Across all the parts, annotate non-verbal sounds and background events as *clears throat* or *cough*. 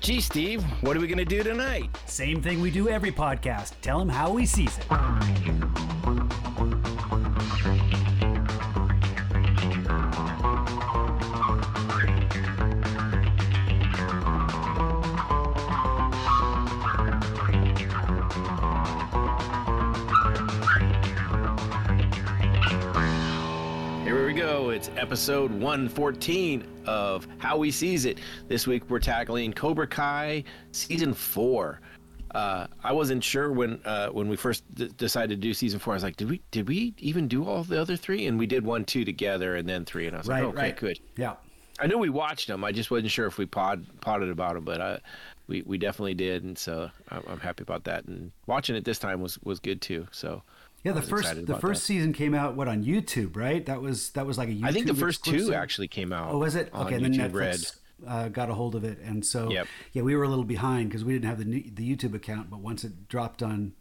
Gee, Steve, what are we going to do tonight? Same thing we do every podcast. Tell him how we sees it. Episode 114 of How We Sees It. This week we're tackling Cobra Kai season four. Uh, I wasn't sure when uh, when we first d- decided to do season four. I was like, did we did we even do all the other three? And we did one, two together, and then three. And I was Right, like, okay, right. good. Yeah. I knew we watched them. I just wasn't sure if we pod potted about them, but uh, we we definitely did, and so I'm, I'm happy about that. And watching it this time was was good too. So Yeah, the first the first that. season came out what on YouTube, right? That was that was like a YouTube I think the first two actually came out. Oh, was it? Okay, and then YouTube Netflix Red. uh, got a hold of it, and so Yep. yeah, we were a little behind because we didn't have the new- the YouTube account. But once it dropped on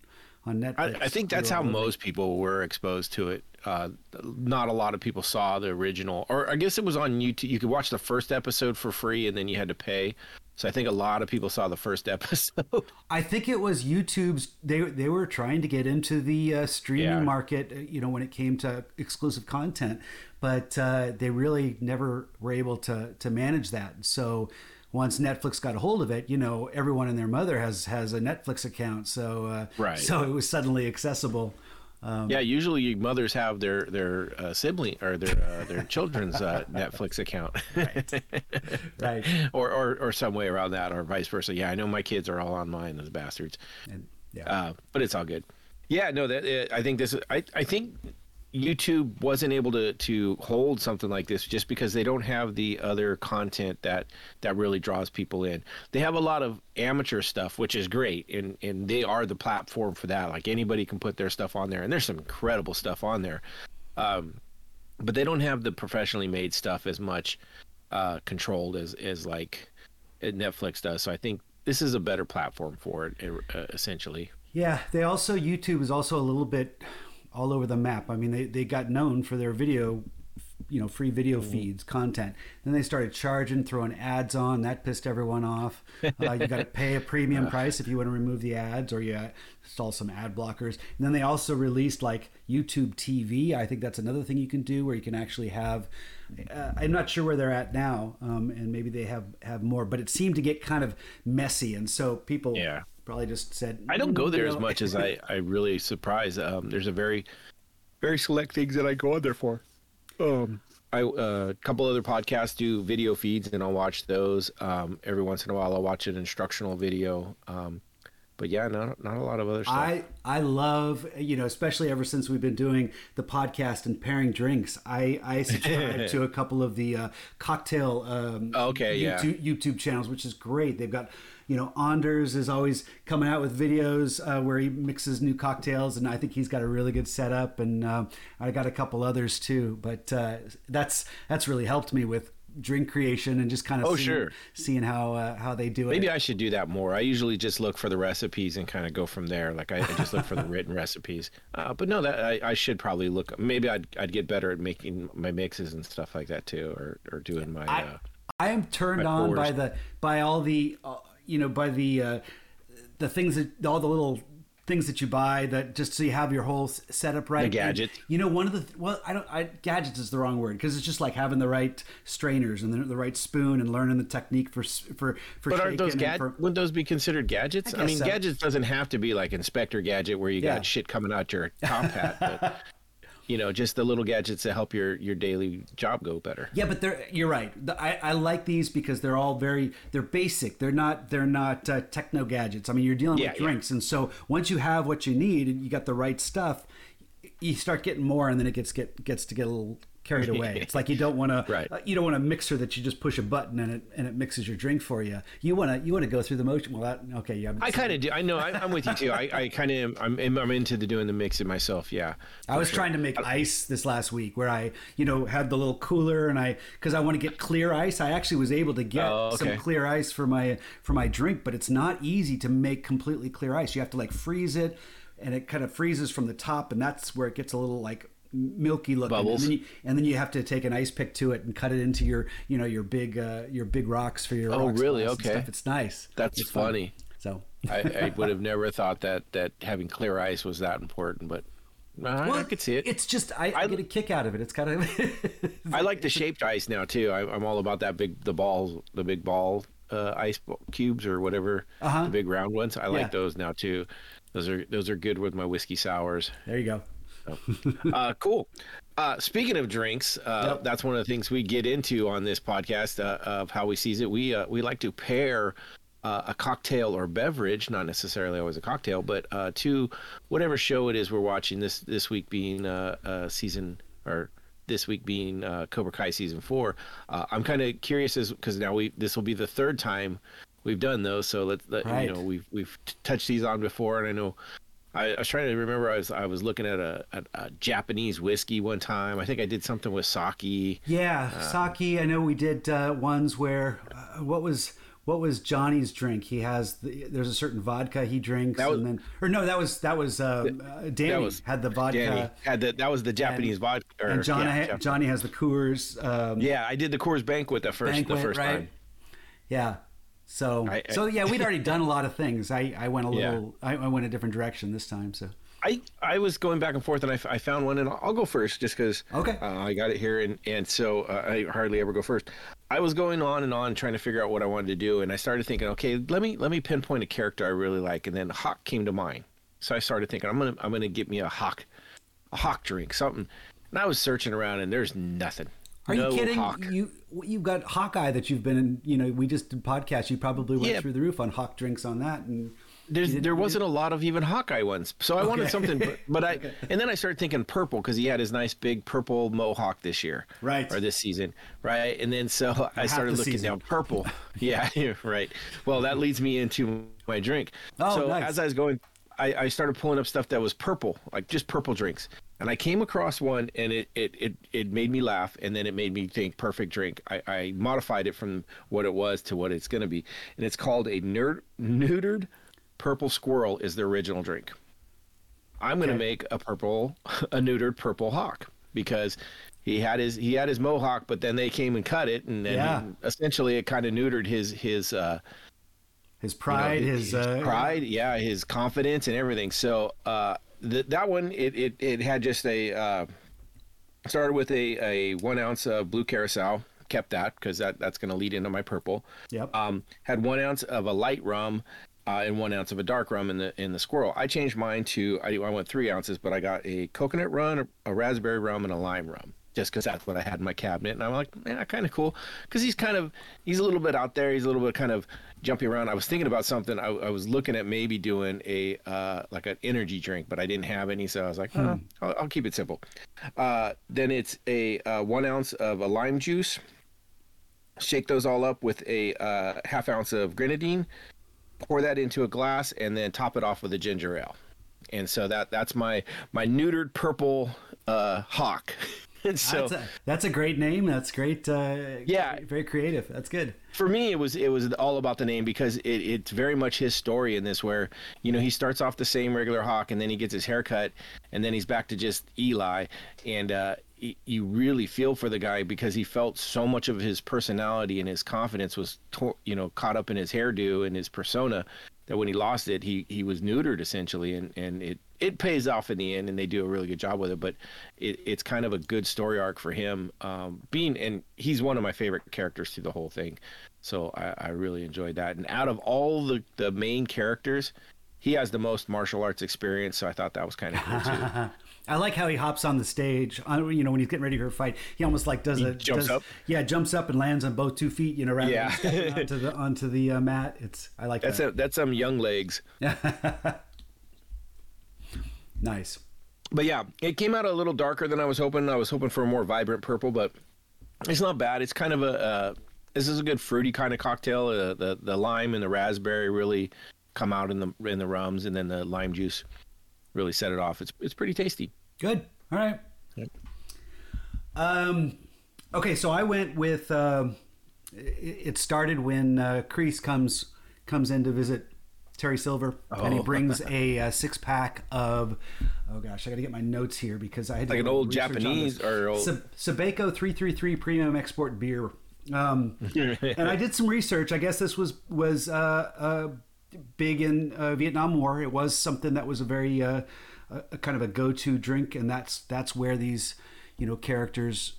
on Netflix, I think that's were how most people were exposed to it. Uh, not a lot of people saw the original, or I guess it was on YouTube. You could watch the first episode for free, and then you had to pay. So I think a lot of people saw the first *laughs* episode. I think it was YouTube's. They they were trying to get into the uh, streaming Yeah. market, uh, you know, when it came to exclusive content, but uh, they really never were able to to manage that. So once Netflix got a hold of it, you know, everyone and their mother has has a Netflix account, so uh, Right. So it was suddenly accessible. Um, yeah, usually mothers have their their uh, sibling or their uh, their children's uh, *laughs* Netflix account, Right. *laughs* or, or or some way around that, or vice versa. Yeah, I know my kids are all on mine, those bastards. And, yeah. uh, but it's all good. Yeah, no, that uh, I think this. is- I I think YouTube wasn't able to to hold something like this just because they don't have the other content that that really draws people in. They have a lot of amateur stuff, which is great, and and they are the platform for that. Like anybody can put their stuff on there, and there's some incredible stuff on there. Um, but they don't have the professionally made stuff as much uh, controlled as as like Netflix does. So I think this is a better platform for it, uh, essentially. Yeah, they also YouTube is also a little bit all over the map. I mean, they, they got known for their video, you know, free video Mm-hmm. feeds content. Then they started charging, throwing ads on. That pissed everyone off. Uh, you got to *laughs* pay a premium price if you want to remove the ads, or you install some ad blockers. And then they also released like YouTube TV. I think that's another thing you can do where you can actually have. Uh, I'm not sure where they're at now, um, and maybe they have have more. But it seemed to get kind of messy, and so people Yeah. Probably just said, I don't go there "Mm, as you know." much as I, *laughs* I really surprise. Um, there's a very, very select things that I go on there for. Um, I uh, a couple other podcasts do video feeds, and I'll watch those. Um, every once in a while, I'll watch an instructional video. Um, but yeah, not not a lot of other stuff. I I love you know especially ever since we've been doing the podcast and pairing drinks. I I *laughs* subscribe to a couple of the uh, cocktail um, Okay, yeah. YouTube, YouTube channels, which is great. They've got you know Anders is always coming out with videos uh, where he mixes new cocktails, and I think he's got a really good setup. And uh, I got a couple others too, but uh, that's that's really helped me with drink creation and just kind of Oh, seeing, sure. seeing how uh, how they do it. Maybe I should do that more. I usually just look for the recipes and kind of go from there. Like I, I just look for the *laughs* written recipes. Uh, but no, that I, I should probably look. Maybe I'd I'd get better at making my mixes and stuff like that too, or or doing my. I, uh, I am turned on by the by all the uh, you know by the uh, the things that all the little things that you buy that just so you have your whole setup right. The gadgets. And, you know, one of the well, I don't. I, gadgets is the wrong word because it's just like having the right strainers and the, the right spoon and learning the technique for for for. But aren't those shaking and gad- for- Would those be considered gadgets? I I, mean, so. gadgets doesn't have to be like Inspector Gadget where you Yeah. got shit coming out your top hat, but *laughs* you know, just the little gadgets to help your your daily job go better. Yeah, but they're you're right. The, I, I like these because they're all very they're basic. They're not they're not uh, techno gadgets. I mean, you're dealing Yeah, with yeah. drinks, and so once you have what you need and you got the right stuff, you start getting more, and then it gets get gets to get a little carried *laughs* away. It's like you don't want to Right. uh, you don't want a mixer that you just push a button and it and it mixes your drink for you. You want to you want to go through the motion. Well, that okay, yeah. I kind of do. I know. I, I'm with you too. I, I kind of I'm I'm into the doing the mixing myself. Yeah. I was trying to make ice this last week where I, you know, had the little cooler and I, because I want to get clear ice. I actually was able to get Oh, some clear ice for my for my drink, but it's not easy to make completely clear ice. You have to like freeze it, and it kind of freezes from the top, and that's where it gets a little like milky looking, Bubbles. And then, you, and then you have to take an ice pick to it and cut it into your you know your big uh, your big rocks for your Oh, rocks really? Okay. stuff. It's nice. That's It's fun. funny. So I, I *laughs* would have never thought that that having clear ice was that important, but I, I could see it. It's just I, I I- get a kick out of it. It's kind of *laughs* I like the shaped ice now too. I, I'm all about that big the balls, the big ball uh, ice cubes or whatever, Uh-huh. the big round ones. I like those now too. Those are those are good with my whiskey sours. there you go. *laughs* uh, cool. Uh, speaking of drinks, uh, Yep. that's one of the things we get into on this podcast uh, of how we sees it. We uh, we like to pair uh, a cocktail or beverage, not necessarily always a cocktail, but uh, to whatever show it is we're watching. This this week being uh, uh, season or this week being uh, Cobra Kai season four. Uh, I'm kind of curious as because now we this will be the third time we've done those. So let's let, Right. you know we've we've touched these on before, and I know. I, I was trying to remember. I was I was looking at a, a, a Japanese whiskey one time. I think I did something with sake. Yeah, sake. I know we did uh, ones where uh, what was what was Johnny's drink? He has the, there's a certain vodka he drinks, was- and then or no, that was that was uh, uh, Danny That was had the vodka, Danny had the that was the Japanese vodka. or- and John yeah, ha- Johnny has the Coors. Um, yeah, I did the Coors Banquet the first banquet, the first right? time. Yeah. So I- I- so yeah, we'd already done a lot of things. I, I went a *laughs* Yeah. little I, I went a different direction this time. So I I was going back and forth, and I, I found one, and I'll go first just because Okay. uh, I got it here, and and so uh, I hardly ever go first. I was going on and on trying to figure out what I wanted to do, and I started thinking, okay, let me let me pinpoint a character I really like, and then Hawk came to mind. So I started thinking, I'm gonna I'm gonna get me a Hawk, a Hawk drink, something. And I was searching around, and there's nothing. Are No you kidding? Hawk. You you've got Hawkeye that you've been in. You know, we just did podcast. You probably went Yeah. through the roof on Hawk drinks on that, and There's, there wasn't a lot of even Hawkeye ones, so I wanted something. But, but I *laughs* and then I started thinking purple because he had his nice big purple mohawk this year, Right. or this season, right? And then so I started looking season. down purple. *laughs* yeah, *laughs* yeah, right. Well, that leads me into my drink. Oh, so nice. as I was going, I, I started pulling up stuff that was purple, like just purple drinks. And I came across one, and it it, it, it made me laugh, and then it made me think perfect drink. I, I modified it from what it was to what it's going to be, and it's called a nerd, neutered purple squirrel is the original drink. I'm going to Okay. make a purple, *laughs* a neutered purple hawk because he had his he had his mohawk, but then they came and cut it, and then Yeah. essentially it kind of neutered his his uh, his you know, pride, his, uh, pride, yeah, his confidence and everything. So uh, th- that one, it, it it had just a uh, started with a a one ounce of blue curaçao. Kept that because that that's going to lead into my purple. Yep. Um, had one ounce of a light rum. Uh, and one ounce of a dark rum in the in the squirrel. I changed mine to I, I went three ounces, but I got a coconut rum, a, a raspberry rum, and a lime rum, just because that's what I had in my cabinet. And I'm like, yeah, kind of cool, because he's kind of he's a little bit out there. He's a little bit kind of jumping around. I was thinking about something. I, I was looking at maybe doing a uh, like an energy drink, but I didn't have any, so I was like, Hmm. "Huh, I'll, I'll keep it simple. Uh, then it's a uh, one ounce of a lime juice. Shake those all up with a uh, half ounce of grenadine pour that into a glass and then top it off with a ginger ale and so that that's my my neutered purple uh hawk *laughs* *laughs* so that's, a, that's a great name. That's great. Uh, Yeah. very creative. That's good. for me it was it was all about the name because it, it's very much his story in this where you know he starts off the same regular hawk and then he gets his haircut and then he's back to just eli and uh you really feel for the guy because he felt so much of his personality and his confidence was to- you know caught up in his hairdo and his persona that when he lost it he he was neutered essentially and and it it pays off in the end and they do a really good job with it but it, it's kind of a good story arc for him um, being and he's one of my favorite characters through the whole thing so I, I really enjoyed that and out of all the the main characters he has the most martial arts experience so i thought that was kind of cool too *laughs* I like how he hops on the stage. On, you know, when he's getting ready for a fight, he almost like does a jumps does- up? Yeah, jumps up and lands on both two feet. You know, rather Yeah. than onto the onto the uh, mat. It's I like that's that. a, that's some young legs *laughs* nice. but yeah, it came out a little darker than I was hoping. I was hoping for a more vibrant purple, but it's not bad. It's kind of a uh, this is a good fruity kind of cocktail. Uh, the the lime and the raspberry really come out in the in the rums, and then the lime juice really set it off. It's it's pretty tasty. Good. All right. Yep. Um, okay, so I went with. Um, it, it started when uh, Kreese comes comes in to visit Terry Silver, and he brings *laughs* a, uh six pack of. Oh gosh, I got to get my notes here because I had to Like an old Japanese or old- Sabeco three three three premium export beer. Um, and I did some research. I guess this was was uh, uh, big in uh, Vietnam War. It was something that was a very uh, a, a kind of a go to drink, and that's that's where these you know characters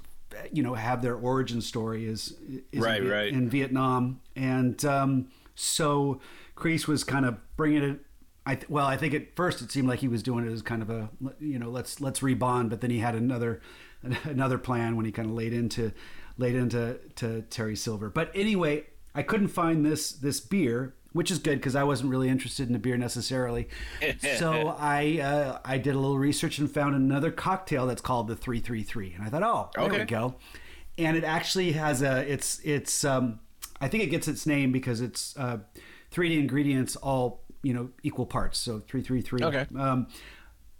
you know have their origin story is, is Right, in, right. in Vietnam, and um, so Kreese was kind of bringing it. I th- well, I think at first it seemed like he was doing it as kind of a you know let's let's rebond, but then he had another *laughs* another plan when he kind of laid into laid into to Terry Silver. But anyway, I couldn't find this this beer, which is good because I wasn't really interested in the beer necessarily. so *laughs* I uh, I did a little research and found another cocktail that's called the three three three, and I thought, oh, there we Okay. go. And it actually has a it's it's um, I think it gets its name because it's uh, three ingredients all you know equal parts, so three three three. Okay. Um,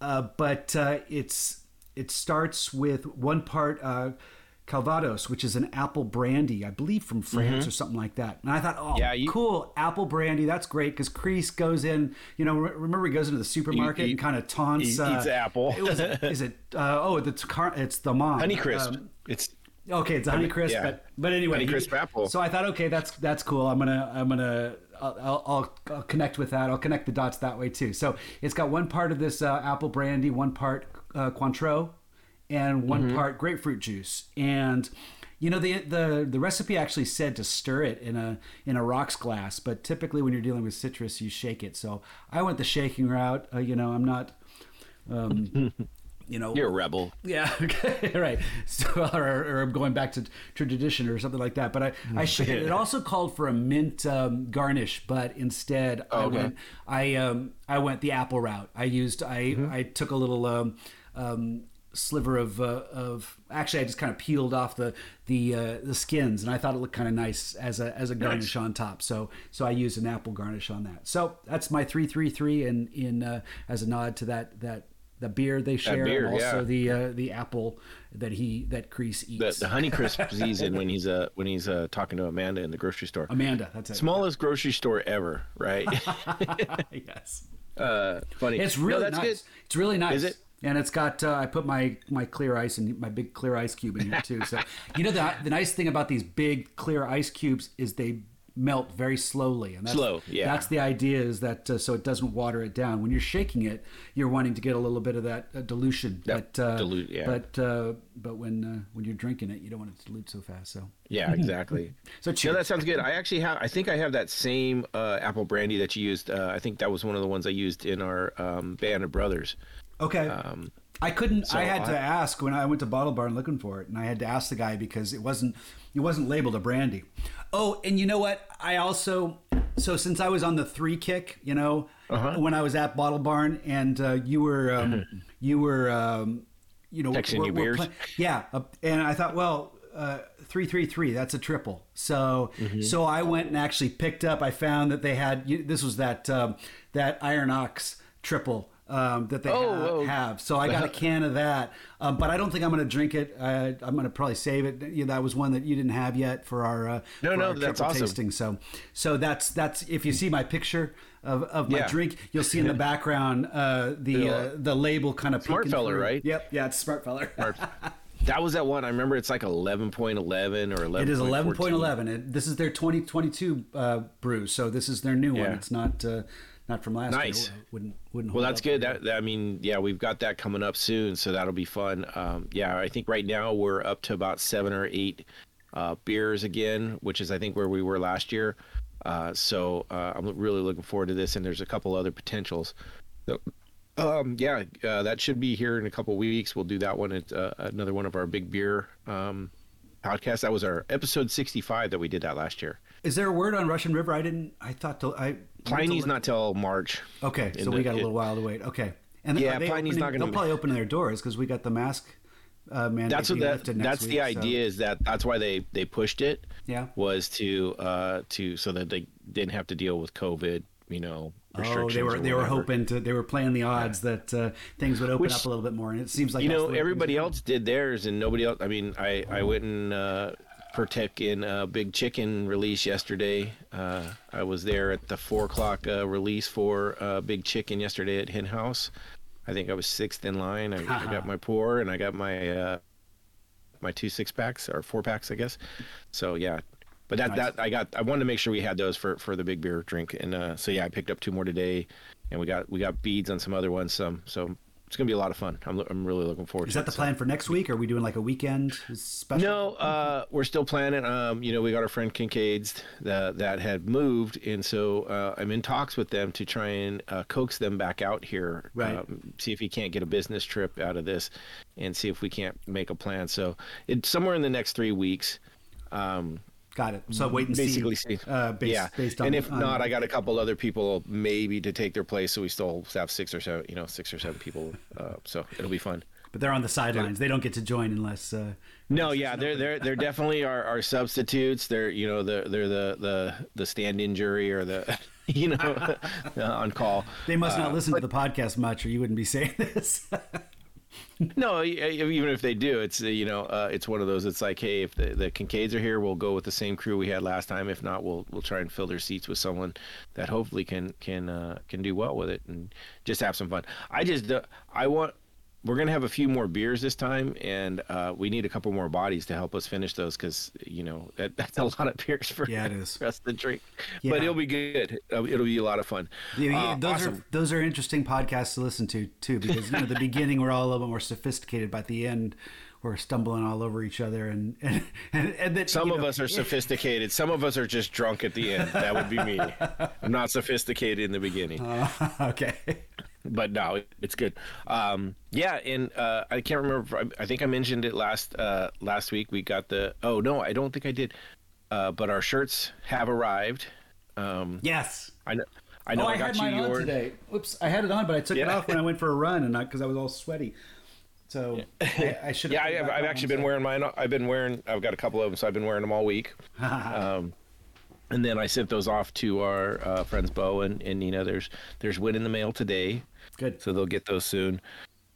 uh, but uh, it's it starts with one part uh, Calvados, which is an apple brandy, I believe from France or something like that. And I thought, oh, Mm-hmm. Yeah, you- cool, apple brandy, that's great because Kreese goes in. You know, re- remember he goes into the supermarket He- and kind of taunts. he uh, eats apple. it was, *laughs* is it? Uh, oh, it's car- it's the mom. Honeycrisp. Um, it's Okay, it's a honey crisp, yeah. but but anyway, Honeycrisp apple. So I thought, okay, that's that's cool. I'm gonna I'm gonna I'll, I'll, I'll, connect with that. I'll connect the dots that way too. So it's got one part of this uh, apple brandy, one part uh, Cointreau, and one Mm-hmm. part grapefruit juice. And you know the the the recipe actually said to stir it in a in a rocks glass, but typically when you're dealing with citrus, you shake it. So I went the shaking route. Uh, you know, I'm not. Um, *laughs* you know, you're a rebel. yeah, *laughs* okay, right. So, *laughs* or, or I'm going back to, to tradition or something like that. But I, I sh- it also called for a mint um, garnish, but instead I went, I um, I went the apple route. I used, I, Mm-hmm. I took a little um, um, sliver of uh, of. Actually, I just kind of peeled off the the uh, the skins, and I thought it looked kind of nice as a as a garnish on top. So so I used an apple garnish on that. So that's my three three three, and in uh, as a nod to that that. The beer they share, beer, and also yeah. the uh, the apple that he that Kreese The, eats. the Honeycrisp season *laughs* when he's uh when he's uh talking to Amanda in the grocery store. Amanda, that's it. Smallest grocery store ever, right? *laughs* *laughs* yes, uh, funny. it's No, really that's nice. good. It's really nice. Is it? And it's got uh, I put my my clear ice and my big clear ice cube in here too. So you know the the nice thing about these big clear ice cubes is they melt very slowly and that's, Slow, yeah. that's the idea is that uh, so it doesn't water it down when you're shaking it you're wanting to get a little bit of that uh, dilution That but uh, dilute, yeah. but uh, but when uh, when you're drinking it you don't want it to dilute so fast so Yeah, *laughs* exactly. So no, that sounds good. I actually have. I think I have that same uh, apple brandy that you used. Uh, I think that was one of the ones I used in our um, band of brothers. Okay. Um, I couldn't. I had to ask when I went to Bottle Barn looking for it, and I had to ask the guy because it wasn't it wasn't labeled a brandy. Oh, and you know what? I also so since I was on the three kick, you know, Uh-huh. when I was at Bottle Barn, and uh, you were um, *laughs* you were um, you know Texting you beers? yeah, uh, and I thought, well. Uh, three three three. That's a triple. So Mm-hmm. so I went and actually picked up. I found that they had you- this was that um, that Iron Ox triple um, that they Oh, ha- oh. have. So I got a *laughs* can of that, um, but I don't think I'm going to drink it. Uh, I'm going to probably save it. You know, that was one that you didn't have yet for our uh, No, for no, our that's awesome. tasting. So so that's that's if you see my picture of, of my Yeah. drink, you'll see in the *laughs* background uh, the The, uh, the label kind of Smart Feller, through. right? Yep, yeah, it's Smart Feller. *laughs* that was that one. I remember it's like eleven point eleven or eleven. It is 11.11. It, this is their 2022 uh, brew, so this is their new one. It's not uh, not from last Nice. year. Wouldn't wouldn't. Well, that's good. That, that- I mean, yeah, we've got that coming up soon, so that'll be fun. Um, yeah, I think right now we're up to about seven or eight uh, beers again, which is I think where we were last year. Uh, so uh, I'm really looking forward to this, and there's a couple other potentials. So, um, yeah, uh, that should be here in a couple weeks. We'll do that one at uh, another one of our big beer um, podcasts. That was our episode 65 that we did that last year. Is there a word on Russian River? I didn't. I thought to. I Pliny's not till March. Okay, so the- we got a it- little while to wait. Okay, and Yeah, Pliny's opening- not gonna They'll be- probably open their doors because we got the mask uh, mandate. that's what that, that's the week, so- idea is that that's why they they pushed it Yeah. was to uh to so that they didn't have to deal with covid you know Oh, they were they were hoping to. They were playing the odds that uh, things would open Which- up a little bit more, and it seems like you know everybody else did theirs and nobody else i mean i i went and uh in uh, Big Chicken release yesterday. Uh, I was there at the four o'clock uh, release for uh, Big Chicken yesterday at Hen House. I think I was sixth in line. I, I got *laughs* my pour and I got my uh, my two six packs or four packs, I guess. So yeah, but that Nice. that I got. I wanted to make sure we had those for for the big beer drink, and uh, so yeah, I picked up two more today, and we got we got beads on some other ones. Some so it's gonna be a lot of fun. I'm I'm really looking forward Is to that the plan for next week? Are we doing like a weekend special? No, uh, we're still planning. Um, you know, we got our friend Kincaid's that that had moved, and so uh, I'm in talks with them to try and uh, coax them back out here. Right. Um, see if he can't get a business trip out of this, and see if we can't make a plan. So it's somewhere in the next three weeks. Um, Got it. So wait and see. basically see. see. Uh, based, yeah, based on, and if on- not, I got a couple other people maybe to take their place, so we still have six or seven, you know, six or seven people. Uh, so it'll be fun. but they're on the sidelines. They don't get to join unless. Uh, No, yeah, they're they're they're definitely our, our substitutes. They're you know the they're the the the stand-in jury or the *laughs* you know *laughs* on call. they must Uh, not listen to the podcast much, or you wouldn't be saying *laughs* this. No, even if they do, it's uh, you know uh, it's one of those. It's like hey, if the, the Kincaids are here, we'll go with the same crew we had last time. If not, we'll we'll try and fill their seats with someone that hopefully can can uh, can do well with it and just have some fun. I just uh, I want. We're gonna have a few more beers this time, and uh, we need a couple more bodies to help us finish those because you know that, *laughs* that's a lot of beers for Yeah, it is. *laughs* us to drink. Yeah. But it'll be good. Uh, It'll be a lot of fun. Yeah, yeah, Uh, those awesome. are those are interesting podcasts to listen to too, because you know the beginning we're all a little bit more sophisticated, but at the end we're stumbling all over each other, and *laughs* and and, and that, Some of know- us are sophisticated. Some of us are just drunk at the end. That would be me. I'm not sophisticated in the beginning, okay. But no, it's good. Um, yeah, and uh, I can't remember. I, I think I mentioned it last uh, last week. We got the. Oh no, I don't think I did. Uh, but our shirts have arrived. Um, Yes. I know. I know. oh, I, I, got had you mine on yours. today. Whoops, I had it on, but I took it off when I went for a run, and because I, was all sweaty. So I, I *laughs* should. Yeah, I have, I've actually been wearing mine. I've been wearing. I've got a couple of them, so I've been wearing them all week. *laughs* um, and then I sent those off to our uh, friends Bo and, and Nina. There's there's win in the mail today, Good. so they'll get those soon.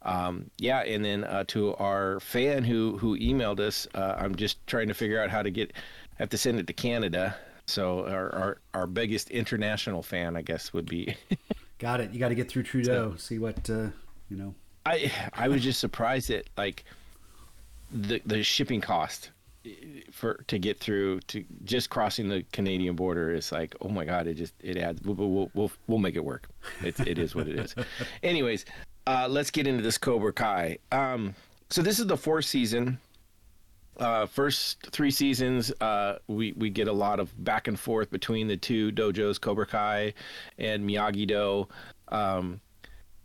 Um, yeah, and then uh, to our fan who who emailed us, uh, I'm just trying to figure out how to get. I have to send it to Canada. So our our, our biggest international fan, I guess, would be. *laughs* Got it. You got to get through Trudeau. see what uh, you know. I I was just surprised at like the the shipping cost for to get through to just crossing the Canadian border is like oh my god it just it adds we'll we'll we'll, we'll make it work it's, it is what it is *laughs* anyways uh, let's get into this Cobra Kai um so this is the fourth season uh, first three seasons, uh, we we get a lot of back and forth between the two dojos, Cobra Kai and Miyagi Do. Um,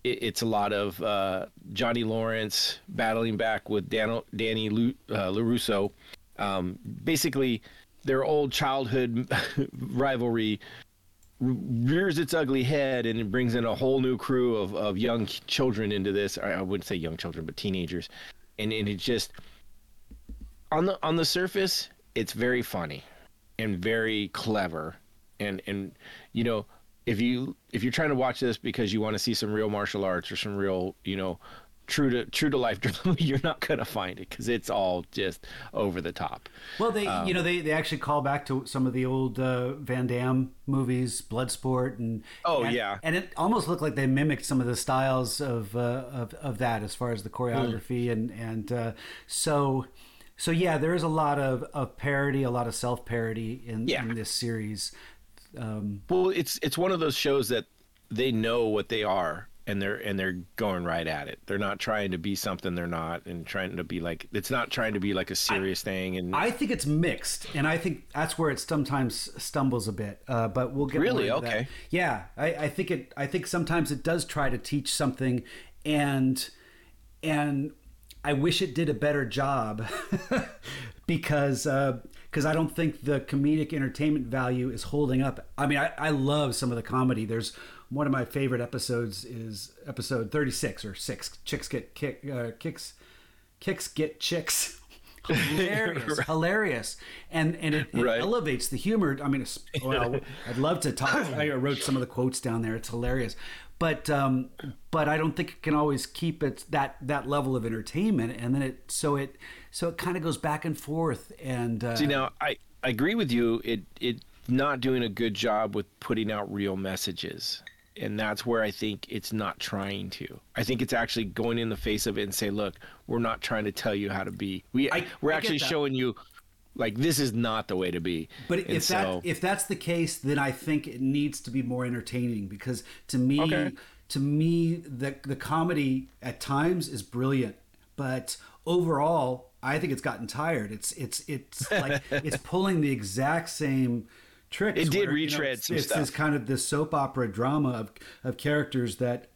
it, it's a lot of uh, Johnny Lawrence battling back with Dan, Danny Lu, uh, LaRusso. Um, basically, their old childhood *laughs* rivalry rears its ugly head and it brings in a whole new crew of, of young children into this. I wouldn't say young children, but teenagers, and and it just on the on the surface, it's very funny and very clever, and and you know if you if you're trying to watch this because you want to see some real martial arts or some real you know true to true to life *laughs* drama, you're not gonna find it because it's all just over the top. Well, they you know they, they actually call back to some of the old uh, Van Damme movies, Bloodsport, and Oh, and- yeah. and it almost looked like they mimicked some of the styles of uh, of, of that as far as the choreography and and uh, so so yeah, there is a lot of, of parody, a lot of self parody in, Yeah. in this series. Um, Well, it's it's one of those shows that they know what they are and they're and they're going right at it. They're not trying to be something they're not and trying to be like it's not trying to be like a serious thing and I think it's mixed, and I think that's where it sometimes stumbles a bit. Uh, but we'll get Really? into that. Okay. Yeah, I, I think it. I think sometimes it does try to teach something, and and I wish it did a better job *laughs* because because I don't think the comedic entertainment value is holding up. I mean, I, I love some of the comedy. There's one of my favorite episodes is episode 36 or six. Chicks get kick uh, kicks kicks get chicks. *laughs* hilarious, *laughs* hilarious, and and it, it Right. elevates the humor. I mean, well, *laughs* I'd love to talk. I wrote some of the quotes down there. It's hilarious, but um, but I don't think it can always keep it that that level of entertainment, and then it so it so it kind of goes back and forth. And uh, See now, I, I agree with you. It it not doing a good job with putting out real messages, and that's where I think it's not trying to. I think it's actually going in the face of it and say, look, we're not trying to tell you how to be. We I- we're I actually showing you, like this is not the way to be. But And if so, that if that's the case, then I think it needs to be more entertaining because to me, Okay. to me, the the comedy at times is brilliant, but overall, I think it's gotten tired. It's it's it's like *laughs* it's pulling the exact same tricks. It did where, you know, retread it's, some it's this stuff. kind of this soap opera drama of of characters that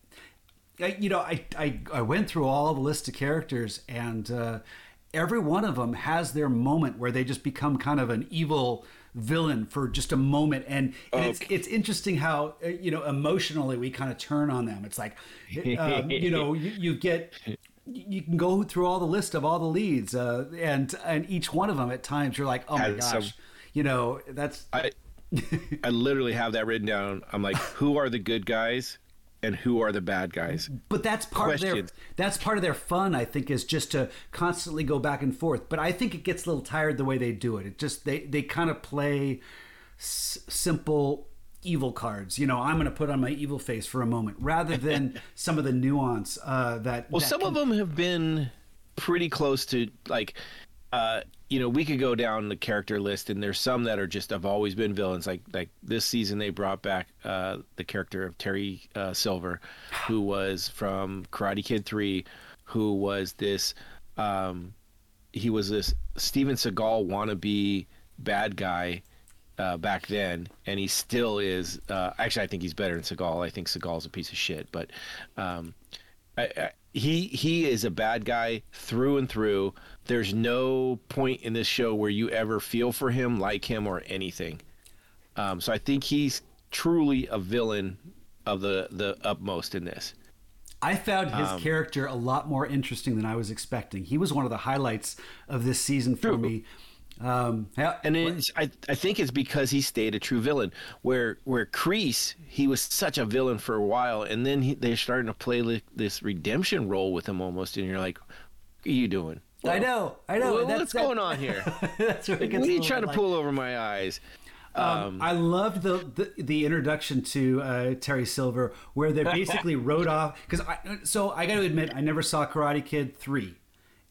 I- you know, I, I I went through all the list of characters, and uh, every one of them has their moment where they just become kind of an evil villain for just a moment, and, and it's it's interesting how uh, you know emotionally we kind of turn on them. It's like, um, you know, you, you get. You can go through all the list of all the leads, uh, and and each one of them at times you're like, oh my gosh, you know that's I I literally have that written down. I'm like, who are the good guys, and who are the bad guys? But that's part of their that's part of their fun, I think, is just to constantly go back and forth. But I think it gets a little tired the way they do it. It just they they kind of play s- simple evil cards. You know, I'm going to put on my evil face for a moment, rather than *laughs* some of the nuance uh, that. Well, that some can- of them have been pretty close to like, uh, you know, we could go down the character list, and there's some that are just have always been villains. Like like this season, they brought back uh, the character of Terry uh, Silver, who was from Karate Kid Three, who was this. Um, he was this Steven Seagal wannabe bad guy uh, back then, and he still is. Uh, actually, I think he's better than Seagal. I think Seagal's a piece of shit, but um, I, I, he he is a bad guy through and through. There's no point in this show where you ever feel for him, like him, or anything. Um, so I think he's truly a villain of the the utmost in this. I found his Um, character a lot more interesting than I was expecting. He was one of the highlights of this season for True. me. Um, yeah, And I, I think it's because he stayed a true villain. Where where Kreese, he was such a villain for a while, and then he, they're starting to play like this redemption role with him almost, and you're like, "What are you doing? I know, I know. Well, that's- what's that- going on here? *laughs* that's where it what are you trying to like- pull over my eyes?" Um, I loved the, the the introduction to uh, Terry Silver, where they basically *laughs* wrote off because I so I got to admit I never saw Karate Kid three,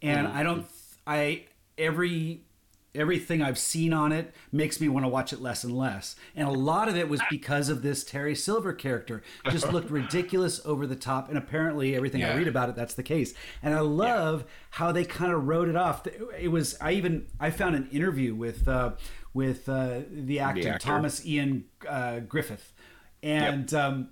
and I don't I every everything I've seen on it makes me want to watch it less and less, and a lot of it was because of this Terry Silver character. Just looked *laughs* ridiculous over the top, and apparently everything I read about it that's the case, and I love how they kind of wrote it off. It was I even I found an interview with uh, with uh, the actor, actor. Thomas Ian uh, Griffith, and um,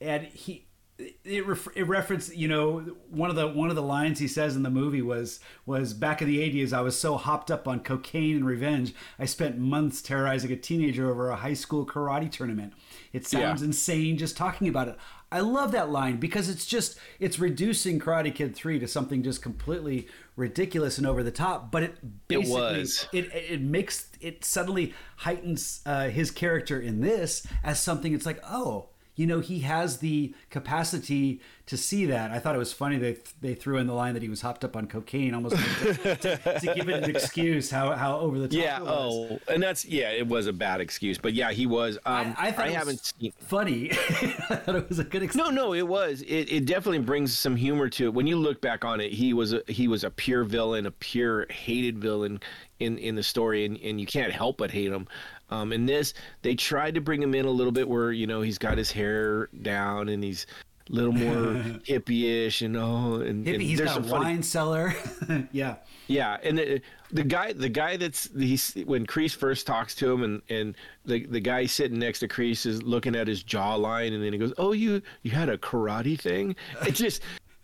and he it, ref- it referenced you know one of the one of the lines he says in the movie was was back in the 80s I was so hopped up on cocaine and revenge I spent months terrorizing a teenager over a high school karate tournament. It sounds Yeah. insane just talking about it. I love that line because it's just it's reducing Karate Kid 3 to something just completely ridiculous and over the top, but it basically was. it it makes it suddenly heightens uh, his character in this as something it's like oh you know he has the capacity to see that i thought it was funny they they threw in the line that he was hopped up on cocaine almost to, to, to give it an excuse how how over the top Yeah. it was. Oh, and that's yeah. It was a bad excuse, but yeah, he was. Um, I, I thought it haven't seen. funny *laughs* i thought it was a good excuse No, no, it was. It, it definitely brings some humor to it. When you look back on it, he was a, he was a pure villain, a pure hated villain in in the story, and, and you can't help but hate him. Um, in this, they tried to bring him in a little bit where you know he's got his hair down and he's a little more *laughs* hippie-ish and oh, and, Hippie, and he's got a funny wine cellar *laughs* yeah yeah, and the, the guy, the guy that's he's when Kreese first talks to him, and and the the guy sitting next to Kreese is looking at his jawline, and then he goes, "Oh, you you had a karate thing?" It just,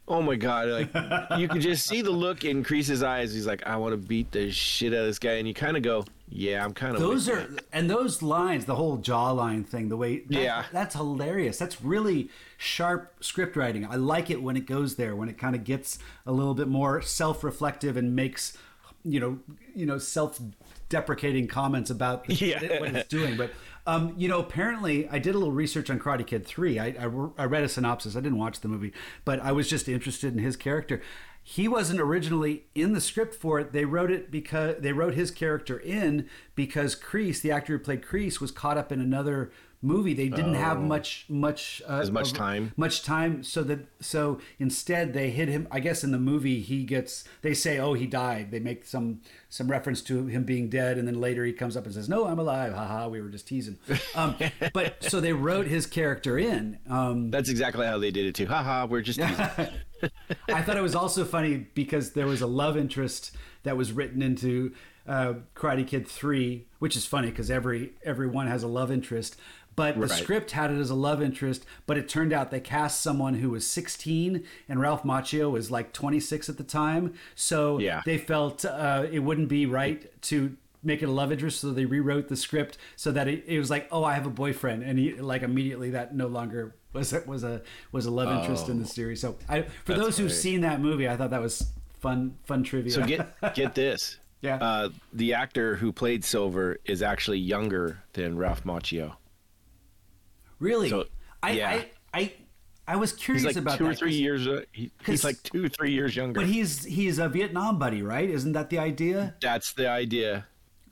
oh my god, like *laughs* you can just see the look in Kreese's eyes. He's like, "I want to beat the shit out of this guy," and you kind of go, "Yeah, I'm kind of." those are and those lines the whole jawline thing the way that- Yeah. that's hilarious that's really sharp script writing i like it when it goes there when it kind of gets a little bit more self-reflective and makes you know you know self-deprecating comments about the, *laughs* Yeah. what it's doing but Um, you know, apparently, I did a little research on Karate Kid Three. I, I, I read a synopsis. I didn't watch the movie, but I was just interested in his character. He wasn't originally in the script for it. They wrote it because they wrote his character in because Kreese, the actor who played Kreese, was caught up in another movie. They didn't have much much uh, As much time? much time so that so instead they hit him i guess in the movie he gets they say oh he died they make some some reference to him being dead and then later he comes up and says no i'm alive haha we were just teasing um, *laughs* but so they wrote his character in um, That's exactly how they did it too. Haha, we're just teasing. *laughs* i thought it was also funny because there was a love interest that was written into uh, karate kid 3 which is funny because every everyone has a love interest but the script had it as a love interest but it turned out they cast someone who was 16 and ralph macchio was like 26 at the time so Yeah. they felt uh, it wouldn't be right to make it a love interest so they rewrote the script so that it, it was like oh i have a boyfriend and he like immediately that no longer was was a was a love interest in the series so I, for Oh. Those who've seen that movie i thought that was fun fun trivia So get *laughs* get this. Yeah. Uh, the actor who played Silver is actually younger than Ralph Macchio. Really so, I, yeah. I i i was curious He's like about two or three years. Uh, he, he's like two, three years younger. but he's he's a vietnam buddy right isn't that the idea That's the idea.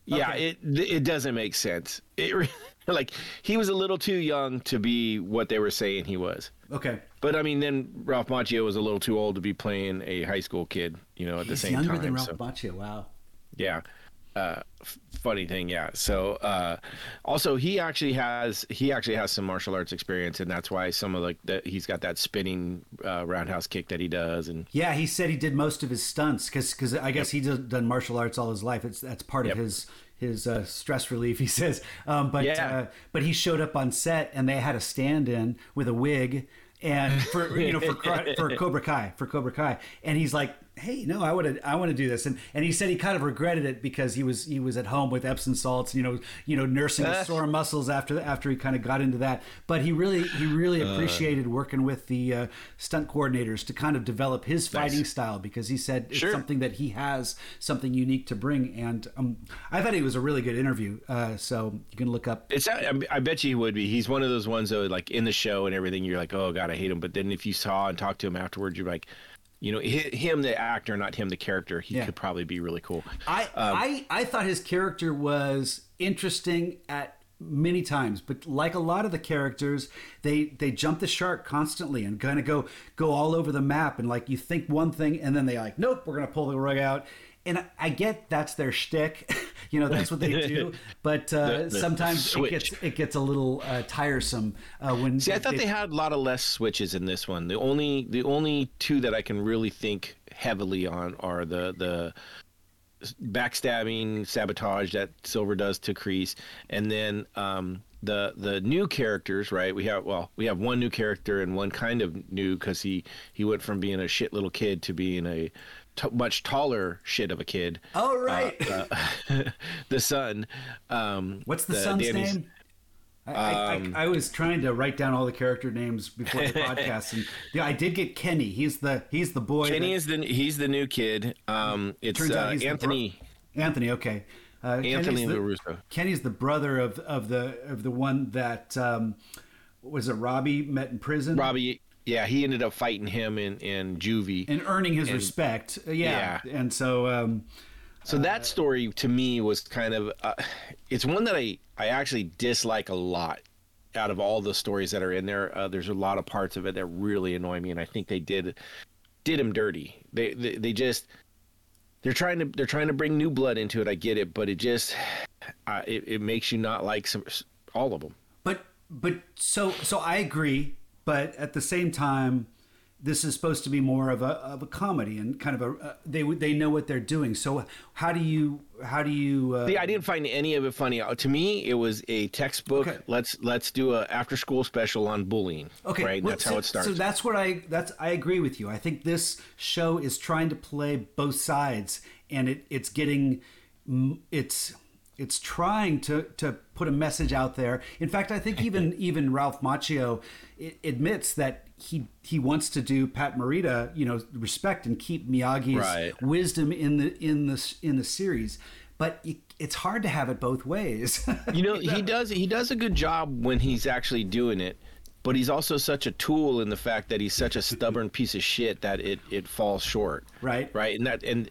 Yeah, it it doesn't make sense. It *laughs* like he was a little too young to be what they were saying he was. okay But I mean, then Ralph Macchio was a little too old to be playing a high school kid. You know, at the same younger time. Younger than ralph so, macchio wow yeah. Uh, funny thing, yeah. So, uh, also he actually has he actually has some martial arts experience, and that's why some of like that he's got that spinning uh, roundhouse kick that he does, and Yeah, he said he did most of his stunts because because I guess he's done martial arts all his life. It's that's part Yep. of his his uh, stress relief. *laughs* He says, um, but Yeah. uh, but he showed up on set and they had a stand in with a wig and for you know for for Cobra Kai for Cobra Kai, and he's like, hey, no, I want to I want to do this, and and he said he kind of regretted it because he was he was at home with Epsom salts, you know, you know, nursing his *laughs* sore muscles after after he kind of got into that, but he really he really Uh. appreciated working with the uh, stunt coordinators to kind of develop his fighting Nice. style because he said it's Sure. something that he has something unique to bring, and um, I thought it was a really good interview. Uh, so you can look up. It's I, I bet you he would be. He's one of those ones though, like in the show and everything. You're like, oh god, I hate him. But then if you saw and talked to him afterwards, you're like, you know, him the actor, not him the character. He Yeah. could probably be really cool. I Um, I I thought his character was interesting at many times but like a lot of the characters they they jump the shark constantly and kind of go go all over the map and like you think one thing and then they like nope we're gonna pull the rug out and I, get that's their shtick, *laughs* you know that's what they do. *laughs* But uh, The- the sometimes it gets it gets a little uh, tiresome uh, when. See, I thought they had a lot of less switches in this one. The only the only two that I can really think heavily on are the the backstabbing sabotage that Silver does to Kreese, and then um, the the new characters. Right? We have well, we have one new character and one kind of new because he he went from being a shit little kid to being a t- much taller shit of a kid. Oh right. Uh, *laughs* the son. Um, What's the, son's Danny's- name? I, I, Um, I, I was trying to write down all the character names before the *laughs* podcast, and yeah, I did get Kenny. He's the he's the boy. Kenny that- is the he's the new kid. Um, it's Turns out uh, he's the bro- Anthony. Anthony, okay. Uh, Kenny's Anthony the. Kenny's the brother of of the of the one that um, was it Robbie met in prison. Robbie, yeah, he ended up fighting him in in juvie. and earning his respect. Uh, yeah. Yeah. and so um, so that story to me was kind of uh, it's one that I I actually dislike a lot. Out of all the stories that are in there, uh, there's a lot of parts of it that really annoy me, and I think they did did him dirty. They they, they just they're trying to they're trying to bring new blood into it. I get it, but it just uh, it, it makes you not like some all of them. but but so so I agree, but at the same time. This is supposed to be more of a, of a comedy and kind of a uh, they they know what they're doing. So how do you how do you uh, See, I didn't find any of it funny. Uh, To me, it was a textbook. Okay. Let's let's do a after school special on bullying. Okay, right. well, that's so, how it starts. So that's what I that's I agree with you. I think this show is trying to play both sides, and it it's getting it's it's trying to to put a message out there. In fact, I think even even Ralph Macchio admits that he he wants to do Pat Morita, you know, respect and keep Miyagi's Right. wisdom in the in the in the series. but you, it's hard to have it both ways. *laughs* You know, he does he does a good job when he's actually doing it, but he's also such a tool in the fact that he's such a stubborn piece of shit that it it falls short. Right. Right. And that and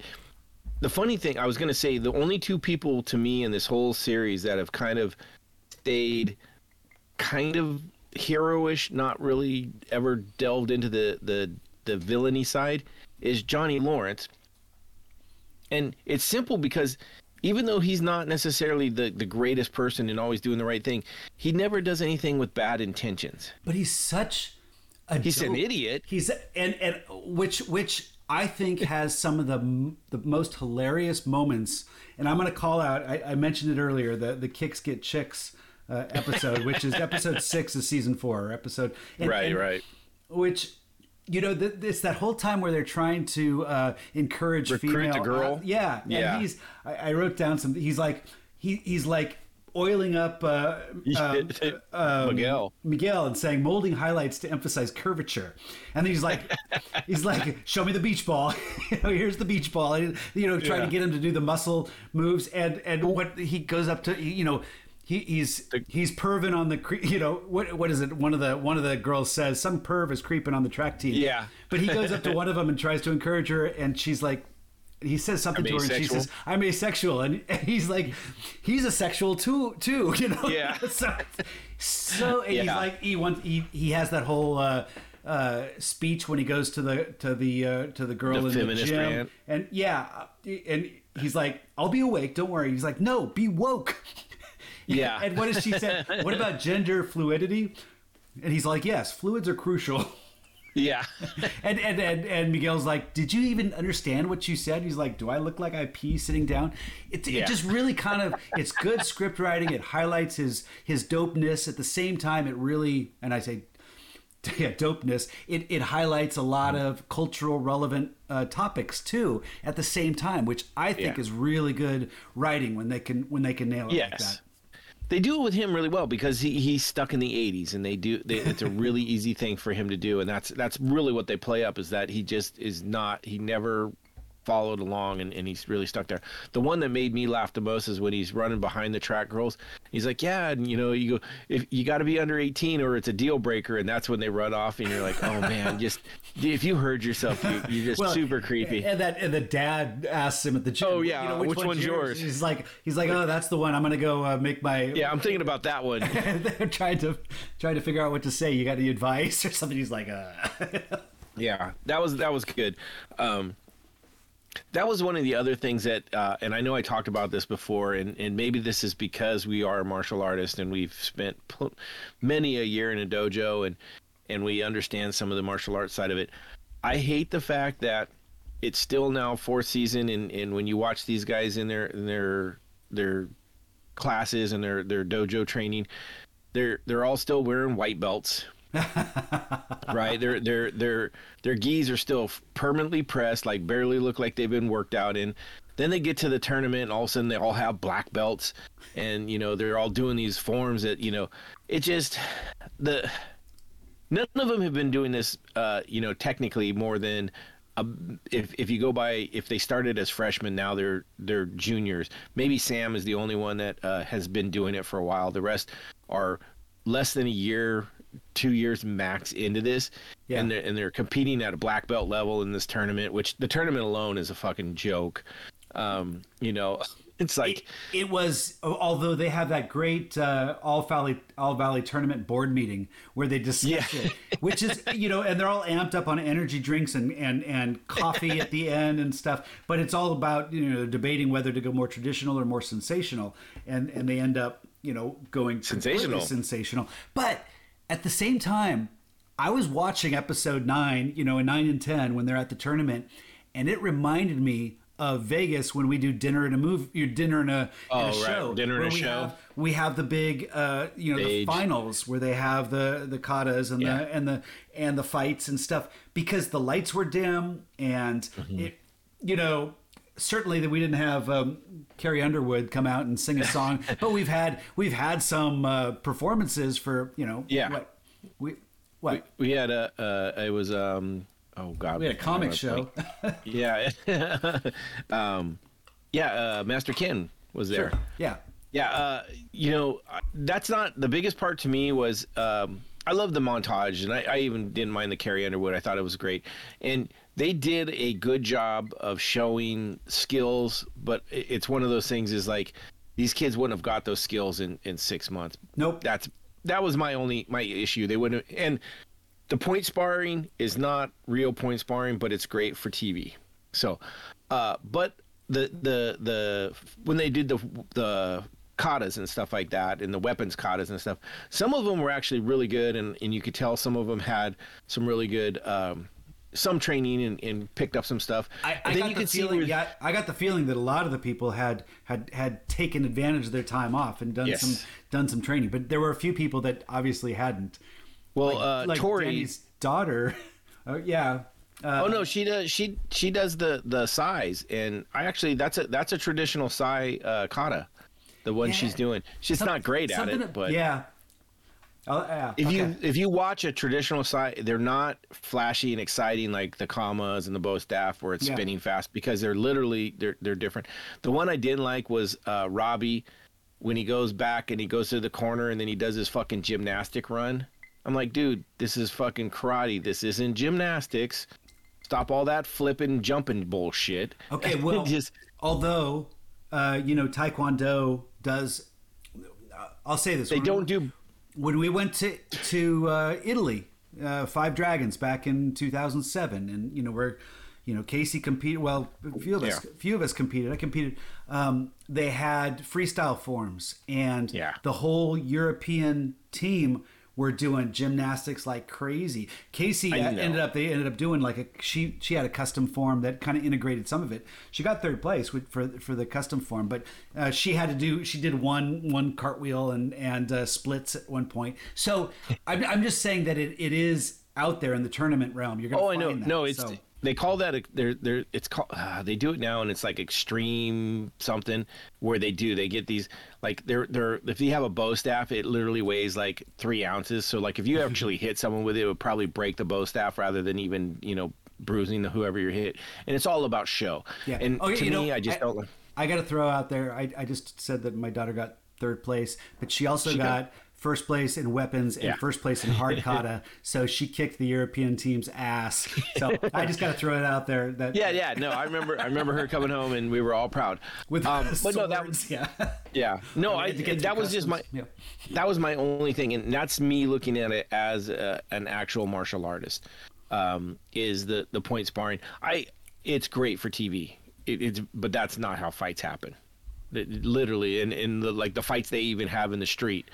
the funny thing, I was going to say the only two people to me in this whole series that have kind of stayed kind of heroish, not really ever delved into the the the villainy side is Johnny Lawrence. And it's simple because even though he's not necessarily the, the greatest person and always doing the right thing, he never does anything with bad intentions. but he's such a He's an idiot. He's and and which which I think has some of the the most hilarious moments. And I'm going to call out. I, I mentioned it earlier. The the kicks get chicks uh, episode, which is episode six of season four. Episode and- right, and- right. Which you know, th- it's that whole time where they're trying to uh, encourage Recruit female. the girl? uh, yeah, and Yeah. he's. I, I wrote down some. He's like he he's like oiling up uh, um, um, Miguel. Miguel and saying molding highlights to emphasize curvature, and then he's like, *laughs* he's like, show me the beach ball. *laughs* you know, here's the beach ball. And, you know, trying Yeah. to get him to do the muscle moves, and and what he goes up to, you know. He, he's he's perving on the you know what what is it one of the one of the girls says some perv is creeping on the track team Yeah. but he goes up to *laughs* one of them and tries to encourage her and she's like he says something I'm to her and she says I'm asexual and, and *laughs* he's like he's a sexual too too *laughs* you know Yeah. *laughs* so so and he's like he wants he, he has that whole uh uh, speech when he goes to the to the uh, to the girl The in the gym, and yeah, and he's like, "I'll be awake, don't worry." He's like, "No, be woke." Yeah. and what does she say? What about gender fluidity? And he's like, "Yes, fluids are crucial." Yeah. *laughs* And, and and and Miguel's like, "Did you even understand what you said?" He's like, "Do I look like I pee sitting down?" It, Yeah. it just really kind of it's good script writing. It highlights his his dopeness. At the same time, it really and I say, *laughs* yeah, dopeness. It it highlights a lot of cultural relevant uh, topics too. At the same time, which I think Yeah. is really good writing when they can when they can nail it like that. They do it with him really well because he, he's stuck in the 80s and they do they, it's a really *laughs* easy thing for him to do. And that's that's really what they play up is that he just is not he never followed along and, and he's really stuck there. The one that made me laugh the most is when he's running behind the track girls. He's like, "Yeah, and you know, you go if you got to be under 18 or it's a deal breaker." And that's when they run off and you're like, "Oh man, just if you heard yourself, you, you're just super creepy." And that and the dad asks him at the gym. Oh, yeah, which one's yours? He's like he's like, oh, that's the one. I'm gonna go uh, make my yeah, I'm thinking about that one. they're *laughs* *laughs* trying to trying to figure out what to say. You got any advice *laughs* or something? He's like, uh. Yeah, that was that was good. Um, that was one of the other things that, uh, and I know I talked about this before, and, and maybe this is because we are martial artists and we've spent pl- many a year in a dojo and and we understand some of the martial arts side of it. I hate the fact that it's still now fourth season, and, and when you watch these guys in their in their their classes and their their dojo training, they're they're all still wearing white belts *laughs* right? Their their their their gis are still permanently pressed, like barely look like they've been worked out in. Then they get to the tournament, and all of a sudden they all have black belts, and you know they're all doing these forms that you know it just the none of them have been doing this, uh, you know, technically more than. A, if if you go by if they started as freshmen now they're they're juniors maybe Sam is the only one that uh, has been doing it for a while the rest are less than a year two years max into this Yeah. and they're and they're competing at a black belt level in this tournament which the tournament alone is a fucking joke um you know *laughs* it's like it, it was although they have that great uh, all valley all valley tournament board meeting where they discuss Yeah. it which is you know and they're all amped up on energy drinks and and and coffee at the end and stuff but it's all about you know debating whether to go more traditional or more sensational and and they end up you know going Sensational. sensational but at the same time i was watching episode 9 you know in 9 and 10 when they're at the tournament and it reminded me of Vegas when we do dinner in a movie, your dinner in a, Oh, a right. show. Dinner in a we show. Have, we have the big, uh, you know, Stage. the finals where they have the the katas and Yeah. the and the and the fights and stuff because the lights were dim and Mm-hmm. it, you know. Certainly, that we didn't have um, Carrie Underwood come out and sing a song, *laughs* but we've had we've had some uh, performances for you know Yeah. what we what we had a uh it was um oh god we had a comic show. yeah *laughs* um yeah uh master ken was there. Sure. Yeah. Yeah, uh, you know, that's not the biggest part to me was um, I love the montage, and I, I, even didn't mind the Carrie Underwood. I thought it was great, and they did a good job of showing skills. But it's one of those things is like these kids wouldn't have got those skills in in six months. Nope. That's that was my only my issue. They wouldn't, and the point sparring is not real point sparring, but it's great for TV. So, uh, but the the the when they did the the katas and stuff like that and the weapons katas and stuff some of them were actually really good and, and you could tell some of them had some really good um, some training and, and, picked up some stuff I, I got the feeling, yeah, I got the feeling that a lot of the people had had had taken advantage of their time off and done yes. some done some training but there were a few people that obviously hadn't well like, uh, like Tori, Danny's daughter *laughs* oh, yeah uh, oh no, she does. She she does the the sais, and I actually that's a that's a traditional sai uh, kata the one yeah. she's doing. She's Some, not great at it, but yeah. Oh, yeah. If okay. you if you watch a traditional side, they're not flashy and exciting like the kamas and the bow staff where it's yeah. spinning fast because they're literally they're they're different. The one I didn't like was uh, Robbie when he goes back and he goes to the corner and then he does his fucking gymnastic run. I'm like, dude, this is fucking karate. This isn't gymnastics. Stop all that flipping, jumping bullshit. Okay, *laughs* well, just although uh, you know Taekwondo does. I'll say this: they don't do. When we went to to uh, Italy, uh, Five Dragons back in 2007, and you know we're you know Casey competed. Well, a few of us, yeah. few of us competed. I competed. Um, they had freestyle forms, and yeah. the whole European team were doing gymnastics like crazy. Casey ended up they ended up doing like a she she had a custom form that kind of integrated some of it. She got third place with, for for the custom form, but uh, she had to do she did one one cartwheel and and uh, splits at one point. So I'm, I'm just saying that it, it is out there in the tournament realm. You're gonna oh I know that, no it's. So they call that a, they're they're it's called uh, they do it now and it's like extreme something where they do they get these like they're they're if you have a bow staff it literally weighs like three ounces. So like if you actually hit someone with it it would probably break the bow staff rather than even you know bruising the whoever you hit. And it's all about show. Yeah. And okay, to me know, I just I, don't like I got to throw out there I I just said that my daughter got third place but she also she got, got first place in weapons and yeah. first place in hard kata. *laughs* so she kicked the European team's ass. So I just got to throw it out there. That yeah, yeah. No, I remember. I remember her coming home and we were all proud. With um, *laughs* but swords, no, that was yeah, yeah. No, I, I that was just my yeah. that was my only thing, and that's me looking at it as a, an actual martial artist. Um, is the the point sparring? I it's great for TV. It, it's but that's not how fights happen. It, literally, in in the like the fights they even have in the street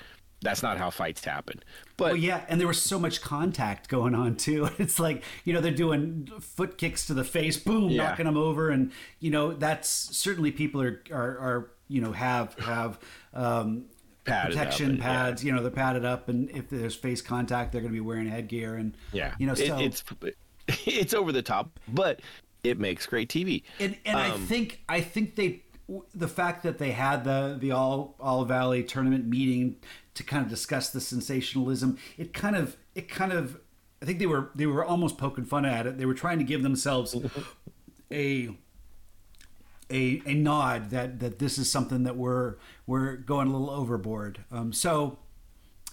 that's not how fights happen. But well, yeah, and there was so much contact going on too. *laughs* It's like you know they're doing foot kicks to the face, boom, yeah. knocking them over, and you know that's certainly people are are, are you know have have um, protection and, pads. Yeah. You know they're padded up, and if there's face contact, they're going to be wearing headgear, and yeah, you know so, it, it's *laughs* it's over the top, but it makes great TV. And and um, I think I think they the fact that they had the the all all valley tournament meeting to kind of discuss the sensationalism. It kind of it kind of I think they were they were almost poking fun at it. They were trying to give themselves a a, a nod that that this is something that we're we're going a little overboard. Um, so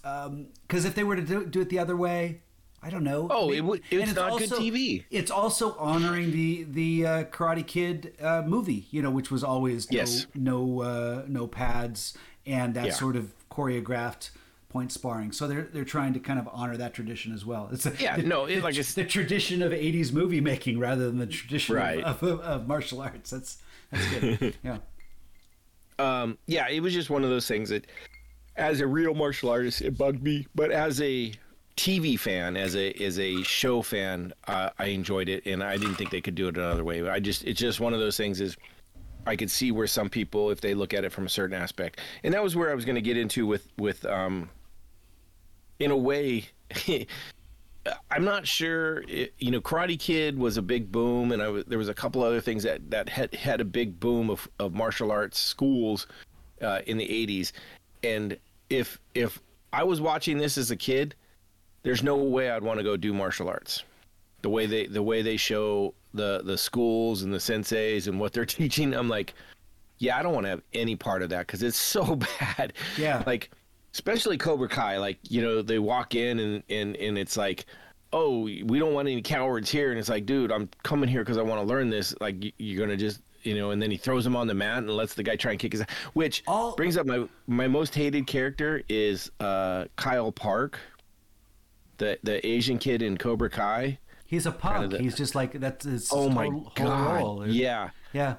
because um, if they were to do, do, it the other way, I don't know. Oh, it would. It's, it's not also, good TV. It's also honoring the the uh, Karate Kid uh, movie, you know, which was always no yes. no uh, no pads and that yeah. sort of choreographed point sparring. So they're they're trying to kind of honor that tradition as well. It's a, yeah, the, no, it's the, like it's the tradition of '80s movie making rather than the tradition right. of, of, of, martial arts. That's that's good. *laughs* yeah. Um, yeah, it was just one of those things that, as a real martial artist, it bugged me. But as a TV fan, as a as a show fan, uh, I enjoyed it, and I didn't think they could do it another way. I just it's just one of those things is I could see where some people, if they look at it from a certain aspect, and that was where I was going to get into with with um, in a way. *laughs* I'm not sure. It, you know, Karate Kid was a big boom, and I was, there was a couple other things that that had had a big boom of, of martial arts schools uh, in the '80s. And if if I was watching this as a kid, there's no way I'd want to go do martial arts. The way they the way they show the the schools and the senseis and what they're *laughs* teaching. I'm like, yeah, I don't want to have any part of that because it's so *laughs* bad. Yeah. Like, especially Cobra Kai. Like, you know, they walk in and and and it's like, oh, we don't want any cowards here, and it's like, dude, I'm coming here because I want to learn this. Like, you're gonna just. You know, and then he throws him on the mat and lets the guy try and kick his ass. Which All- brings up my my most hated character is uh, Kyle Park, the the Asian kid in Cobra Kai. He's a punk. the- He's just like that's his Oh my whole, whole god! role. Yeah. Yeah.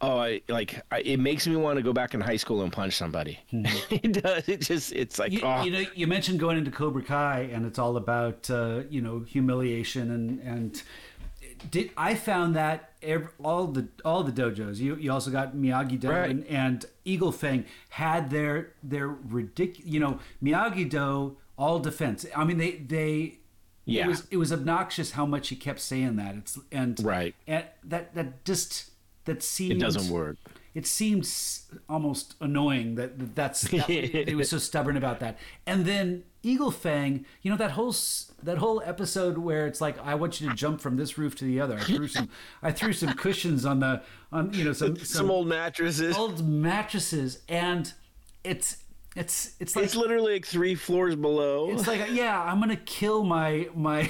Oh, I, like I, it makes me want to go back in high school and punch somebody. *laughs* it does. It just it's like Mm-hmm. You, oh, you know, you mentioned going into Cobra Kai, and it's all about uh, you know humiliation and and did I found that ev all the all the dojos. You you also got Miyagi Do Right. and, and Eagle Fang had their their ridiculous. You know, Miyagi Do all defense. I mean, they they. Yeah. It was it was obnoxious how much he kept saying that. It's and Right. and that that just that seems it doesn't work. it seems almost annoying that that that's *laughs* that, it was so stubborn about that. And then Eagle Fang, you know that whole s- that whole episode where it's like I want you to jump from this roof to the other. I threw some I threw some *laughs* cushions on the on you know some some, Some old mattresses. old mattresses and it's it's it's like it's literally like three floors below. it's It's, like yeah, I'm going to kill my my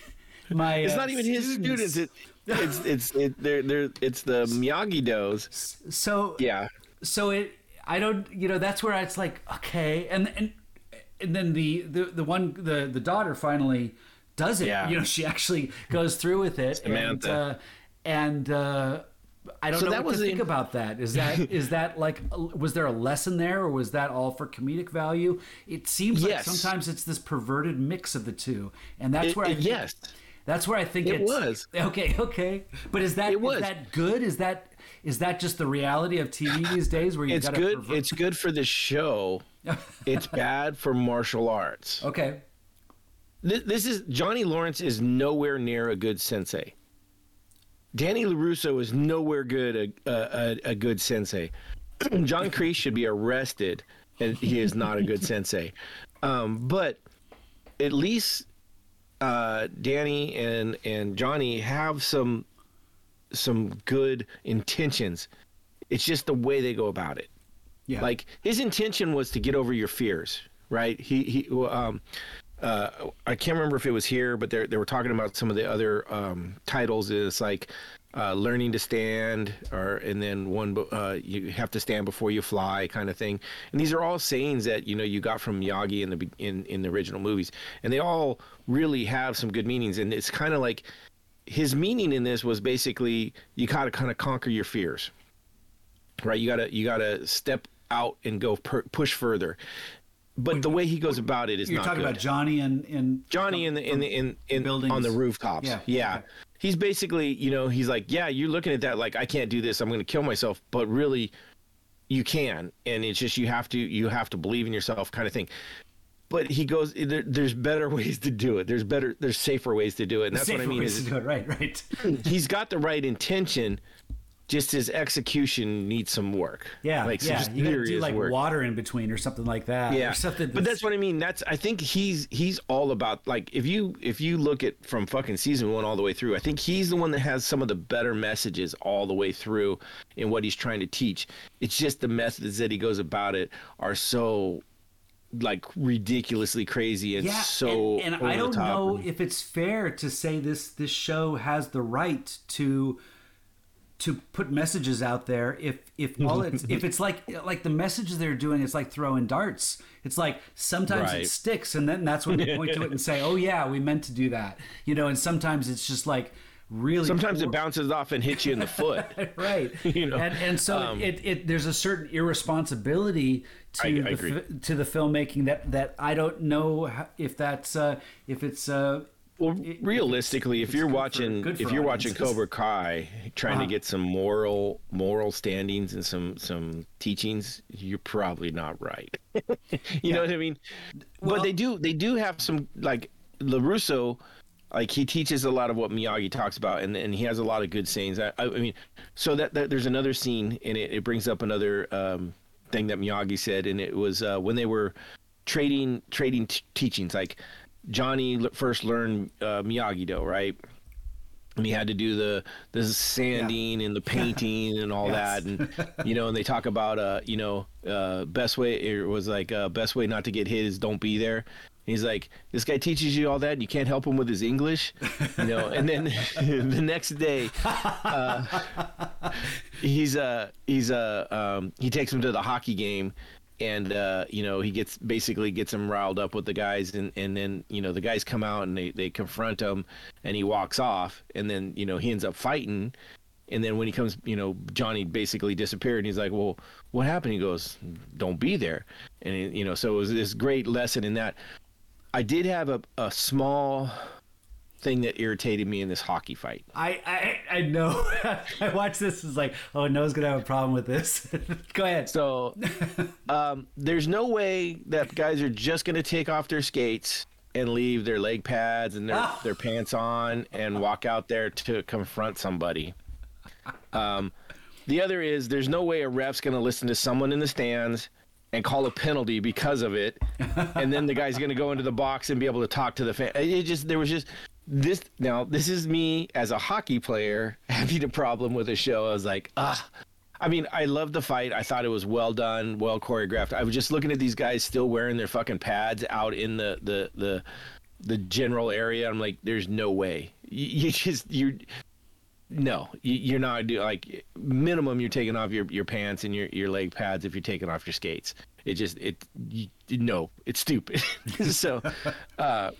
*laughs* my uh, not even his students. It, it's it's it, they're, they're, it's the Miyagi Dos. so Yeah. so it i don't you know that's where it's like okay and and and then the the, the one the the daughter finally does it Yeah. you know she actually goes through with it Samantha. and uh, and uh I don't So know that what was to think about that. Is that *laughs* is that like was there a lesson there, or was that all for comedic value? It seems like sometimes it's this perverted mix of the two, and that's It- where I it- think, yes. that's where I think It it's, was. okay. Okay, but is that is that good? Is that is that just the reality of TV these days, where you It's good. Pervert- It's good for the show. *laughs* It's bad for martial arts. okay. This, this is Johnny Lawrence is nowhere near a good sensei. Danny LaRusso is nowhere good a a, a, a good sensei. *clears throat* John Kreese should be arrested, and he is not a good *laughs* sensei. Um, but at least uh, Danny and and Johnny have some some good intentions. It's just the way they go about it. Yeah. Like his intention was to get over your fears, right? He he um uh I can't remember if it was here, but they they were talking about some of the other um titles is like uh, learning to stand, or and then one uh, you have to stand before you fly, kind of thing. And these are all sayings that you know you got from Miyagi in the in in the original movies, and they all really have some good meanings. And it's kind of like his meaning in this was basically you got to kind of conquer your fears right you gotta you gotta step out and go per, push further but the way he goes about it is You're talking good. about Johnny and and johnny in the in the in, in buildings. on the rooftops Yeah, yeah, okay. he's basically you know he's like yeah you're looking at that like i can't do this i'm gonna kill myself but really you can and it's just you have to you have to believe in yourself kind of thing but he goes there, there's better *laughs* ways to do it there's better there's safer ways to do it and that's what i safer mean ways is to do it. Right, right. *laughs* he's got the right intention just his execution needs some work Yeah, like some yeah. You gotta do like work water in between or something like that. yeah or something. but that's what i mean that's i think he's he's all about like if you if you look at from fucking season one all the way through i think he's the one that has some of the better messages all the way through in what he's trying to teach it's just the methods that he goes about it are so like ridiculously crazy and yeah. so and, and I don't know if it's fair to say this this show has the right to to put messages out there if if *laughs* all it's if it's like like the messages they're doing it's like throwing darts. It's like sometimes it sticks and then that's when they point to it and say *laughs* oh yeah we meant to do that you know and sometimes it's just like really sometimes it bounces off and hits you in the foot. *laughs* Right. You know, and, and so um, it, it there's a certain irresponsibility to I- the to the filmmaking that that I don't know if that's uh if it's uh Well, realistically, if you're good for- watching, if you're watching. Cobra Kai, trying Uh-huh. to get some moral moral standings and some some teachings, you're probably not right. *laughs* you know what I mean? Well- but they do they do have some like LaRusso, like he teaches a lot of what Miyagi talks about, and and he has a lot of good sayings. I, I, I mean, so that, that there's another scene and it. It brings up another um, thing that Miyagi said, and it was uh, when they were trading trading t- teachings like Johnny first learned uh, Miyagi Do, right? and he had to do the the sanding and the *laughs* painting and all Yes. that and you know and they talk about uh you know uh best way it was like uh best way not to get hit is don't be there he's like this guy teaches you all that and you can't help him with his english you know and then *laughs* the next day uh *laughs* he's uh he's uh um he takes him to the hockey game and uh you know he gets basically gets him riled up with the guys and and then you know the guys come out and they they confront him and he walks off and then you know he ends up fighting and then when he comes you know johnny basically disappeared and he's like well what happened? He goes don't be there. And you know so it was this great lesson in that i did have a, a small thing that irritated me in this hockey fight I, I I know. *laughs* I watched this. Is like, oh, Noah's gonna have a problem with this. *laughs* Go ahead. So, *laughs* um, there's no way that guys are just going to take off their skates and leave their leg pads and their, their pants on and walk out there to confront somebody. Um, the other is there's no way a ref's going to listen to someone in the stands and call a penalty because of it, and then the guy's going to go into the box and be able to talk to the fan. It just there was just this. Now this is me as a hockey player *laughs* having a problem with the show. I was like, ah. I mean, I loved the fight. I thought it was well done, well choreographed. I was just looking at these guys still wearing their fucking pads out in the the the, the general area. I'm like, there's no way. You, you *laughs* just you no, you, you're not do like minimum. You're taking off your, your pants and your, your leg pads if you're taking off your skates. It just it you, no, it's stupid. *laughs* so, uh,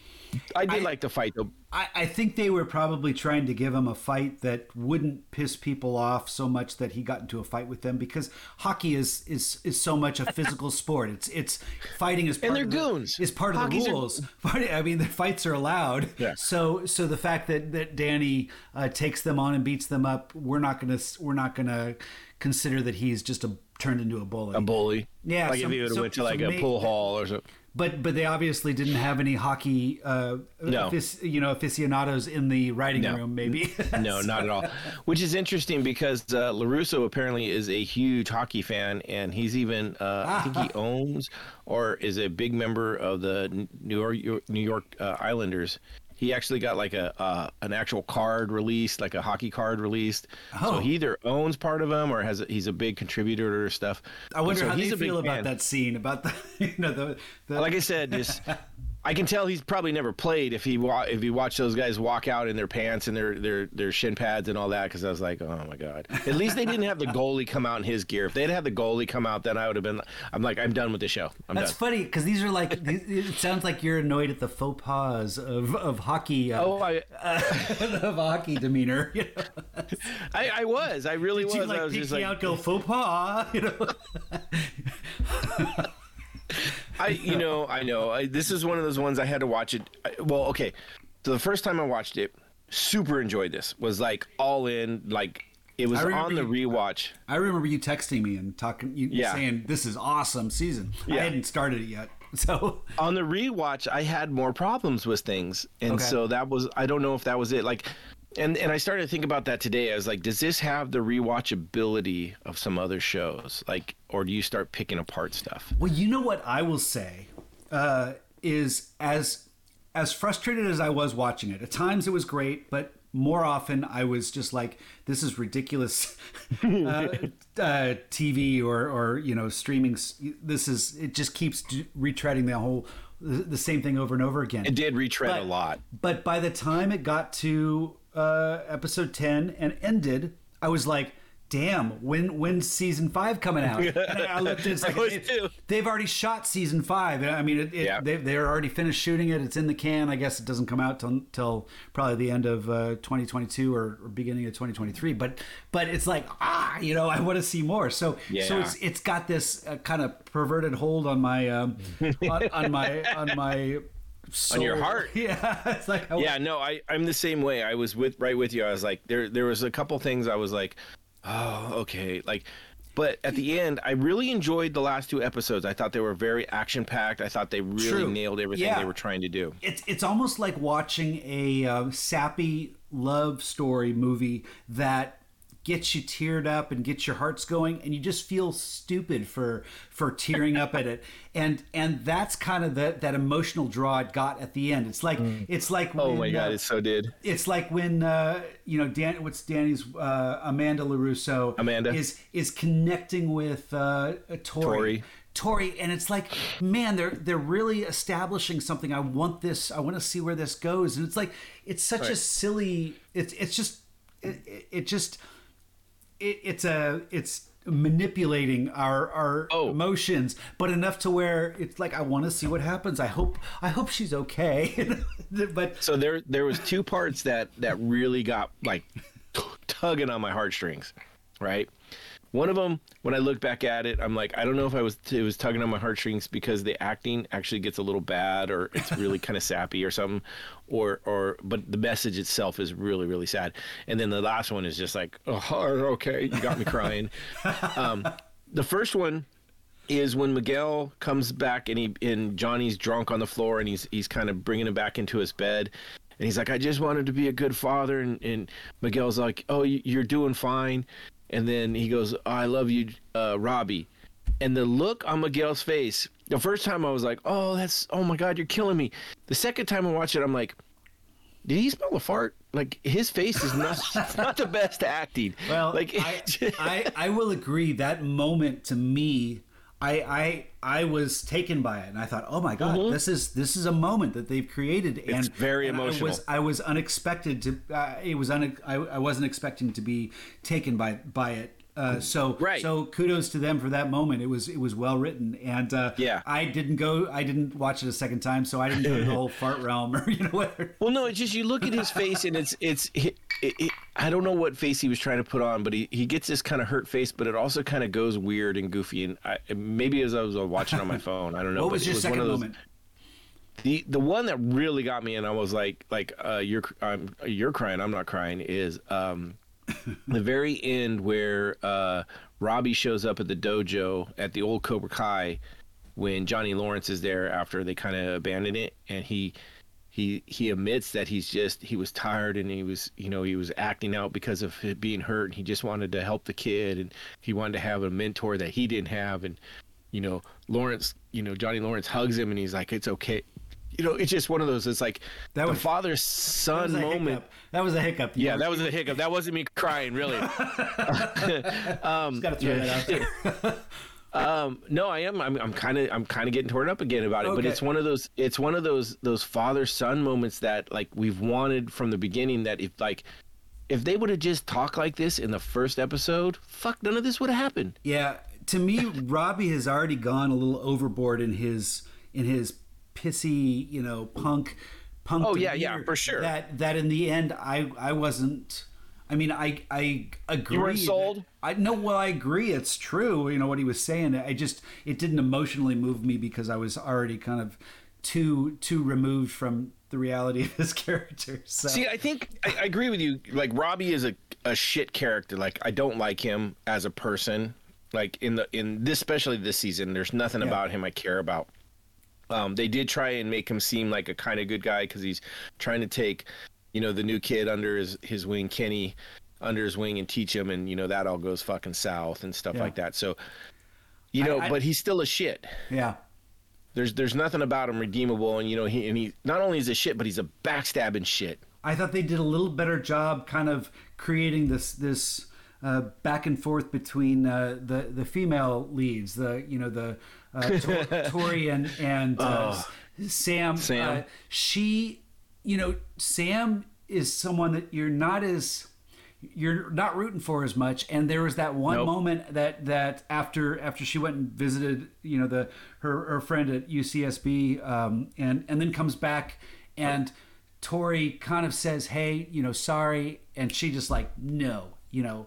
I did I- like the fight though. I, I think they were probably trying to give him a fight that wouldn't piss people off so much that he got into a fight with them because hockey is is, is so much a *laughs* physical sport. It's it's fighting is part they're of the, goons. is part of Hockey's the rules. Fighting- I mean, the fights are allowed. *laughs* Yeah. So so the fact that that Danny uh, takes them on and beats them up, we're not gonna we're not gonna consider that he's just a turned into a bully. A bully. Yeah, like so- if he would have so- went to so like a may- pool hall or something. But but they obviously didn't have any hockey, uh, No. affic- you know, aficionados in the writing No. room. Maybe *laughs* No, *laughs* not at all. Which is interesting because uh, LaRusso apparently is a huge hockey fan, and he's even uh, I think he *laughs* owns or is a big member of the New York New York uh, Islanders. He actually got like a uh, an actual card released, like a hockey card released. Oh. So he either owns part of them or has a, he's a big contributor to stuff. I wonder So how a feel about that scene, about the *laughs* you know the, the Like I said, just *laughs* I can tell he's probably never played if he wa- if he watched those guys walk out in their pants and their their their shin pads and all that because I was like, oh my god. At least they didn't have the goalie come out in his gear. If they'd had the goalie come out, then I would have been. I'm like, I'm done with the show. I'm That's done. funny because these are like these, it sounds like you're annoyed at the faux pas of of hockey uh, Oh, I, *laughs* of hockey demeanor. You know? I I was. I really Did was. you I like was peek just like, out, go faux pas? You know, *laughs* I you know I know. I, this is one of those ones I had to watch it. I, well, okay. So the first time I watched it, super enjoyed this. Was like all in. Like it was on the you- rewatch. I remember you texting me and talking, you Yeah. saying this is awesome season. I hadn't started it yet, *laughs* so on the rewatch i had more problems with things and Okay. so that was i don't know if that was it like and and i started to think about that today i was like does this have the rewatchability of some other shows like or do you start picking apart stuff Well, you know what I will say uh, is as as frustrated as I was watching it. At times it was great, but more often I was just like, "This is ridiculous." *laughs* uh, *laughs* uh, TV or or you know streaming. This is it. Just keeps d- retreading the whole the, the same thing over and over again. it did retread But- a lot But by the time it got to uh, episode ten and ended, I was like, "Damn, when when's season five coming out?" And I looked it, it's *laughs* like they, they've already shot season five. I mean, it, it, Yeah. they they're already finished shooting it. It's in the can. I guess it doesn't come out till, till probably the end of uh, 2022 or, or beginning of 2023. But but it's like ah, you know, I want to see more. So so it's it's got this uh, kind of perverted hold on my um, on, on my on my. On your heart. *laughs* yeah. It's like I, yeah no i i'm the same way i was with right with you i was like there there was a couple things i was like oh okay like but at the end i really enjoyed the last two episodes i thought they were very action packed i thought they really True. nailed everything Yeah. they were trying to do it's it's almost like watching a uh, sappy love story movie that gets you teared up and gets your hearts going and you just feel stupid for for tearing up at it *laughs* and and that's kind of the, that emotional draw it got at the end it's like it's like Oh when, my god, uh, it so did. it's like when uh, you know Dan. What's Danny's uh, Amanda LaRusso? Amanda. is is connecting with uh, Tori. Tori. Tori, and it's like, man, they're they're really establishing something. I want this. I want to see where this goes. And it's like, it's such a silly. It's it's just it, it just it, it's a it's manipulating our our Oh. emotions but enough to where it's like i want to see what happens i hope i hope she's okay *laughs* but So there there was two parts that that really got like tugging on my heartstrings, right? One of them, when I look back at it, I'm like, I don't know if I was it was tugging on my heartstrings because the acting actually gets a little bad, or it's really *laughs* kind of sappy or something, or or but the message itself is really really sad. And then the last one is just like, oh, okay, you got me *laughs* crying. um, the first one is when Miguel comes back and he and Johnny's drunk on the floor and he's he's kind of bringing him back into his bed. And he's like, I just wanted to be a good father. And, and Miguel's like, Oh, you- you're doing fine. And then he goes, I love you, uh, Robbie. And the look on Miguel's face, the first time I was like, Oh, that's, oh my God, you're killing me. The second time I watched it, I'm like, Did he smell a fart? Like his face is not, *laughs* not the best acting. Well, like, I, *laughs* I I will agree. That moment to me, I I I was taken by it, and I thought, oh my god, this is this is a moment that they've created, and Mm-hmm. very and emotional. I was I was unexpected to. Uh, it was un, I, I wasn't expecting to be taken by by it. Uh, so Right. so kudos to them for that moment. It was it was well written, and uh, Yeah. I didn't go. I didn't watch it a second time, so I didn't go to the whole *laughs* fart realm or you know whatever. Well, no, it's just you look at his face and it's it's it, it, I don't know what face he was trying to put on, but he, he gets this kind of hurt face, but it also kind of goes weird and goofy. And I, maybe as I was watching on my *laughs* phone, I don't know. What but was it your one second of those- moment? The the one that really got me, and I was like like uh, you're I'm, you're crying, I'm not crying, is um *laughs* the very end where uh, Robbie shows up at the dojo at the old Cobra Kai when Johnny Lawrence is there after they kind of abandon it, and he he he admits that he's just he was tired and he was you know he was acting out because of being hurt. And he just wanted to help the kid and he wanted to have a mentor that he didn't have. And you know Lawrence you know Johnny Lawrence hugs him and he's like it's okay you know it's just one of those it's like That the was- father son moment hiccup. That was a hiccup. Yeah were- that was a hiccup that wasn't me crying really *laughs* um Got to throw that out there. *laughs* um, no, I am. I'm, I'm kind of, I'm kind of getting torn up again about it. But it's one of those, it's one of those, those father son moments that like we've wanted from the beginning. That if like, if they would have just talked like this in the first episode, fuck, none of this would have happened. Yeah, to me, Robbie has already gone a little overboard in his in his pissy, you know, punk punk. Oh, yeah, yeah, for sure. That that in the end, I I wasn't. I mean, I I agree. weren't sold? I no, well, I agree. It's true. You know what he was saying. I just it didn't emotionally move me because I was already kind of too too removed from the reality of his *laughs* character. So See, I think I, I agree with you. Like Robbie is a, a shit character. Like I don't like him as a person. Like in the in this, especially this season, there's nothing Yeah. about him I care about. Um, they did try and make him seem like a kind of good guy because he's trying to take, you know, the new kid under his his wing, Kenny, under his wing, and teach him, and you know that all goes fucking south and stuff Yeah. like that. So, you know, I- but he's still a shit. yeah. There's there's nothing about him redeemable, and you know he and he not only is a shit, but he's a backstabbing shit. I thought they did a little better job kind of creating this this uh, back and forth between uh, the the female leads, the you know the uh, Tor- *laughs* Tori and and uh, Sam. Sam. Uh, she, you know, Sam is someone that you're not as you're not rooting for as much and there was that one Nope. moment that that after after she went and visited you know the her, her friend at UCSB um, and and then comes back and Tori kind of says hey you know sorry and she just like no you know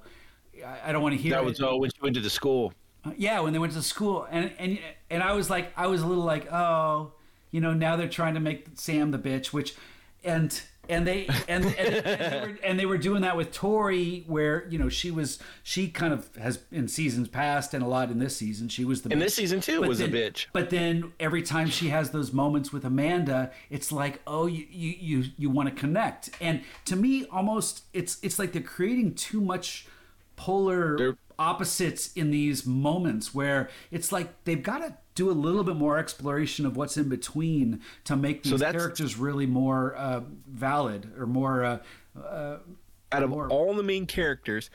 I, I don't want to hear That it. was oh when she went to the school. Yeah, when they went to school, and and and I was like, I was a little like, oh, you know, now they're trying to make Sam the bitch, which, and and they and and, and, they, *laughs* were, and they were doing that with Tori, where you know she was she kind of has in seasons past and a lot in this season she was the And bitch. this season too But was then- a bitch. But then every time she has those moments with Amanda, it's like, oh, you you you, you want to connect. And to me, almost it's it's like they're creating too much polar They're- opposites in these moments where it's like they've got to do a little bit more exploration of what's in between to make these that's- characters really more uh, valid or more uh, out of More- all the main characters,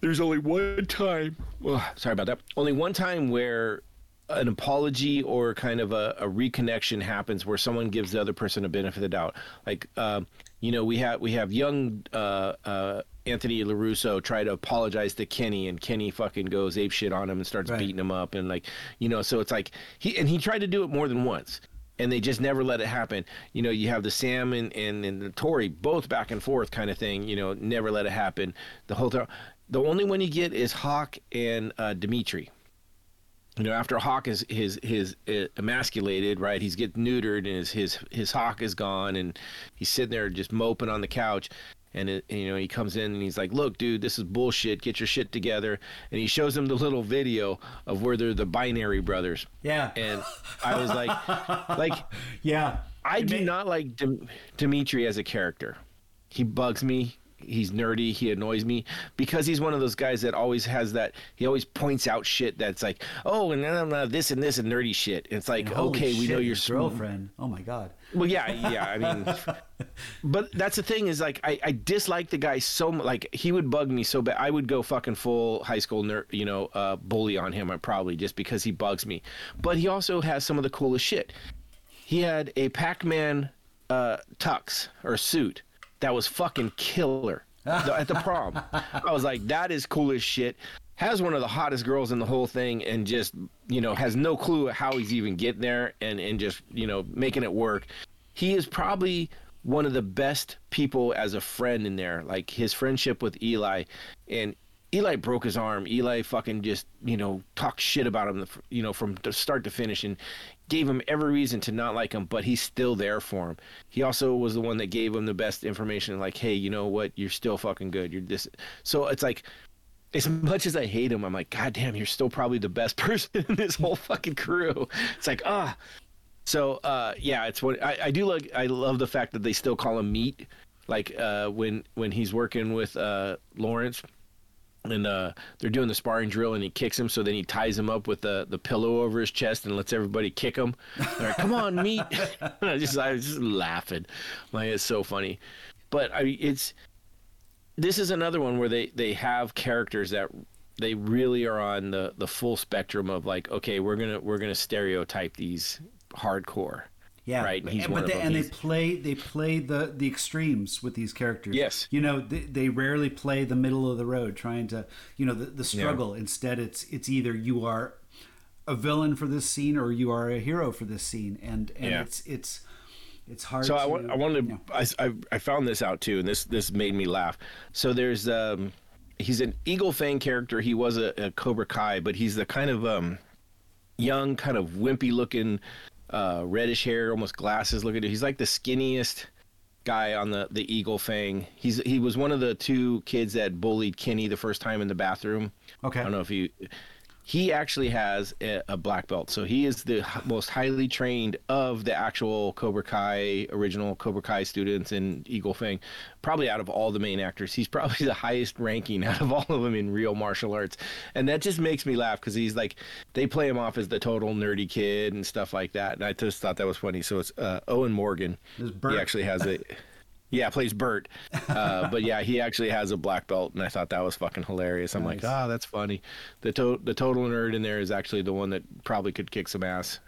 there's only one time. Well, sorry about that. Only one time where an apology or kind of a, a reconnection happens, where someone gives the other person a benefit of the doubt. Like, um, you know, we have we have young uh, uh, Anthony LaRusso try to apologize to Kenny, and Kenny fucking goes ape shit on him and starts Right. beating him up, and like, you know, so it's like he and he tried to do it more than once and they just never let it happen. You know, you have the Sam and, and, and the Tori both back and forth kind of thing. You know, never let it happen. The whole time, the only one you get is Hawk and uh, Demetri. You know, after Hawk is his his uh, emasculated, right? He's getting neutered, and his his his Hawk is gone, and he's sitting there just moping on the couch. And it, you know, he comes in and he's like, "Look, dude, this is bullshit. Get your shit together." And he shows him the little video of where they're the binary brothers. yeah And I was like, like *laughs* yeah I do not like Dim- Demetri as a character. He bugs me. He's nerdy. He annoys me because he's one of those guys that always has that. He always points out shit that's like, oh, and then uh, this and this and nerdy shit. It's like, okay, we know your you're sm- girlfriend oh my god Well, yeah, yeah. I mean, but that's the thing is like I, I dislike the guy so much. Like he would bug me so bad. I would go fucking full high school nerd, you know, uh, bully on him. I probably just because he bugs me. But he also has some of the coolest shit. He had a Pac-Man uh, tux or suit that was fucking killer at the prom. I was like, that is cool as shit. Has one of the hottest girls in the whole thing, and just you know has no clue how he's even getting there, and and just you know making it work. He is probably one of the best people as a friend in there. Like his friendship with Eli, and Eli broke his arm. Eli fucking just you know talked shit about him, you know from start to finish, and gave him every reason to not like him. But he's still there for him. He also was the one that gave him the best information. Like, hey, you know what? You're still fucking good. You're this. So it's like. As much as I hate him, I'm like, God damn, you're still probably the best *laughs* person in this whole fucking crew. It's like, ah, so uh, yeah, it's what I, I do like. I love the fact that they still call him meat. Like uh, when when he's working with uh, Lawrence, and uh, they're doing the sparring drill, and he kicks him. So then he ties him up with the the pillow over his chest and lets everybody kick him. They're like, "Come on, meat!" *laughs* I just I was just laughing. Like it's so funny, but I it's this is another one where they they have characters that they really are on the the full spectrum of like okay we're gonna we're gonna stereotype these hardcore Yeah, right? He's and, but they, and they play they play the the extremes with these characters. Yes. you know they, they rarely play the middle of the road, trying to you know the, the struggle. Instead, it's it's either you are a villain for this scene or you are a hero for this scene, and and Yeah. it's it's it's hard. So to, I, wa- I wanted. I, I I found this out too, and this this made me laugh. So there's um, he's an Eagle Fang character. He was a, a Cobra Kai, but he's the kind of um, young, kind of wimpy looking, uh, reddish hair, almost glasses looking. He's like the skinniest guy on the the Eagle Fang. He's he was one of the two kids that bullied Kenny the first time in the bathroom. Okay. I don't know if you. He actually has a, a black belt, so he is the most highly trained of the actual Cobra Kai original Cobra Kai students in Eagle Fang. Probably out of all the main actors, he's probably *laughs* the highest ranking out of all of them in real martial arts, and that just makes me laugh because he's like they play him off as the total nerdy kid and stuff like that, and I just thought that was funny. So it's uh, Owen Morgan. He actually has a. *laughs* Yeah, plays Bert. Uh, but yeah, he actually has a black belt, and I thought that was fucking hilarious. I'm like, Nice. ah, that's funny. The to- the total nerd in there is actually the one that probably could kick some ass.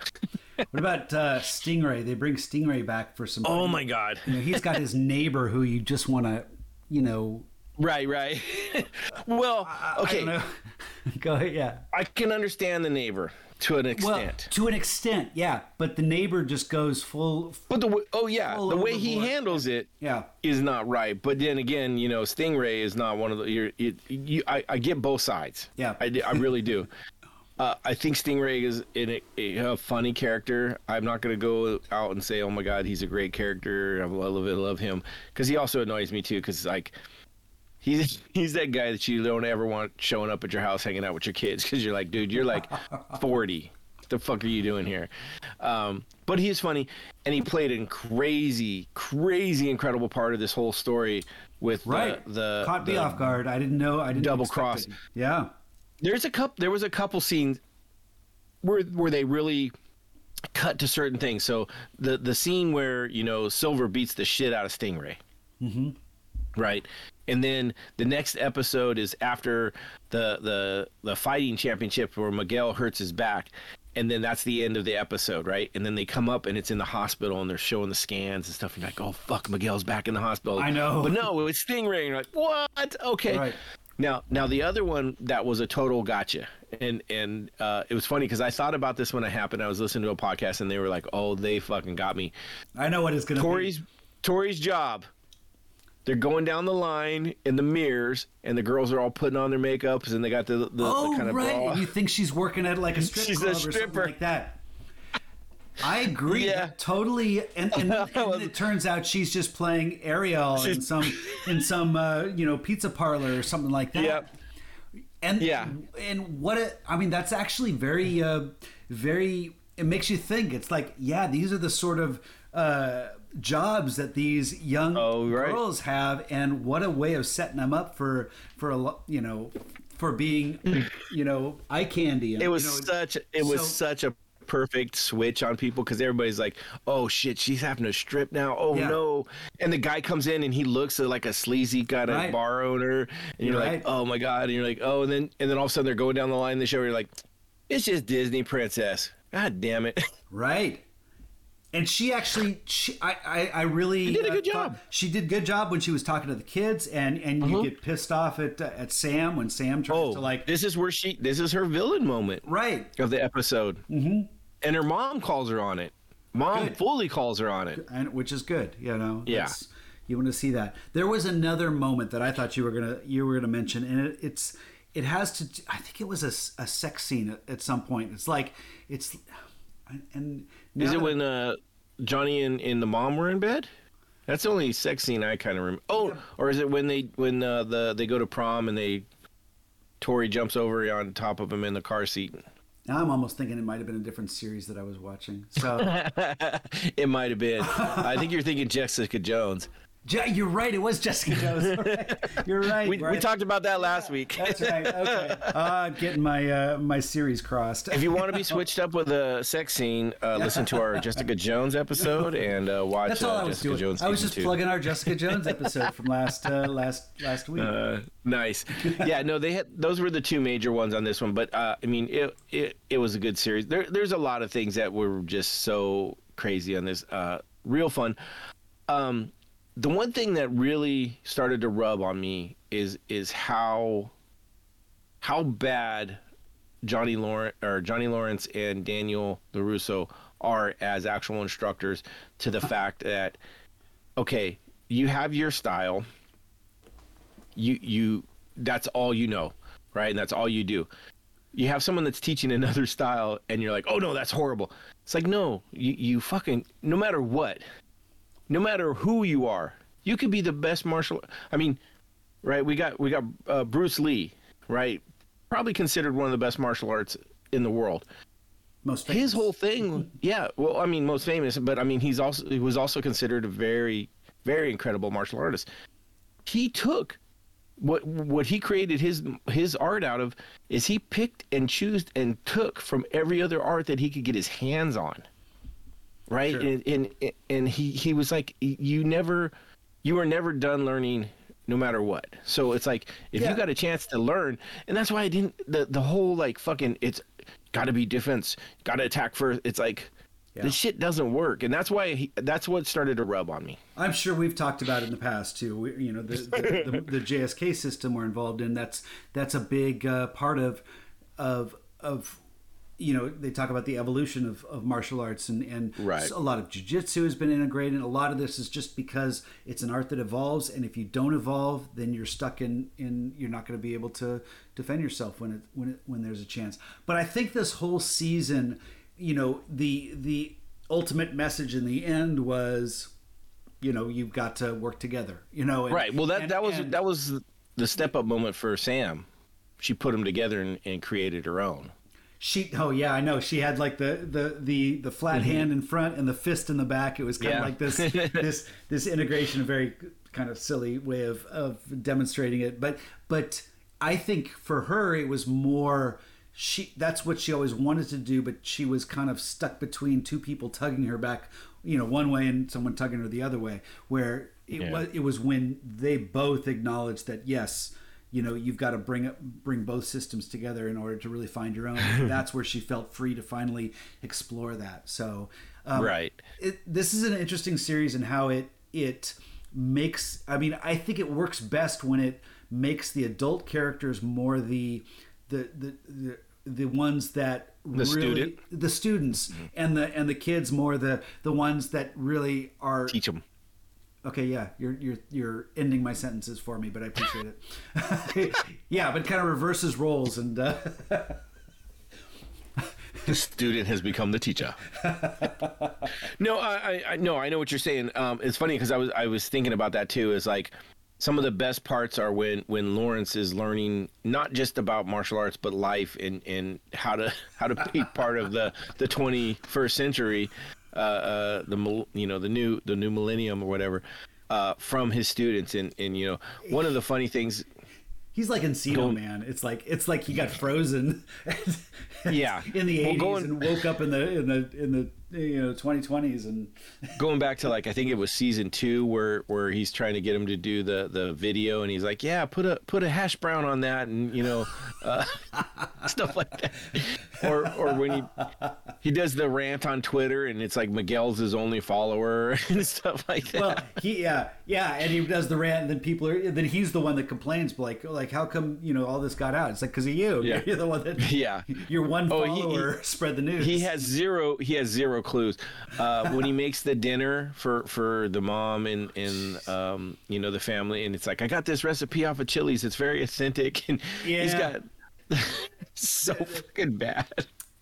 What about uh, Stingray? They bring Stingray back for some. Oh my god. You know, he's got his neighbor who you just want to, you know. Right, right. *laughs* well, okay. *laughs* Go ahead. Yeah. I can understand the neighbor to an extent. Well, to an extent, yeah. But the neighbor just goes full. but the oh yeah, the way he overboard. handles it Yeah. is not right. But then again, you know, Stingray is not one of the. You're, you, you, I, I get both sides. Yeah. I, I really do. *laughs* Uh, I think Stingray is in a, a, a funny character. I'm not going to go out and say, "Oh my God, he's a great character. I love it, love him," because he also annoys me too. Because like, he's *laughs* he's that guy that you don't ever want showing up at your house, hanging out with your kids, because you're like, dude, you're like *laughs* 40. the fuck are you doing here? Um, but he's funny, and he played a crazy, crazy, incredible part of this whole story with Right. the, the Caught me the- off guard. I didn't know. I didn't double cross. it. Yeah. There's a couple. There was a couple scenes where where they really cut to certain things. So the the scene where you know Silver beats the shit out of Stingray. Mm-hmm. Right. And then the next episode is after the the the fighting championship where Miguel hurts his back. And then that's the end of the episode, right? And then they come up and it's in the hospital and they're showing the scans and stuff. And you're like, oh, fuck, Miguel's back in the hospital. I know. But no, it's Stingray. You're like, what? Okay. Right. Now, now the other one that was a total gotcha, and and uh, it was funny because I thought about this when it happened. I was listening to a podcast, and they were like, "Oh, they fucking got me." I know what it's gonna Tori's be. Tori's job. They're going down the line in the mirrors, and the girls are all putting on their makeups, and they got the the, Oh the kind of right. bra. And you think she's working at like a *laughs* strip She's a club or something stripper. like that. I agree. Yeah. Totally. And, and, *laughs* and it turns out she's just playing Ariel in some in some uh, you know pizza parlor or something like that. Yep. And Yeah. and what I mean that's actually very uh, very it makes you think. It's like yeah, these are the sort of uh, jobs that these young Oh, right. girls have, and what a way of setting them up for for a lo- you know for being *laughs* you know eye candy. And, It was you know, such it was so- such a perfect switch on people because everybody's like, "Oh shit, she's having to strip now." Oh Yeah. no! And the guy comes in and he looks like a sleazy kind of Right. bar owner, and you're, You're like, "Oh my god!" And you're like, "Oh," and then and then all of a sudden they're going down the line in the show. Where you're like, "It's just Disney princess." God damn it! *laughs* Right. And she actually, she, I, I, I really She did a uh, good thought- job. Uh-huh. She did good job when she was talking to the kids, and and you get pissed off at uh, at Sam when Sam tries oh, to like, this is where she. This is her villain moment right, of the episode, mm-hmm. and her mom calls her on it. Mom Good. fully calls her on it. and which is good, you know. Yeah. You want to see that. There was another moment that I thought you were gonna you were gonna mention, and it, it's it has to. I think it was a, a sex scene at, at some point. It's like it's and now Is it that- when uh, Johnny and, and the mom were in bed? That's the only sex scene I kind of remember. Oh, or is it when they when uh, the they go to prom and they Tori jumps over on top of him in the car seat? now I'm almost thinking it might have been a different series that I was watching. So. *laughs* it might have been. I think you're thinking Jessica Jones. Ja- You're right. It was Jessica Jones. Right. *laughs* You're right. We, we talked about that last week. That's right. Okay. Uh, *laughs* I'm getting my uh, my series crossed. If you want to be switched up with a sex scene, uh, listen to our Jessica Jones episode and uh, watch That's all uh, I was Jessica doing. Jones. I was just two. plugging our Jessica *laughs* Jones episode from last uh, last last week. Uh, nice. Yeah, no, they had those were the two major ones on this one, but uh, I mean, it, it it was a good series. There there's a lot of things that were just so crazy on this. Uh, real fun. Um, the one thing that really started to rub on me is is how how bad Johnny Lawrence or Johnny Lawrence and Daniel LaRusso are as actual instructors to the fact that okay, you have your style. You you that's all you know right? And that's all you do. You have someone that's teaching another style and you're like oh no that's horrible. It's like no you, you fucking no matter what no matter who you are you could be the best martial i mean right we got we got uh, bruce lee right probably considered one of the best martial arts in the world. Most famous. his whole thing yeah well i mean most famous but i mean he's also he was also considered a very very incredible martial artist. He took what what he created his his art out of is he picked and chose and took from every other art that he could get his hands on right Sure. and, and and he he was like you never you are never done learning no matter what so it's like if Yeah. you got a chance to learn and that's why i didn't the the whole like fucking it's got to be defense got to attack first it's like Yeah. this shit doesn't work and that's why he, that's what started to rub on me I'm sure we've talked about it in the past too. We, you know, the the, the the JSK system we're involved in. That's that's a big uh, part of of of you know they talk about the evolution of, of martial arts and and Right. a lot of jujitsu has been integrated. And a lot of this is just because it's an art that evolves, and if you don't evolve, then you're stuck in in you're not going to be able to defend yourself when it when it, when there's a chance. But I think this whole season, you know, the the ultimate message in the end was you know you've got to work together you know and- right well that and- that was and- that was the step up moment for sam she put them together and, and created her own she oh yeah i know she had like the the the, the flat mm-hmm. hand in front and the fist in the back it was kind yeah. of like this *laughs* this this integration a very kind of silly way of of demonstrating it but but i think for her it was more she that's what she always wanted to do but she was kind of stuck between two people tugging her back you know one way and someone tugging her the other way where it yeah. was it was when they both acknowledged that yes you know you've got to bring up bring both systems together in order to really find your own *laughs* that's where she felt free to finally explore that so um, right it, this is an interesting series and how it it makes i mean i think it works best when it makes the adult characters more the the the, the the ones that the really student. the students mm-hmm. and the and the kids more the the ones that really are teach them Okay, yeah, you're you're you're ending my sentences for me, but I appreciate it. *laughs* yeah, but kind of reverses roles and. Uh... *laughs* the student has become the teacher. no, I, I no, I know what you're saying. Um, it's funny because I was I was thinking about that too. Is like some of the best parts are when when Lawrence is learning not just about martial arts but life and and how to *laughs* how to be part of the the 21st century uh, uh, the you know the new the new millennium or whatever uh, from his students and and you know one of the funny things he's like Encino Man. It's like it's like he got frozen. *laughs* yeah, in the eighties well, and woke up in the in the in the you know 2020s and *laughs* going back to like I think it was season two where where he's trying to get him to do the the video and he's like yeah put a put a hash brown on that and you know uh, *laughs* stuff like that *laughs* or or when he he does the rant on Twitter and it's like Miguel's his only follower and stuff like that. Well, he yeah yeah and he does the rant and then people are then he's the one that complains like like how come you know all this got out? It's like because of you. Yeah. You're the one that yeah. You're one follower. Oh, he, he, spread the news. He has zero. He has zero clues. Uh, when he makes the dinner for for the mom and and um, you know the family, and it's like I got this recipe off of Chili's. It's very authentic, and yeah. he's got *laughs* so fucking bad.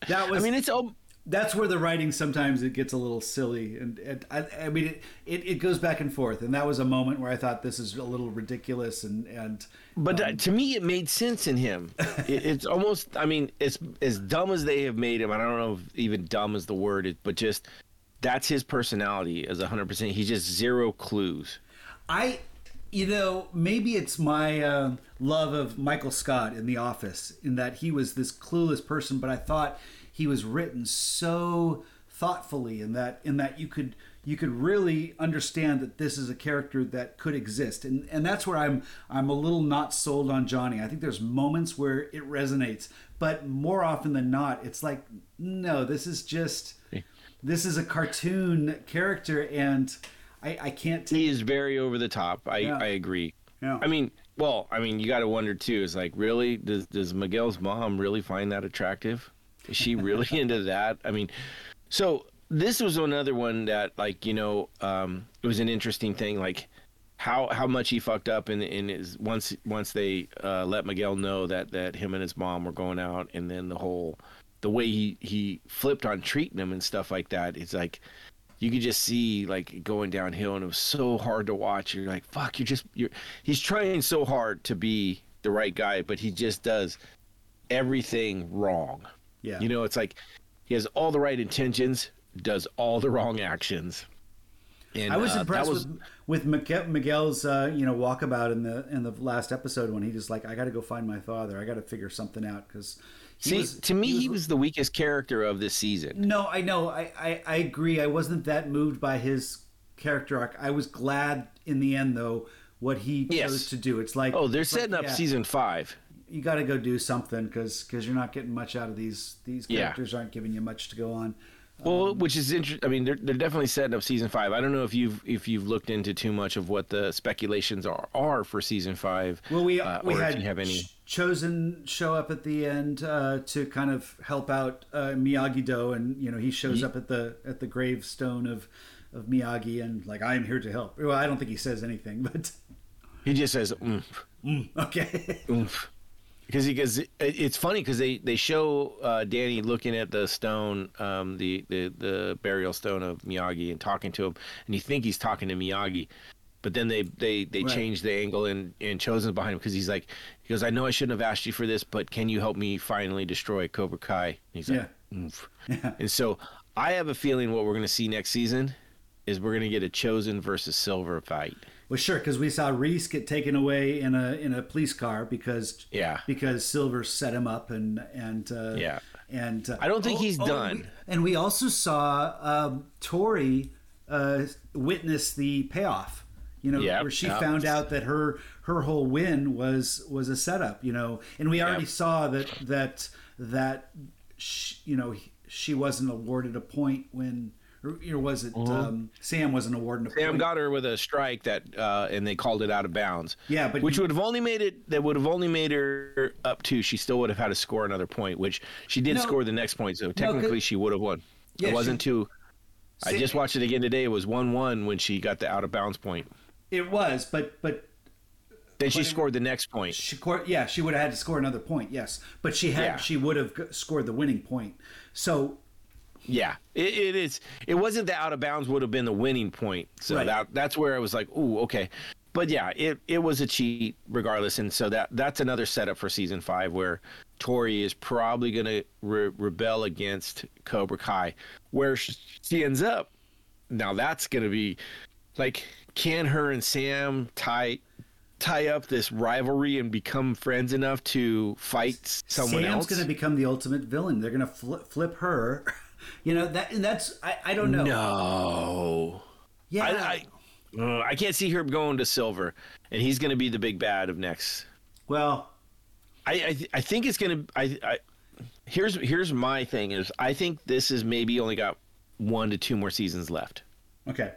That was. I mean, it's all that's where the writing sometimes it gets a little silly and, and I, I, mean it, it, it, goes back and forth. And that was a moment where i thought this is a little ridiculous and and but um, to me it made sense in him. *laughs* It, it's almost i mean it's as dumb as they have made him i don't know if even dumb is the word but just that's his personality as 100% he's just zero clues. I you know maybe it's my uh, love of michael scott in the office in that he was this clueless person but i thought he was written so thoughtfully in that in that you could you could really understand that this is a character that could exist and and that's where I'm I'm a little not sold on Johnny. I think there's moments where it resonates, but more often than not it's like no, this is just this is a cartoon character and I I can't t- He is very over the top. I yeah. I agree. Yeah. I mean, well, I mean, you got to wonder too. Is like, really, does does Miguel's mom really find that attractive? Is she really *laughs* into that? I mean, so this was another one that, like, you know, um, it was an interesting thing, like how how much he fucked up in in his once once they uh, let Miguel know that that him and his mom were going out, and then the whole the way he he flipped on treating him and stuff like that. It's like you could just see like going downhill, and it was so hard to watch. You're like, fuck, you're just you're. He's trying so hard to be the right guy, but he just does everything wrong. Yeah. You know, it's like he has all the right intentions, does all the wrong actions. And, I was uh, impressed was... with with Miguel's uh, you know walkabout in the in the last episode when he just like I got to go find my father. I got to figure something out because. See, was, to me, he was, he was, the weakest character of this season. No, I know. I, I, I agree. I wasn't that moved by his character arc. I was glad in the end, though, what he yes. chose to do. It's like oh, they're setting like, up yeah. season five you got to go do something because because you're not getting much out of these these characters yeah. aren't giving you much to go on. Well, um, which is interesting. I mean, they're, they're definitely setting up season five. I don't know if you've if you've looked into too much of what the speculations are are for season five. Well, we uh, we had have any Chozen show up at the end uh, to kind of help out uh, Miyagi Do, and you know he shows up at the at the gravestone of of Miyagi, and like I am here to help. Well, I don't think he says anything, *laughs* but he just says, mm. Mm, *laughs* "Okay." Oomph because because it's funny because they they show uh, Danny looking at the stone, um, the, the the burial stone of Miyagi, and talking to him, and you think he's talking to Miyagi, but then they they they Right. changed the angle and and Chozen behind him because he's like he goes I know I shouldn't have asked you for this but can you help me finally destroy Cobra Kai and he's like "Oof." *laughs* Yeah. and so I have a feeling what we're gonna see next season is we're gonna get a Chozen versus Silver fight Well, sure, because we saw Kreese get taken away in a in a police car because Yeah. because Silver set him up and and uh, Yeah. and uh, I don't think he's done. we- and we also saw um, Tori uh, witness the payoff. You know, Yep, where she yep. found out that her her whole win was was a setup. You know, and we already Yep. saw that that that sh you know she wasn't awarded a point when. Or, you know, was it um, Sam wasn't awarded a Mm-hmm. Sam got her with a strike that, uh, and they called it out of bounds. Yeah, but which you- would have only made it. That would have only made her up two. She still would have had to score another point, which she did No. score the next point. So technically, she would have won. Yeah, it wasn't two. I just watched it again today. It was one-one when she got the out of bounds point. It was, but but Then she scored the next point. she scored. Yeah, she would have had to score another point. Yes, but she had Yeah. she would have scored the winning point. So Yeah, it, it is. It wasn't the out of bounds would have been the winning point. So Right. that that's where I was like, ooh, okay. But yeah, it, it was a cheat regardless, and so that that's another setup for season five where Tori is probably gonna re- rebel against Cobra Kai, where she ends up. Now that's gonna be like, can her and Sam tie tie up this rivalry and become friends enough to fight someone Sam's else? Sam's going to become the ultimate villain. They're going to flip, flip her. You know that and that's I, I don't know. No. Yeah, I, I, uh, I can't see her going to Silver, and he's going to be the big bad of next. well, I I, th- I think it's going to. I, I here's here's my thing is I think this is maybe only got one to two more seasons left. okay.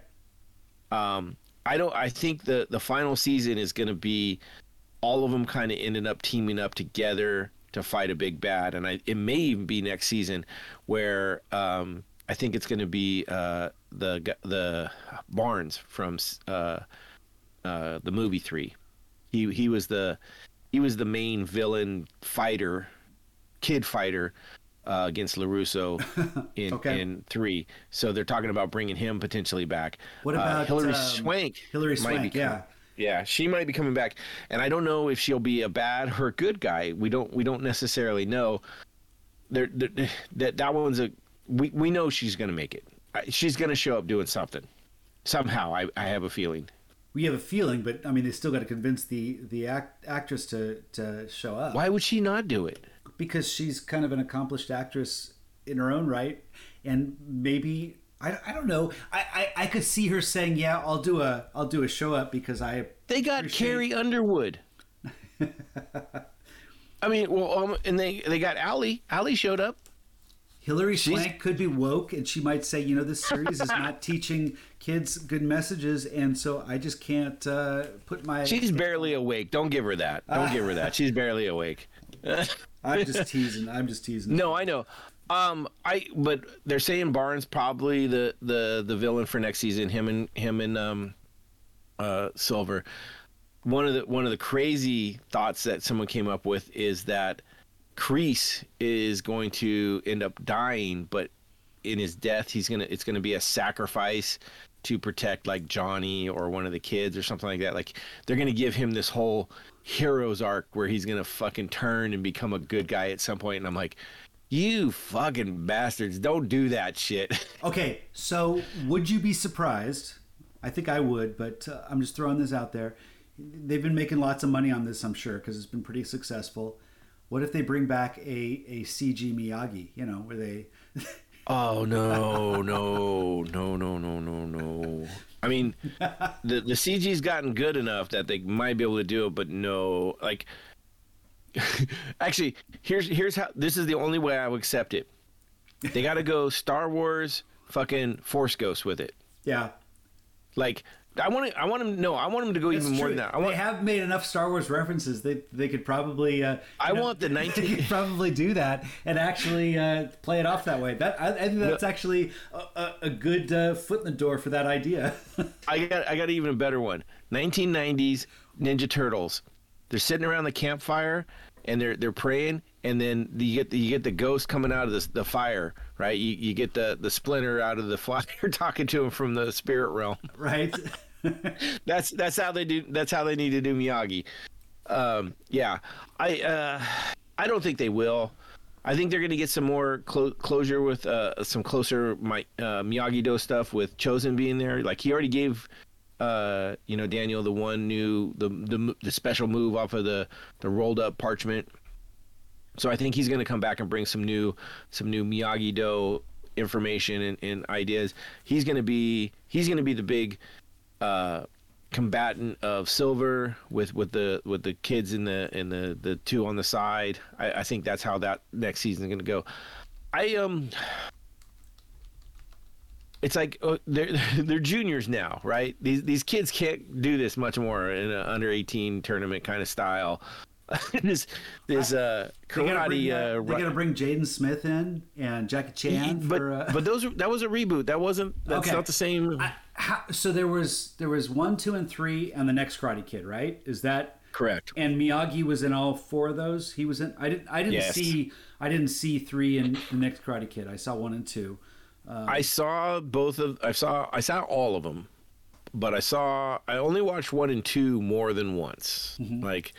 Um, I don't. I think the the final season is going to be all of them kind of ended up teaming up together to fight a big bad, and I it may even be next season where um, I think it's going to be uh, the the Barnes from uh, uh, the movie three. He he was the he was the main villain fighter, kid fighter. Uh, against LaRusso *laughs* in Okay. in three, so they're talking about bringing him potentially back. What Uh, about, Hilary um, Swank? Hilary Swank, yeah. Yeah, she might be coming back, and I don't know if she'll be a bad or a good guy. We don't we don't necessarily know. There, there- that that one's a we we know she's gonna make it. She's gonna show up doing something, somehow. I I have a feeling. We have a feeling, but I mean, they still got to convince the the act, actress to to show up Why would she not do it? because she's kind of an accomplished actress in her own right, and maybe I, I don't know. I, I I could see her saying, "Yeah, I'll do a I'll do a show up because I They got Appreciate- Carrie Underwood. *laughs* I mean, well, um, and they they got Ali. Ali showed up. Hilary Swank could be woke, and she might say, you know, this series is not *laughs* teaching kids good messages, and so I just can't uh, put my. She's barely awake. Don't give her that. Don't give her that. *laughs* She's barely awake. I'm just teasing. I'm just teasing. No, I know. Um, I but they're saying Barnes probably the the the villain for next season. Him and him and um, uh, Silver. One of the one of the crazy thoughts that someone came up with is that Kreese is going to end up dying, but in his death, he's gonna it's gonna be a sacrifice to protect like Johnny or one of the kids or something like that. Like they're gonna give him this whole hero's arc where he's gonna fucking turn and become a good guy at some point. And I'm like, you fucking bastards, don't do that shit. *laughs* Okay, so would you be surprised? I think I would, but uh, I'm just throwing this out there. They've been making lots of money on this, I'm sure, because it's been pretty successful. What if they bring back a, a CG Miyagi? You know, where they *laughs* Oh no, no, no, no, no, no, no. I mean, *laughs* the the CG's gotten good enough that they might be able to do it, but no, like. *laughs* Actually, here's here's how. This is the only way I would accept it. They got to go Star Wars, fucking Force Ghost with it. yeah. Like, I want to. I want him. No, I want him to go That's even more true. than that. I they have made enough Star Wars references. They they could probably. Uh, I know, want the *laughs* They 19 could probably do that and actually uh, play it off that way. That I, I think that's actually a, a, a good uh, foot in the door for that idea. *laughs* I got I got even a better one. 1990s Ninja Turtles. They're sitting around the campfire and they're they're praying and then you get the, you get the ghost coming out of the the fire, right? You you get the the splinter out of the *laughs* fire talking to him from the spirit realm. *laughs* right? *laughs* that's that's how they do. That's how they need to do Miyagi. Um, yeah, I uh, I don't think they will. I think they're going to get some more clo- closure with uh, some closer my, uh, Miyagi Do stuff with Chozen being there. Like he already gave, uh, you know, Daniel the one new the the, the special move off of the the rolled up parchment. So I think he's going to come back and bring some new some new Miyagi Do information and, and ideas. He's going to be he's going to be the big uh, combatant of silver with with the with the kids in the in the the two on the side. I, I think that's how that next season is going to go. I um. It's like uh, they're *laughs* they're juniors now, right? These these kids can't do this much more in an under eighteen tournament kind of style. *laughs* this this uh karate bring, uh, uh, gotta bring Jaden Smith in and Jackie Chan but for. Uh, but those that was a reboot. That wasn't that's Okay. not the same. I, how, so there was there was one, two, and three, and the next Karate Kid, right? Is that Correct. and Miyagi was in all four of those? He was in. I didn't. I didn't Yes. see. I didn't see three in the next Karate Kid. I saw one and two. I saw both of I saw I saw all of them, but I saw I only watched one and two more than once. Mm-hmm. Like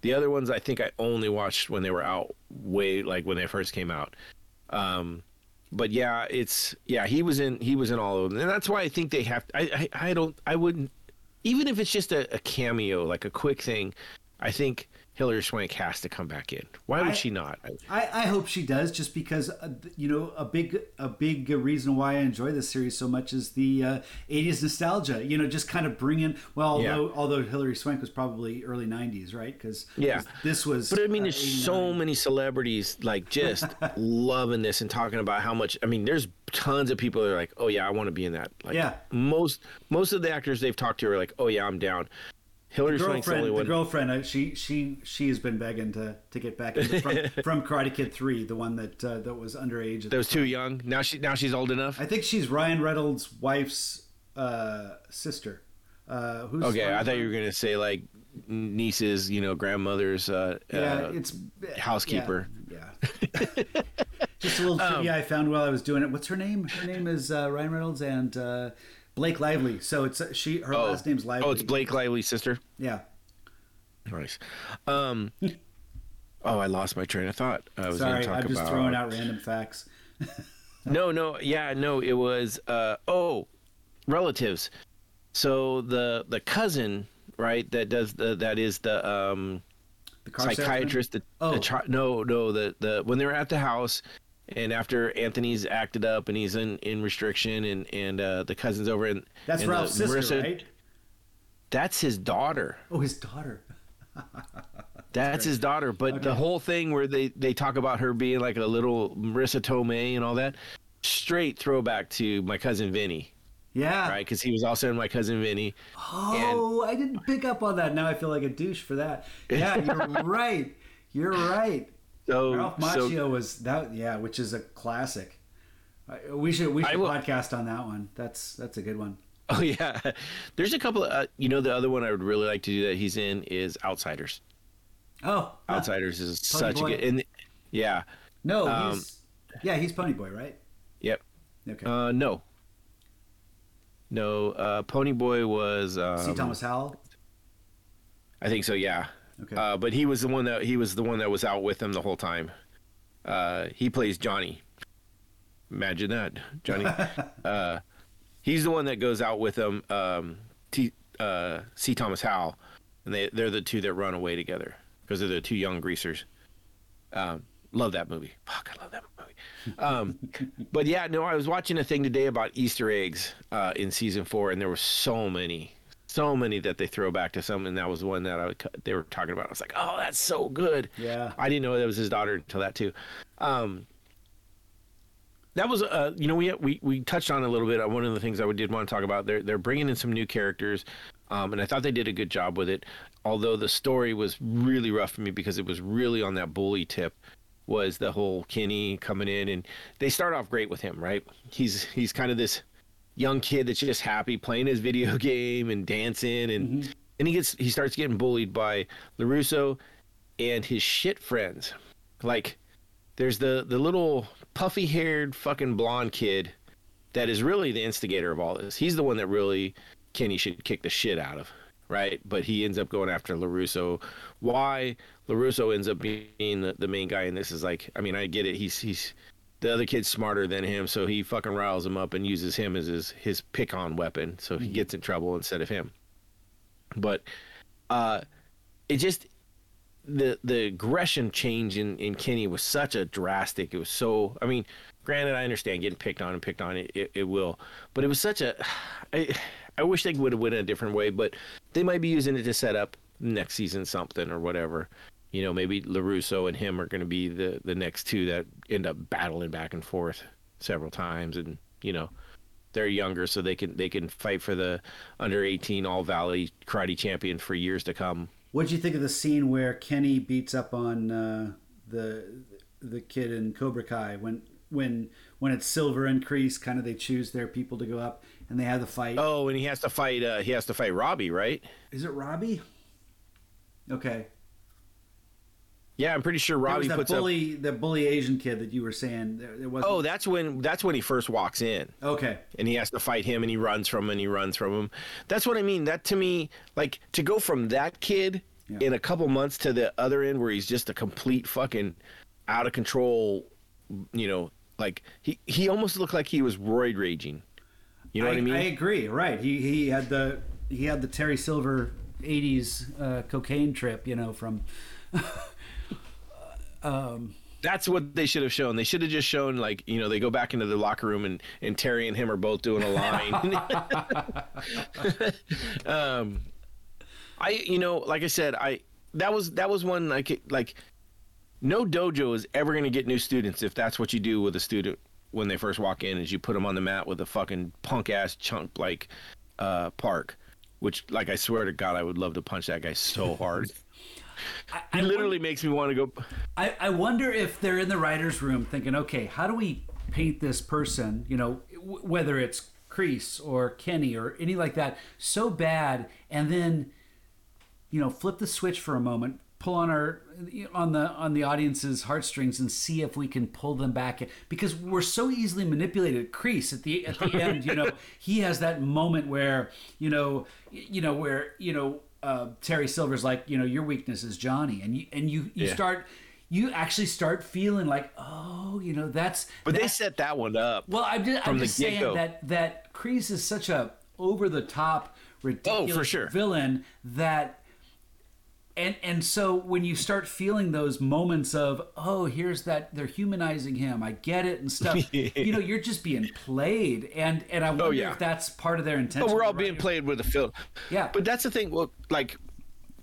the other ones, I think I only watched when they were out way like when they first came out. Um, but yeah, it's yeah he was in he was in all of them, and that's why I think they have. I I, I don't I wouldn't even if it's just a, a cameo like a quick thing. I think Hilary Swank has to come back in. Why would I- she not? I, I hope she does, just because uh, you know a big a big reason why I enjoy this series so much is the uh, '80s nostalgia. You know, just kind of bringing. Well, Yeah. although although Hilary Swank was probably early '90s, right? Because Yeah. this was. But I mean, uh, there's so many celebrities like just *laughs* loving this and talking about how much. I mean, there's tons of people that are like, "Oh yeah, I want to be in that." Like, Yeah. Most most of the actors they've talked to are like, "Oh yeah, I'm down." Hilary Swank's the girlfriend, only the one. girlfriend, uh, she she she has been begging to to get back into, from, *laughs* from Karate Kid Three, the one that uh, that was underage. that was too young. Now she now she's old enough. I think she's Ryan Reynolds' wife's uh, sister. Uh, who's Okay, I thought you were gonna say like nieces, you know, grandmother's uh, Yeah, uh, it's housekeeper. Yeah. yeah. *laughs* Just a little Um, trivia I found while I was doing it. What's her name? Her name is uh, Ryan Reynolds and uh, Blake Lively. So it's she. Her last name's Lively. Oh, it's Blake Lively's sister. Yeah. Nice. Um. *laughs* oh, I lost my train of thought. I was Sorry, talk I'm just about throwing out random facts. *laughs* No, no, yeah, no. It was uh oh, relatives. So the the cousin, right? That does the that is the um The psychiatrist. The, Oh. the no, no. The the when they were at the house, and after Anthony's acted up and he's in in restriction, and and uh, the cousin's over and That's and the Ralph's sister, Marissa- right? That's his daughter. Oh, his daughter. *laughs* That's his daughter. But the whole thing where they they talk about her being like a little Marisa Tomei and all that, straight throwback to my cousin Vinny. Yeah. right? Because he was also in my cousin Vinny. Oh, I didn't pick up on that. Now I feel like a douche for that. Yeah, you're *laughs* right. You're right. So, Ralph so Macchio was that. Yeah, which is a classic. We should we I should will- podcast on that one. That's that's a good one. *laughs* oh yeah, there's a couple. Of, uh, you know, the other one I would really like to do that he's in is Outsiders. Oh, huh. Outsiders is Pony such Boy? a good. And yeah, no, um, he's yeah, he's Pony Boy, right? yep. Okay. Uh, no, no. Uh, Pony Boy was. Um, C. Thomas Howell. I think so. Yeah. Okay. Uh, but he was the one that he was the one that was out with him the whole time. Uh, he plays Johnny. Imagine that, Johnny. *laughs* uh, he's the one that goes out with him. Um, T, uh, C. Thomas Howell, and they they're the two that run away together because they're the two young greasers. Um, love that movie. Fuck, I love that movie. Um, but yeah, no, I was watching a thing today about Easter eggs uh, in season four, and there were so many, so many that they throw back to some, and that was one that I would, they were talking about. I was like, oh, that's so good. Yeah. I didn't know that was his daughter until that too. Um, that was, uh, you know, we we we touched on a little bit. Uh, One of the things I did want to talk about, they're they're bringing in some new characters, um, and I thought they did a good job with it. Although the story was really rough for me because it was really on that bully tip. Was the whole Kenny coming in and they start off great with him, right? He's he's kind of this young kid that's just happy playing his video *laughs* game and dancing and mm-hmm. and he gets he starts getting bullied by LaRusso and his shit friends. Like there's the the little puffy haired fucking blonde kid that is really the instigator of all this. He's the one that really Kenny should kick the shit out of, right? But he ends up going after LaRusso. Why LaRusso ends up being the, the main guy in this is like, I mean, I get it. He's he's the other kid's smarter than him, so he fucking riles him up and uses him as his his pick on weapon, so he gets in trouble instead of him. But uh, it just the the aggression change in in Kenny was such a drastic. It was so. I mean, granted, I understand getting picked on and picked on. It it, it will, but it was such a. *sighs* I I wish they would have went in a different way, but they might be using it to set up next season something or whatever. You know, maybe LaRusso and him are going to be the the next two that end up battling back and forth several times, and you know they're younger, so they can they can fight for the under eighteen All Valley Karate Champion for years to come. What did you think of the scene where Kenny beats up on uh, the the kid in Cobra Kai when when when it's Silver and Kreese, kind of they choose their people to go up and they have the fight. Oh, and he has to fight. Uh, he has to fight Robbie, right? Is it Robbie? Okay. Yeah, I'm pretty sure was Robbie that puts bully, the bully Asian kid that you were saying. There, there wasn't. Oh, that's when that's when he first walks in. okay. and he has to fight him and he runs from him and he runs from him. That's what I mean. That to me, like to go from that kid Yeah. in a couple months to the other end where he's just a complete fucking out of control, you know, like he he almost looked like he was roid raging. You know what I mean? I agree. Right. He he had the he had the Terry Silver '80s uh, cocaine trip. You know from. *laughs* um, That's what they should have shown. They should have just shown like, you know, they go back into the locker room and, and Terry and him are both doing a line. *laughs* *laughs* um I you know, like I said, I that was that was one like like no dojo is ever going to get new students if that's what you do with a student when they first walk in is you put them on the mat with a fucking punk ass chunk like uh park which like I swear to god I would love to punch that guy so hard. *laughs* I He literally makes me want to go I, I wonder if they're in the writers' room thinking, okay, how do we paint this person, you know, w- whether it's Kreese or Kenny or any like that, so bad, and then, you know, flip the switch for a moment, pull on our on the on the audience's heartstrings and see if we can pull them back because we're so easily manipulated. Kreese at the at the end, you know, *laughs* he has that moment where you know, you know where you know uh, Terry Silver's like, you know, your weakness is Johnny, and you and you you Yeah. start you actually start feeling like, oh, you know, that's But they set that one up. well, I'm just, I'm just saying get-go. that that Kreese is such a over the top ridiculous Oh, sure. villain that and and so when you start feeling those moments of oh here's that they're humanizing him I get it and stuff *laughs* you know you're just being played and and I wonder Oh, yeah. if that's part of their intention But we're all being played with a film. Yeah. But that's the thing. Well, like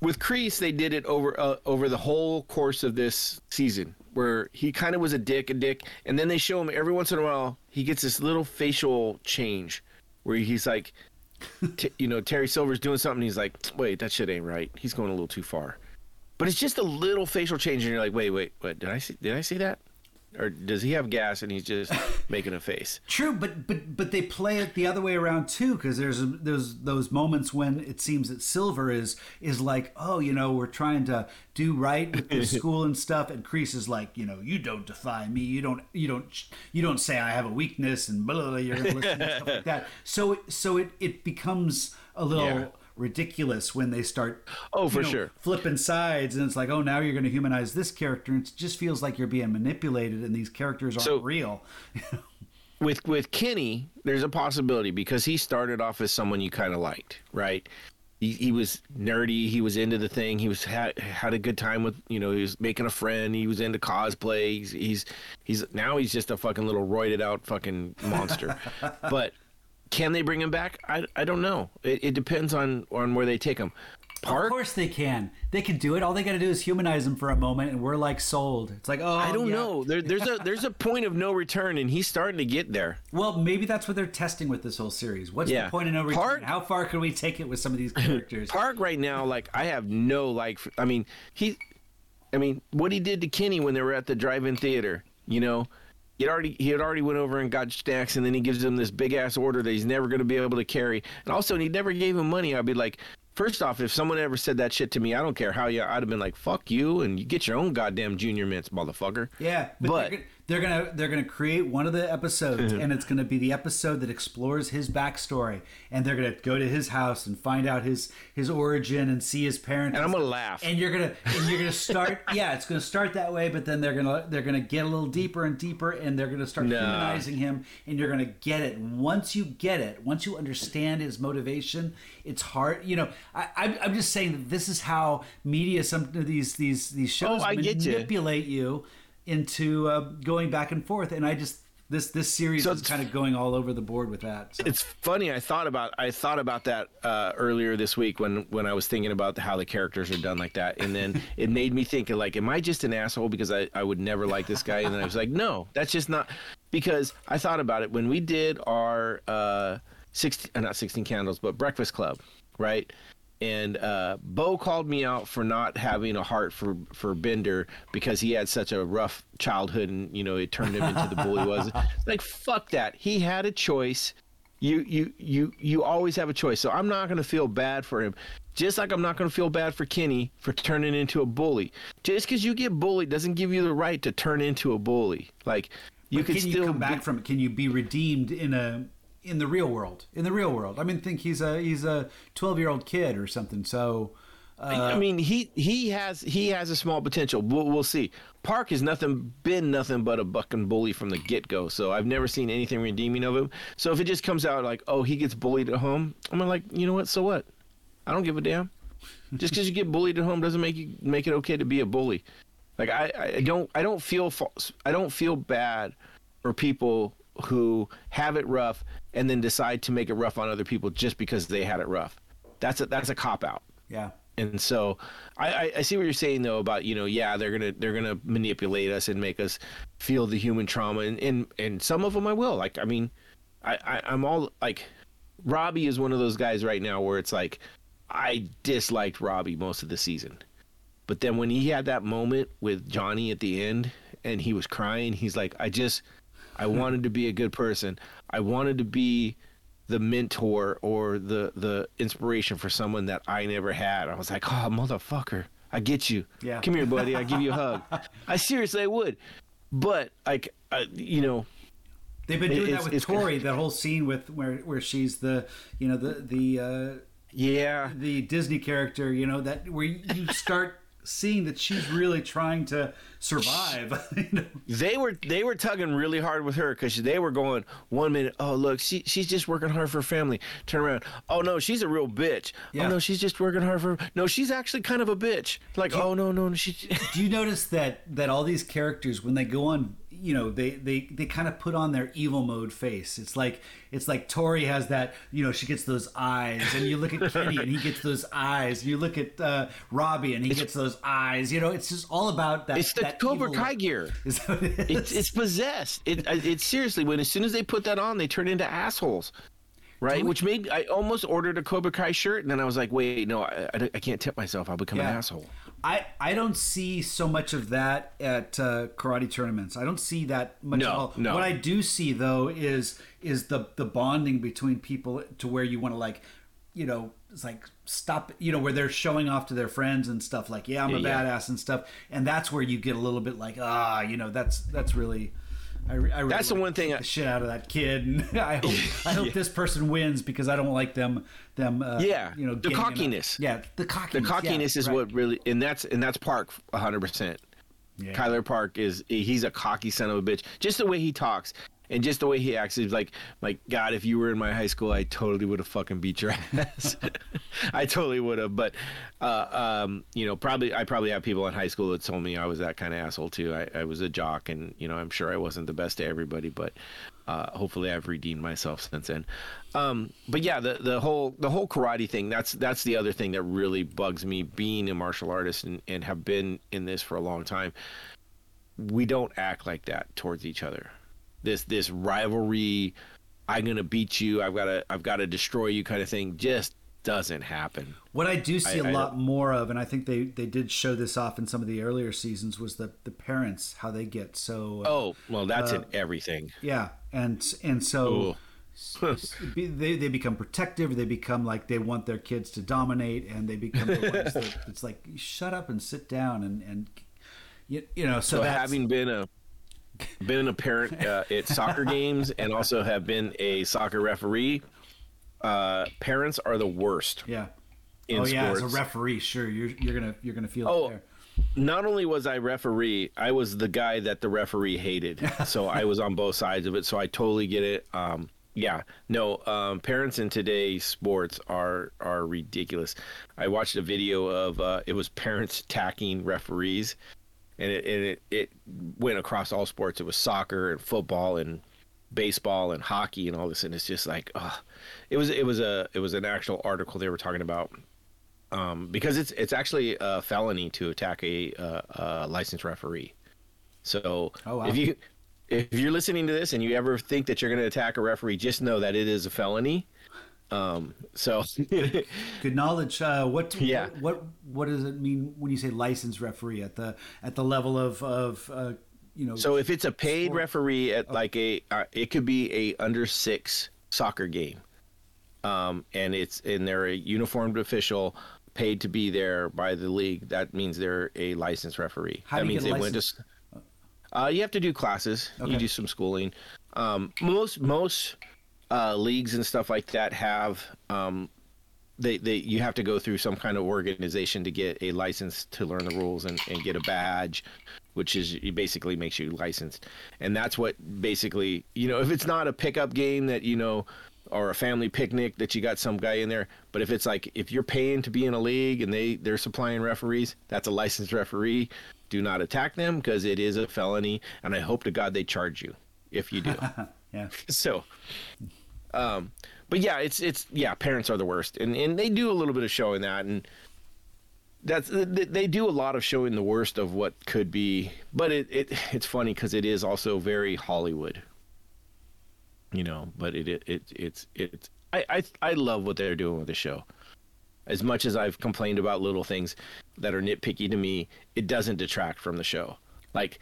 with Kreese, they did it over uh, over the whole course of this season, where he kind of was a dick, a dick, and then they show him every once in a while he gets this little facial change, where he's like, t- you know, Terry Silver's doing something, he's like, wait, that shit ain't right. He's going a little too far. But it's just a little facial change, and you're like, wait, wait, what? Did I see? Did I see that? Or does he have gas and he's just *laughs* making a face? True, but but but they play it the other way around too, because there's there's those moments when it seems that Silver is is like, oh, you know, we're trying to do right with the *laughs* school and stuff, and Kreese is like, you know, you don't defy me, you don't you don't you don't say I have a weakness, and blah blah. blah you're gonna listen and stuff like that. So it so it it becomes a little. Yeah. Ridiculous when they start Oh, for know, sure. flipping sides and it's like oh now you're going to humanize this character and it just feels like you're being manipulated and these characters aren't So- real *laughs* with with Kenny, there's a possibility because he started off as someone you kind of liked, right? He, he was nerdy. He was into the thing. He was had had a good time with you know. He was making a friend. He was into cosplay. He's he's, he's now he's just a fucking little roided out fucking monster. *laughs* but can they bring him back? I, I don't know. It, it depends on on where they take him. Park? Of course they can. They can do it. All they got to do is humanize him for a moment, and we're like sold. It's like, oh, I don't yeah. know. There, there's a there's a point of no return, and he's starting to get there. Well, maybe that's what they're testing with this whole series. What's Yeah. the point of no return? Part- How far can we take it with some of these *laughs* characters? Park right now, like I have no like. I mean, he, I mean, what he did to Kenny when they were at the drive-in theater, you know, he already he had already went over and got snacks, and then he gives him this big ass order that he's never going to be able to carry, and also he never gave him money. I'd be like. First off, if someone ever said that shit to me, I don't care how you. I'd have been like, "Fuck you," and you get your own goddamn junior mints, motherfucker. yeah, but, But- they're, gonna they're gonna create one of the episodes, and it's gonna be the episode that explores his backstory, and they're gonna go to his house and find out his his origin and see his parents. And I'm gonna laugh. And you're gonna and you're gonna start. *laughs* yeah, it's gonna start that way, but then they're gonna they're gonna get a little deeper and deeper, and they're gonna start Nah. humanizing him, and you're gonna get it. And once you get it, once you understand his motivation, it's hard. You know, I, I'm, I'm just saying that this is how media, some of these these these shows Oh, I get ya. manipulate you into uh, going back and forth, and I just this this series So is kind of going all over the board with that. So. It's funny. I thought about I thought about that uh, earlier this week when when I was thinking about how the characters are done like that, and then *laughs* it made me think of like, am I just an asshole because I I would never like this guy? And then I was like, no, that's just not because I thought about it when we did our uh, sixteen uh, not sixteen candles, but Breakfast Club, right? And uh, Bo called me out for not having a heart for for Bender because he had such a rough childhood, and you know it turned him into the bully was. *laughs* Like fuck that. He had a choice you you you you always have a choice so i'm not going to feel bad for him just like i'm not going to feel bad for kenny for turning into a bully just because you get bullied doesn't give you the right to turn into a bully like you But can can still you come be- back from it? Can you be redeemed in a in the real world? In the real world, I mean, think he's a he's a twelve year old kid or something. So. Uh, I mean, he he has he has a small potential. We'll, we'll see. Park has nothing been nothing but a bucking bully from the get go. So I've never seen anything redeeming of him. So if it just comes out like, oh, he gets bullied at home, I'm like, you know what? So what? I don't give a damn. Just because you get bullied at home doesn't make you make it okay to be a bully. Like I, I don't I don't feel. I don't feel bad for people who have it rough and then decide to make it rough on other people just because they had it rough. That's a that's a cop out yeah. and so I, I, I see what you're saying though about you know yeah they're gonna they're gonna manipulate us and make us feel the human trauma and and, and some of them I will like I mean I, I I'm all like Robbie is one of those guys right now where it's like I disliked Robbie most of the season but then when he had that moment with Johnny at the end and he was crying he's like I just I wanted to be a good person I wanted to be the mentor or the the inspiration for someone that I never had. I was like, oh motherfucker, I get you. Yeah. Come here, buddy. I give you a hug. *laughs* I seriously I would, but like, uh, you know, They've been doing that with Tori. That whole scene with where where she's the you know the the uh, yeah, the Disney character. You know that where you start seeing that she's really trying to survive. *laughs* you know? they were they were tugging really hard with her because they were going one minute. Oh look, she she's just working hard for her family. Turn around. Oh no, she's a real bitch. Oh, yeah. Oh no, she's just working hard for. No, she's actually kind of a bitch. Like oh no no no she. *laughs* Do you notice that that all these characters when they go on, you know, they they they kind of put on their evil mode face. It's like it's like Tori has that, you know, she gets those eyes, and you look at Kenny and he gets those eyes. You look at uh, Robbie and he gets those eyes. You know, it's just all about that. It's the that Cobra Kai gear. Is it is? It's it's possessed. It it's seriously when as soon as they put that on, they turn into assholes, right? we- Which made I almost ordered a Cobra Kai shirt, and then I was like, wait, no, I, I, I can't tip myself. I'll become an asshole. I, I don't see so much of that at uh, karate tournaments. I don't see that much No, at all. no. What I do see though is is the the bonding between people to where you want to like, you know, it's like stop, you know, where they're showing off to their friends and stuff like, yeah, I'm a Yeah, yeah. badass and stuff, and that's where you get a little bit like, ah, you know, that's that's really. I, I really That's the one thing I- the shit out of that kid, and *laughs* I hope I hope this person wins because I don't like them them uh, Yeah, you know the cockiness. yeah the cockiness. The cockiness cockiness yeah, is right. what really, and that's and that's Park 100. percent Yeah. Kyler Park is he's a cocky son of a bitch. Just the way he talks and just the way he acts is like like God. If you were in my high school, I totally would have fucking beat your *laughs* ass. I totally would have. But uh, um, you know, probably I probably have people in high school that told me I was that kind of asshole too. I, I was a jock, and you know, I'm sure I wasn't the best to everybody, but. Uh, hopefully, I've redeemed myself since then. Um, but yeah, the the whole the whole karate thing that's that's the other thing that really bugs me. Being a martial artist and, and have been in this for a long time, we don't act like that towards each other. This this rivalry, I'm gonna beat you. I've got to I've got to destroy you kind of thing just doesn't happen. What I do see I- a I lot more of, and I think they, they did show this off in some of the earlier seasons, was the, the parents how they get so uh, Oh well, that's in everything. yeah, and and so Ooh. s- be- they they become protective. They become like they want their kids to dominate, and they become the ones that *laughs* it's like shut up and sit down and and you, you know so, So having been a been a parent uh, at soccer *laughs* games and also have been a soccer referee. Uh, parents are the worst. Yeah. In oh yeah, as a referee, sure you're you're gonna you're gonna feel Oh, it there. Not only was I referee, I was the guy that the referee hated. *laughs* so I was on both sides of it. So I totally get it. Um, yeah, no, um, parents in today's sports are are ridiculous. I watched a video of uh, it was parents attacking referees, and it, and it it went across all sports. It was soccer and football and baseball and hockey and all this, and it's just like, uh, it was it was a it was an actual article they were talking about um, because it's it's actually a felony to attack a, uh, a licensed referee. So Oh, wow. if you if you're listening to this and you ever think that you're going to attack a referee, just know that it is a felony. Um, so *laughs* Good knowledge. Uh, what Yeah. what what does it mean when you say licensed referee at the at the level of of uh, you know? so if it's a paid referee at like a uh, it could be a under six soccer game, um, and it's and they're a uniformed official paid to be there by the league. That means they're a licensed referee. How that do you means they went to. Uh, you have to do classes. Okay. You do some schooling. Um, most most uh, leagues and stuff like that have um, they, they you have to go through some kind of organization to get a license to learn the rules and, and get a badge which is basically makes you licensed. And that's what basically you know if it's not a pickup game that you know or a family picnic that you got some guy in there but if it's like if you're paying to be in a league and they they're supplying referees that's a licensed referee. Do not attack them because it is a felony and i hope to god they charge you if you do *laughs* yeah. *laughs* so um but yeah it's it's yeah parents are the worst. And and they do a little bit of showing that. And that's they do a lot of showing the worst of what could be. But it, it it's funny because it is also very hollywood. You know but it, it, it it's it's I, I i love what they're doing with the show. As much as i've complained about little things that are nitpicky to me it doesn't detract from the show. Like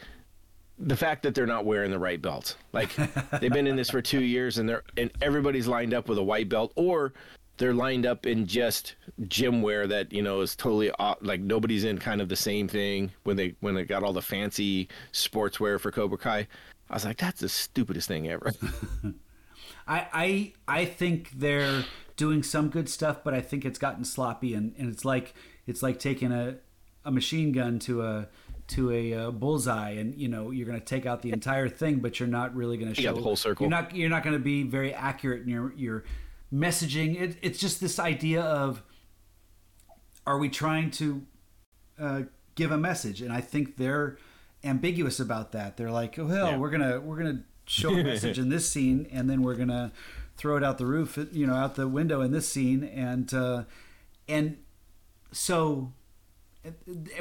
the fact that they're not wearing the right belts. Like *laughs* they've been in this for two years and they're and everybody's lined up with a white belt or they're lined up in just gym wear that you know is totally off, like nobody's in kind of the same thing when they when they got all the fancy sportswear for Cobra Kai. I was like, that's the stupidest thing ever. *laughs* I, I I think they're doing some good stuff, but I think it's gotten sloppy and, and it's like it's like taking a, a machine gun to a to a uh, bullseye, and you know you're going to take out the entire thing, but you're not really going to show the whole circle. You're not you're not going to be very accurate in your your messaging. It, it's just this idea of are we trying to uh, give a message? And I think they're ambiguous about that. They're like, well, Yeah. we're gonna we're gonna show a message in this scene, and then we're gonna throw it out the roof, you know, out the window in this scene, and uh, and so.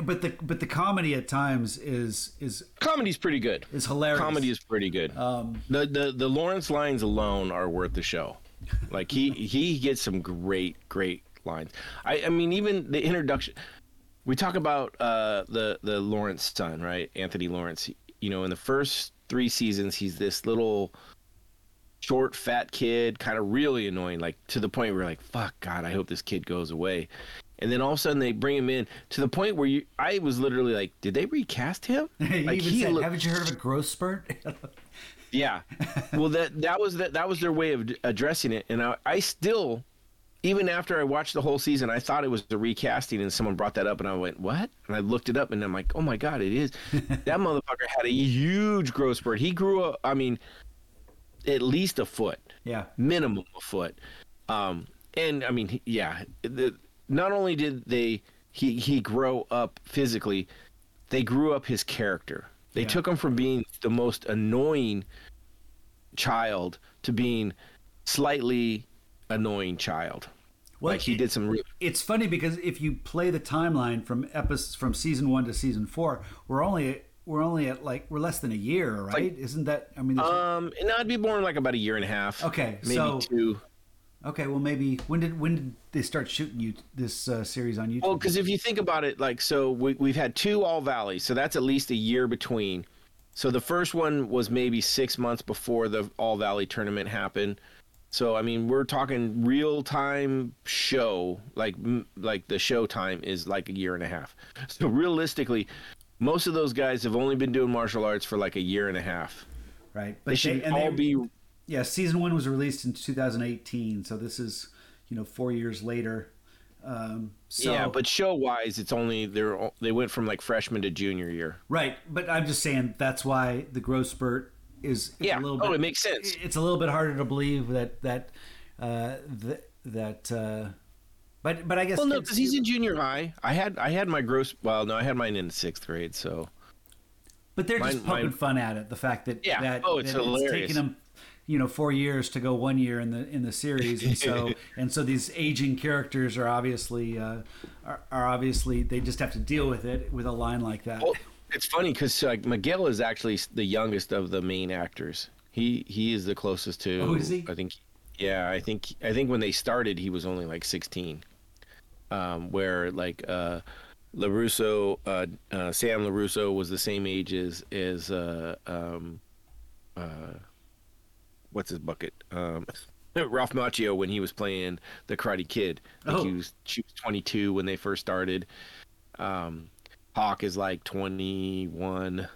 But the but the comedy at times is is Comedy's pretty good. is hilarious. Comedy is pretty good. Um, the the the Lawrence lines alone are worth the show. Like he *laughs* he gets some great great lines. I I mean even the introduction. We talk about uh, the the Lawrence son, right? Anthony Lawrence. You know, in the first three seasons, he's this little short, fat kid, kind of really annoying, like to the point where like, "Fuck, God, I hope this kid goes away." And then all of a sudden they bring him in to the point where you, I was literally like, "Did they recast him?" *laughs* he like even said, "Haven't you heard of a growth spurt?" *laughs* yeah. Well, that that was that that was their way of addressing it, and I, I still, even after I watched the whole season, I thought it was the recasting, and someone brought that up, and I went, "What?" And I looked it up, and I'm like, "Oh my god, it is." *laughs* that motherfucker had a huge growth spurt. He grew up. I mean, at least a foot, yeah, minimum a foot. Um, and I mean, yeah. The, not only did they he he grow up physically, they grew up his character. They Yeah. took him from being the most annoying child to being slightly annoying child. Well, like he did some real it's funny because if you play the timeline from episodes from season one to season four, we're only we're only at like we're less than a year, right? Isn't that? I mean, um and I'd be born like about a year and a half. Okay, Maybe so- two. Okay. Well, maybe when did when did they start shooting you this uh, series on YouTube? Well, because if you think about it, like, so we, we've had two All Valleys, so that's at least a year between. So the first one was maybe six months before the All Valley tournament happened. So I mean, we're talking real time show, like like the show time is like a year and a half. *laughs* So realistically, most of those guys have only been doing martial arts for like a year and a half. right? But they should all be Yeah, season one was released in 2018, so this is you know four years later. Um, so, yeah, but show wise, it's only they're they went from like freshman to junior year. right. But I'm just saying that's why the growth spurt is, Yeah. a little Oh, bit. it makes sense. It's a little bit harder to believe that that uh, th- that. Uh, but but I guess Well, no, because he's in junior high. I had I had my gross. Well, no, I had mine in sixth grade. So But they're just Mine- poking mine- fun at it. The fact that Yeah. that, Oh, it's that hilarious. taken them, you know, four years to go one year in the in the series, and so *laughs* and so these aging characters are obviously uh, are, are obviously they just have to deal with it with a line like that. well, it's funny because like Miguel is actually the youngest of the main actors. He he is the closest to. Oh, is he? I think. Yeah, I think I think when they started, he was only like sixteen. Um, where like uh, LaRusso, uh, uh, Sam LaRusso was the same age as as uh, um, uh, what's his bucket? Um, *laughs* Ralph Macchio when he was playing the Karate Kid. Oh. he was she was 22 when they first started. Um, Hawk is like 21.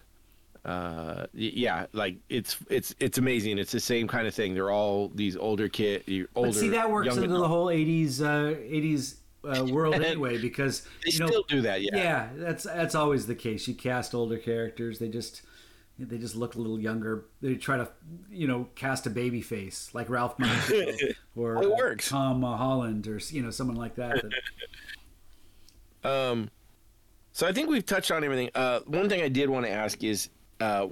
Uh, yeah, like it's it's it's amazing. It's the same kind of thing. They're all these older kid, older. but see, that works into the whole '80s uh, '80s uh, *laughs* world anyway, because They you know, still do that, yeah. yeah, that's that's always the case. You cast older characters, they just they just look a little younger. They try to, you know, cast a baby face like Ralph Macchio *laughs* or It works. Tom Holland or you know someone like that. that *laughs* Um, so I think we've touched on everything. Uh, one thing I did want to ask is, uh,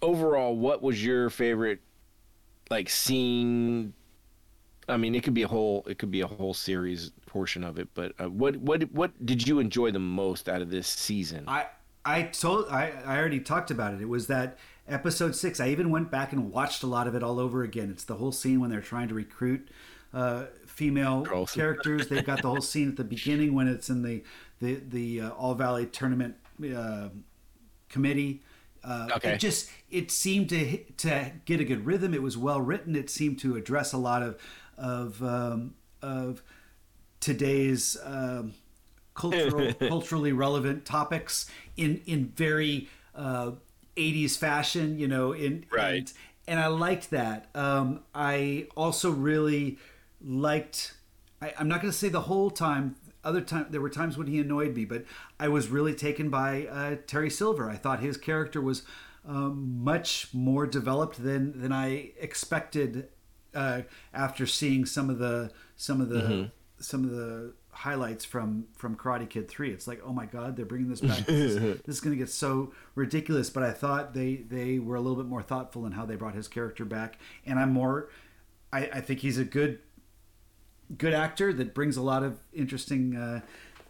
overall, what was your favorite, like scene? I mean, it could be a whole, it could be a whole series portion of it. But uh, what, what, what did you enjoy the most out of this season? I I told I, I already talked about it. It was that episode six. I even went back and watched a lot of it all over again. It's the whole scene when they're trying to recruit uh, female Girls. characters. They've got the whole scene at the *laughs* beginning when it's in the the the uh, All Valley tournament uh, committee. Uh, Okay. It just it seemed to to get a good rhythm. It was well written. It seemed to address a lot of of um, of today's um, cultural *laughs* culturally relevant topics in in very uh, 80s fashion you know in Right. and, and I liked that. Um, I also really liked I, I'm not going to say the whole time other time there were times when he annoyed me but I was really taken by uh, Terry Silver. I thought his character was um, much more developed than than I expected uh, after seeing some of the some of the some of the highlights from from Karate Kid 3 it's like oh my god they're bringing this back this is, *laughs* this is going to get so ridiculous but I thought they they were a little bit more thoughtful in how they brought his character back and I'm more I, I think he's a good good actor that brings a lot of interesting uh,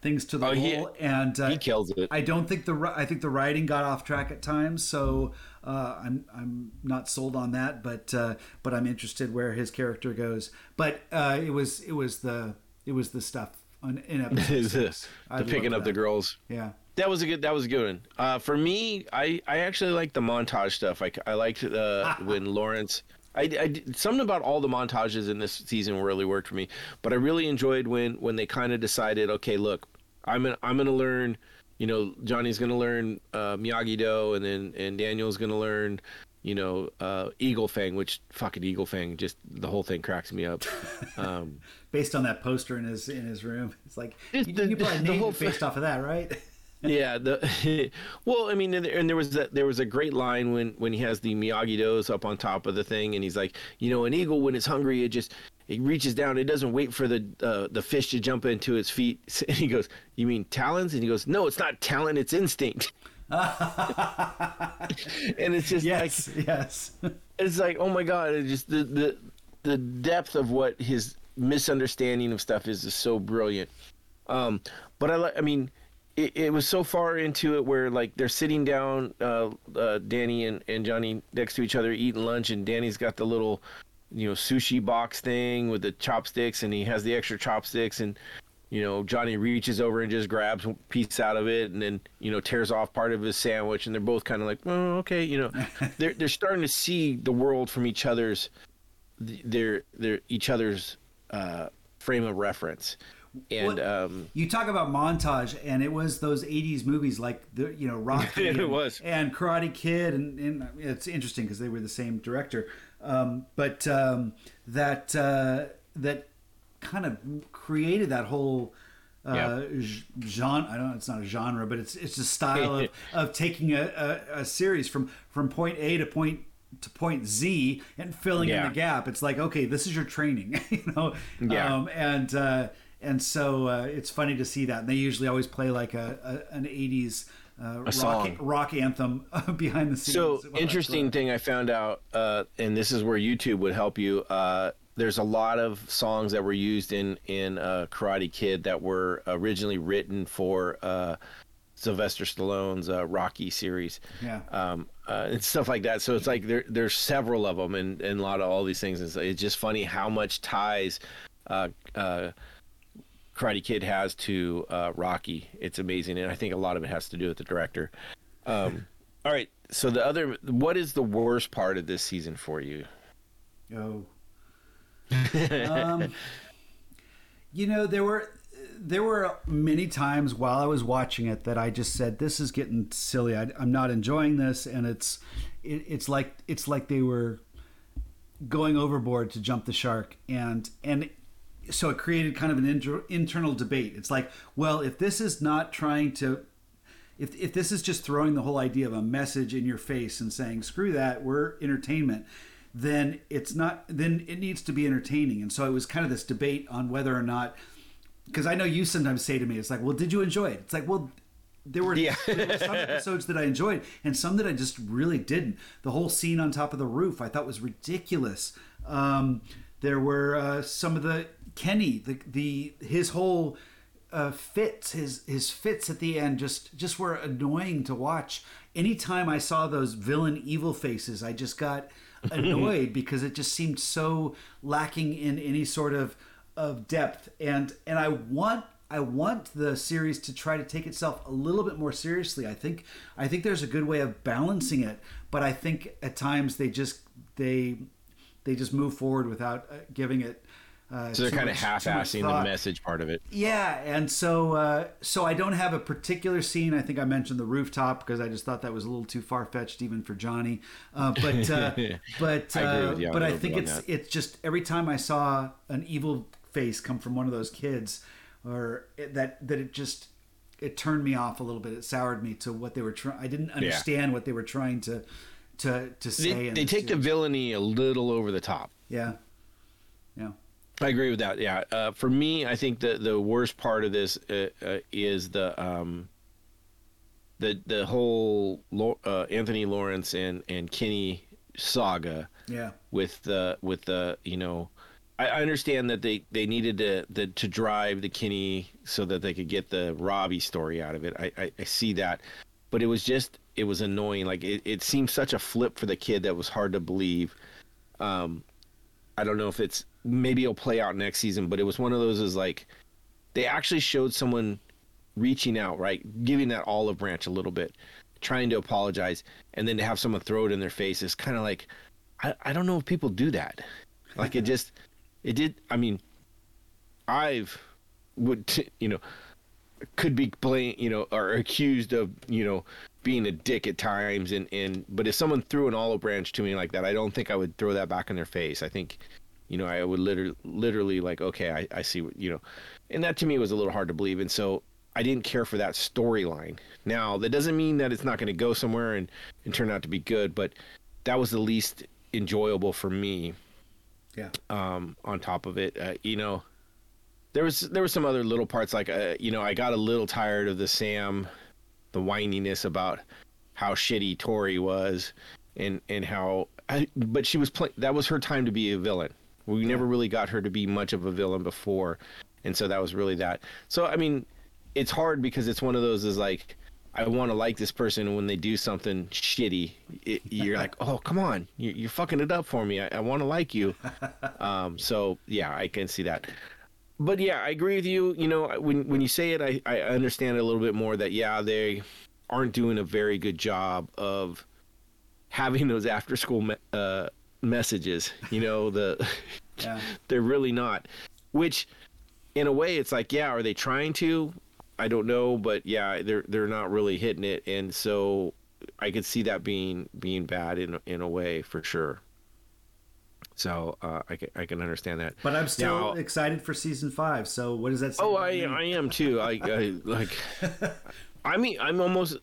things to the Oh, he- and uh, he kills it. I don't think the I think the writing got off track at times, so uh, I'm I'm not sold on that, but uh, but I'm interested where his character goes. But uh, it was it was the it was the stuff on, in *laughs* episode Is this the picking up the girls? Yeah, That was a good. That was a good one. Uh, for me, I I actually like the montage stuff. I I liked uh, *laughs* when Lawrence. I, I did- something about all the montages in this season really worked for me. But I really enjoyed when when they kind of decided, okay, look, I'm gonna I'm gonna learn. You know, Johnny's gonna learn uh, Miyagi Do, and then and Daniel's gonna learn. You know, uh, Eagle Fang, which fucking Eagle Fang, just the whole thing cracks me up. *laughs* Um, based on that poster in his in his room, it's like you, the- you probably the named whole it based off of that, right? *laughs* yeah the *laughs* well i mean and there- and there was that there was a great line when when he has the miyagi dos up on top of the thing and he's like you know an eagle when it's hungry it just it reaches down it doesn't wait for the uh, the fish to jump into its feet and he goes you mean talons and he goes no it's not talent it's instinct *laughs* and it's just like yes, yes. it's like oh my god it just the the the depth of what his misunderstanding of stuff is is so brilliant um but i like i mean it, it was so far into it where like they're sitting down uh, uh danny and, and johnny next to each other eating lunch and danny's got the little you know sushi box thing with the chopsticks and he has the extra chopsticks and you know johnny reaches over and just grabs a piece out of it and then you know tears off part of his sandwich and they're both kind of like oh okay you know. *laughs* They're they're starting to see the world from each other's their their each other's uh frame of reference. And Well, um, You talk about montage, and it was those '80s movies like the you know Rocky *laughs* and, was. and Karate Kid, and, and it's interesting because they were the same director, um, but um, that uh, that kind of created that whole. Uh, Yeah. genre. I don't. It's not a genre, but it's it's a style of, *laughs* of taking a, a, a series from from point A to point to point Z and filling in the gap. It's like okay, this is your training, *laughs* you know. Yeah. Um, and uh, and so uh, it's funny to see that. And they usually always play like a, a an '80s uh, rock, song. rock anthem *laughs* behind the scenes. So that's interesting thing I found out, uh, and this is where YouTube would help you. Uh, there's a lot of songs that were used in in uh, Karate Kid that were originally written for uh, Sylvester Stallone's uh, Rocky series, Yeah. um, uh, and stuff like that. So it's like there there's several of them, and, and a lot of all these things. It's, it's just funny how much ties. Uh, uh, Karate Kid has to uh, Rocky. It's amazing, and I think a lot of it has to do with the director. Um, *laughs* all right, so the other, what is the worst part of this season for you? Oh. Um, you know, there were there were many times while I was watching it that I just said, "This is getting silly. I, I'm not enjoying this," and it's it, it's like it's like they were going overboard to jump the shark, and and so it created kind of an inter, internal debate. It's like, well, if this is not trying to if, if this is just throwing the whole idea of a message in your face and saying screw that we're entertainment then it's not then it needs to be entertaining and so it was kind of this debate on whether or not because i know you sometimes say to me it's like well did you enjoy it it's like well there were, Yeah. there were some episodes that I enjoyed and some that I just really didn't. The whole scene on top of the roof I thought was ridiculous. Um, there were uh, some of the Kenny, the the his whole uh, fits, his his fits at the end just just were annoying to watch. Anytime I saw those villain evil faces, I just got annoyed *laughs* because it just seemed so lacking in any sort of of depth and and I want I want the series to try to take itself a little bit more seriously. I think I think there's a good way of balancing it, but I think at times they just they they just move forward without uh, giving it. Uh, So they're kind of much- much half-assing the message part of it. Yeah, and so uh, so I don't have a particular scene. I think I mentioned the rooftop because I just thought that was a little too far fetched even for Johnny. Uh, *laughs* but uh, but I uh, on but a I think it's that. it's just every time I saw an evil face come from one of those kids, or it, that that it just it turned me off a little bit. It soured me to what they were trying. I didn't understand what they were trying to to to say. They, they take the villainy a little over the top. yeah yeah I agree with that. Yeah. Uh, for me, I think the the worst part of this uh, uh, is the um, the the whole uh, Anthony Lawrence and and Kenny saga yeah with the with the you know. I I understand that they, they needed to the, to drive the Kenny so that they could get the Robbie story out of it. I, I, I see that, but it was just it was annoying. Like it, it seemed such a flip for the kid that was hard to believe. Um, I don't know if it's maybe it'll play out next season, but it was one of those is like they actually showed someone reaching out, right, giving that olive branch a little bit, trying to apologize, and then to have someone throw it in their face is kind of like I, I don't know if people do that. Like it just it did. I mean, I've would you know could be blamed, you know or accused of you know being a dick at times and and but if someone threw an olive branch to me like that i don't think i would throw that back in their face i think you know i would literally literally like okay i, I see what you know and that to me was a little hard to believe and so i didn't care for that storyline now that doesn't mean that it's not going to go somewhere and, and turn out to be good but that was the least enjoyable for me yeah um, on top of it. Uh, you know, there was there were some other little parts like uh, you know I got a little tired of the Sam, the whininess about how shitty Tori was, and and how I, but she was playing that was her time to be a villain. We never really got her to be much of a villain before, and so that was really that. So I mean, it's hard because it's one of those is like. I want to like this person, and when they do something shitty, it, you're like, "Oh, come on, you're, you're fucking it up for me. I, I want to like you." *laughs* Um, so yeah, I can see that. But yeah, I agree with you. You know, when when you say it, I, I understand it a little bit more. That yeah, they aren't doing a very good job of having those after school uh, messages. You know, the *laughs* Yeah. they're really not. Which in a way, it's like, yeah, are they trying to? I don't know, but yeah, they're they're not really hitting it, and so I could see that being being bad in in a way for sure. So uh, I can I can understand that. But I'm still now, excited for season five. So what does that say? Oh, I I am too. I, I like. *laughs* I mean, I'm almost.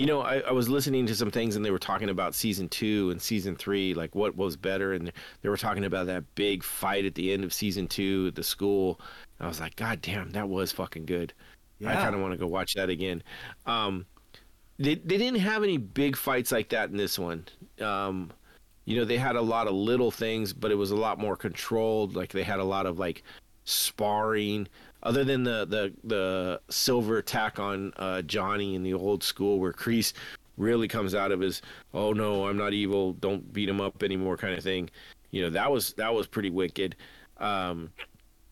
You know, I, I, was listening to some things and they were talking about season two and season three, like what was better, and they were talking about that big fight at the end of season two at the school. And I was like, God damn, that was fucking good. Yeah. I kind of want to go watch that again. Um, they they didn't have any big fights like that in this one. Um, you know, they had a lot of little things, but it was a lot more controlled. Like they had a lot of like sparring. Other than the the the silver attack on uh, Johnny in the old school, where Kreese really comes out of his "Oh no, I'm not evil, don't beat him up anymore" kind of thing. You know, that was that was pretty wicked. Um,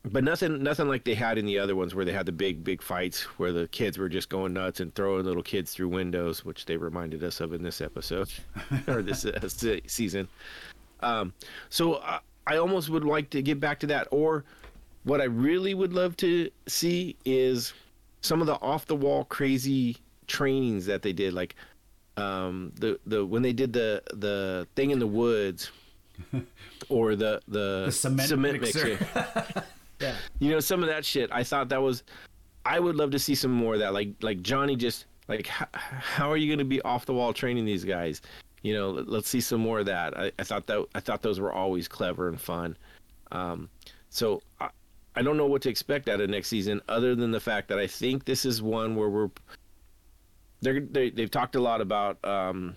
but nothing nothing like they had in the other ones where they had the big big fights where the kids were just going nuts and throwing little kids through windows which they reminded us of in this episode *laughs* or this uh, season um, so I, I almost would like to get back to that or what i really would love to see is some of the off the wall crazy trainings that they did like um, the the when they did the the thing in the woods *laughs* or the the, the cement, cement mixer. mixer. *laughs* Yeah. You know, some of that shit, I thought that was, I would love to see some more of that. Like, like Johnny just, like, how, how are you going to be off the wall training these guys? You know, let, us see some more of that. I, I thought that, I thought those were always clever and fun. Um, so I, I don't know what to expect out of next season other than the fact that I think this is one where we're, they're, they, they've talked a lot about, um,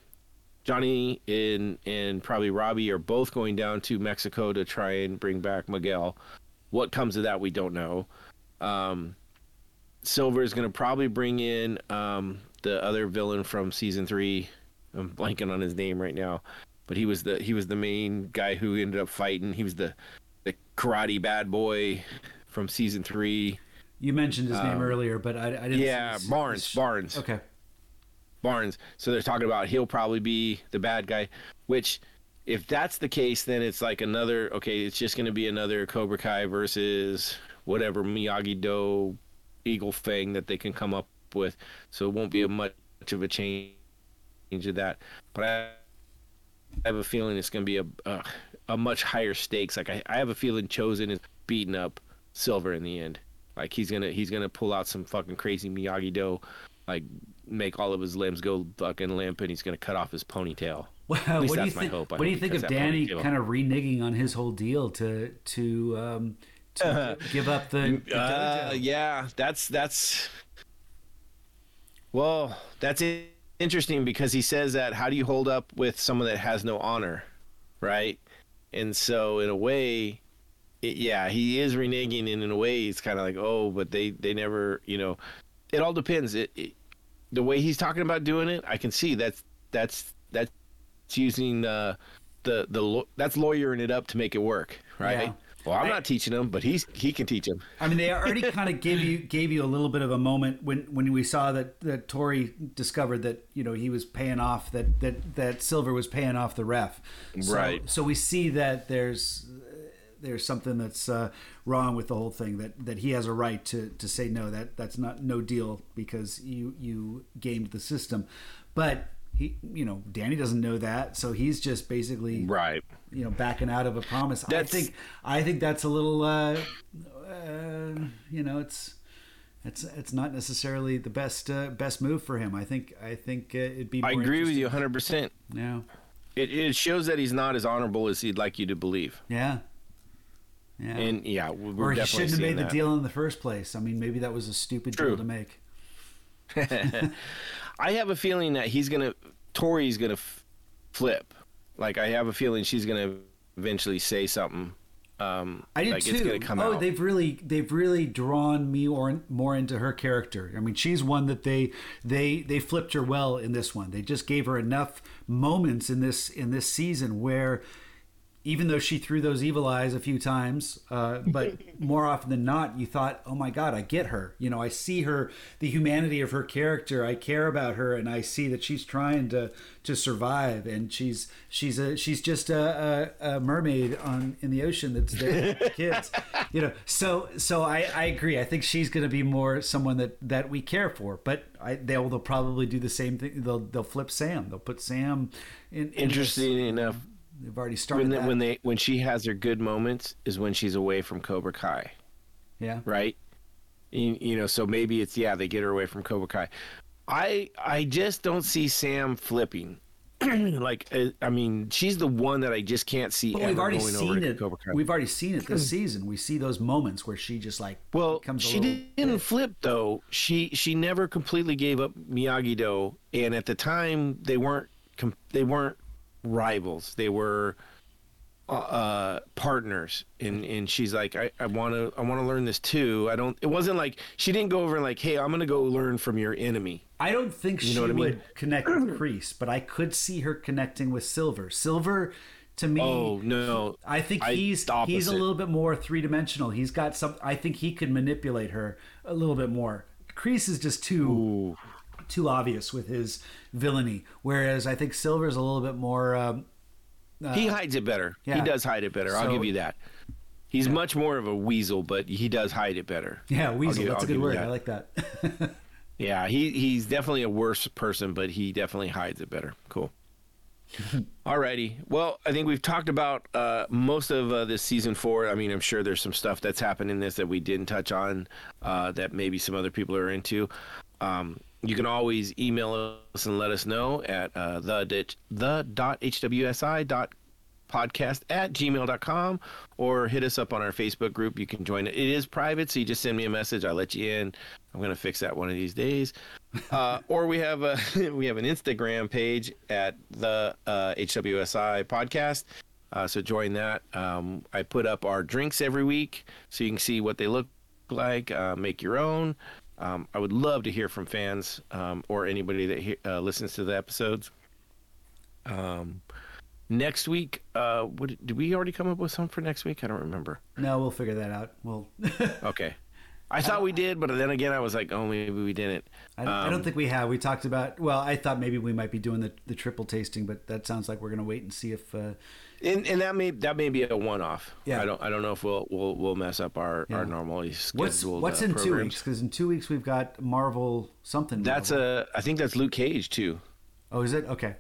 Johnny and and probably Robbie are both going down to Mexico to try and bring back Miguel. What comes of that, we don't know. Um, Silver is going to probably bring in um, the other villain from season three. I'm blanking on his name right now, but he was the he was the main guy who ended up fighting. He was the the karate bad boy from season three. You mentioned his um, name earlier, but I, I didn't. Yeah, Barnes. Barnes. Okay. Barnes. So they're talking about he'll probably be the bad guy, which if that's the case, then it's like another. Okay, it's just going to be another Cobra Kai versus whatever Miyagi Do Eagle Fang that they can come up with. So it won't be a much of a change of that. But I have a feeling it's going to be a, a, a much higher stakes. Like I, I have a feeling Chozen is beating up Silver in the end. Like he's gonna he's gonna pull out some fucking crazy Miyagi Do, like make all of his limbs go fucking limp, and he's gonna cut off his ponytail. *laughs* Well, what do you think? What do you think of Danny kind of reneging on his whole deal to to um, to *laughs* give up the? the uh, yeah, that's that's. Well, that's interesting because he says that how do you hold up with someone that has no honor, right? And so in a way, it, yeah, he is reneging, and in a way, it's kind of like, oh, but they they never, you know, it all depends. It, it the way he's talking about doing it, I can see that's that's that's using uh, the the that's lawyering it up to make it work, right? Yeah. Well, I'm I, not teaching him, but he's he can teach him. I mean, they *laughs* already kind of gave you gave you a little bit of a moment when when we saw that that Tori discovered that you know he was paying off that that that Silver was paying off the ref, so, right? So we see that there's there's something that's uh, wrong with the whole thing that that he has a right to to say no that that's not no deal because you you gamed the system, but he you know danny doesn't know that so he's just basically right. you know backing out of a promise. That's, i think i think that's a little uh, uh, you know it's it's it's not necessarily the best uh, best move for him. I think i think uh, it'd be i agree with you 100% yeah. It, it shows that he's not as honorable as he'd like you to believe. Yeah. Yeah. And yeah we're or he shouldn't have made that. the deal in the first place. I mean maybe that was a stupid True. deal to make. *laughs* I have a feeling that he's gonna Tori's gonna f- flip. Like I have a feeling she's gonna eventually say something. Um, I did like too. It's gonna come oh, out. they've really they've really drawn me or, more into her character. I mean, she's one that they they they flipped her well in this one. They just gave her enough moments in this in this season where even though she threw those evil eyes a few times, uh, but *laughs* more often than not, you thought, "Oh my God, I get her." You know, I see her, the humanity of her character. I care about her, and I see that she's trying to to survive, and she's she's a she's just a, a, a mermaid on in the ocean that's there for *laughs* kids. You know, so so I, I agree. I think she's going to be more someone that that we care for, but I, they'll they'll probably do the same thing. They'll they'll flip Sam. They'll put Sam in. in Interesting this- enough, They've already started when they, that. when they when she has her good moments is when she's away from Cobra Kai, yeah. right? You, you know, so maybe it's yeah they get her away from Cobra Kai. I I just don't see Sam flipping. *clears throat* like uh, I mean, she's the one that I just can't see. But we've already seen it. Cobra Kai. We've already seen it this *clears throat* season. We see those moments where she just like Well, she little- didn't flip though. She she never completely gave up Miyagi Do, and at the time they weren't com- they weren't rivals. They were uh, uh, partners, and and she's like, I I want to I want to learn this too. I don't. It wasn't like she didn't go over and like, hey, I'm gonna go learn from your enemy. I don't think she know what I mean? would connect with *clears throat* Kreese, but I could see her connecting with Silver. Silver, to me, Oh no, I think I- he's he's a little bit more three dimensional. He's got some. I think he could manipulate her a little bit more. Kreese is just too Ooh. Too obvious with his villainy, whereas I think Silver's a little bit more. Um, he hides it better. He does hide it better. I'll give you that. He's much more of a weasel, but he does hide it better. yeah, weasel. give- that's I'll a good word. that. I like that. *laughs* Yeah, he he's definitely a worse person, but he definitely hides it better. Cool. *laughs* Alrighty. Well, I think we've talked about uh, most of uh, this season four. I mean, I'm sure there's some stuff that's happened in this that we didn't touch on uh, that maybe some other people are into. Um, you can always email us and let us know at uh, the ditch, the dot hwsi dot podcast at gmail.com or hit us up on our facebook group. You can join it. It is private so you just send me a message. I'll let you in. I'm going to fix that one of these days. *laughs* Uh, or we have a *laughs* we have an instagram page at the uh, hwsi podcast. Uh, so join that. Um, i put up our drinks every week so you can see what they look like uh, make your own um, i would love to hear from fans um, or anybody that he- uh, listens to the episodes um, next week, uh, what did we already come up with some for next week? I don't remember. no, we'll figure that out. We'll. *laughs* Okay, I thought we did, but then again, I was like, oh, maybe we didn't. I don't, I don't Um, think we have. We talked about. Well, I thought maybe we might be doing the, the triple tasting, but that sounds like we're going to wait and see if. Uh, and, and that may that may be a one off. Yeah. I don't I don't know if we'll we'll we'll mess up our Yeah. our normally scheduled. what's what's uh, in two weeks? Because in two weeks we've got Marvel something. That's Marvel. a I think that's Luke Cage too. Oh, is it okay?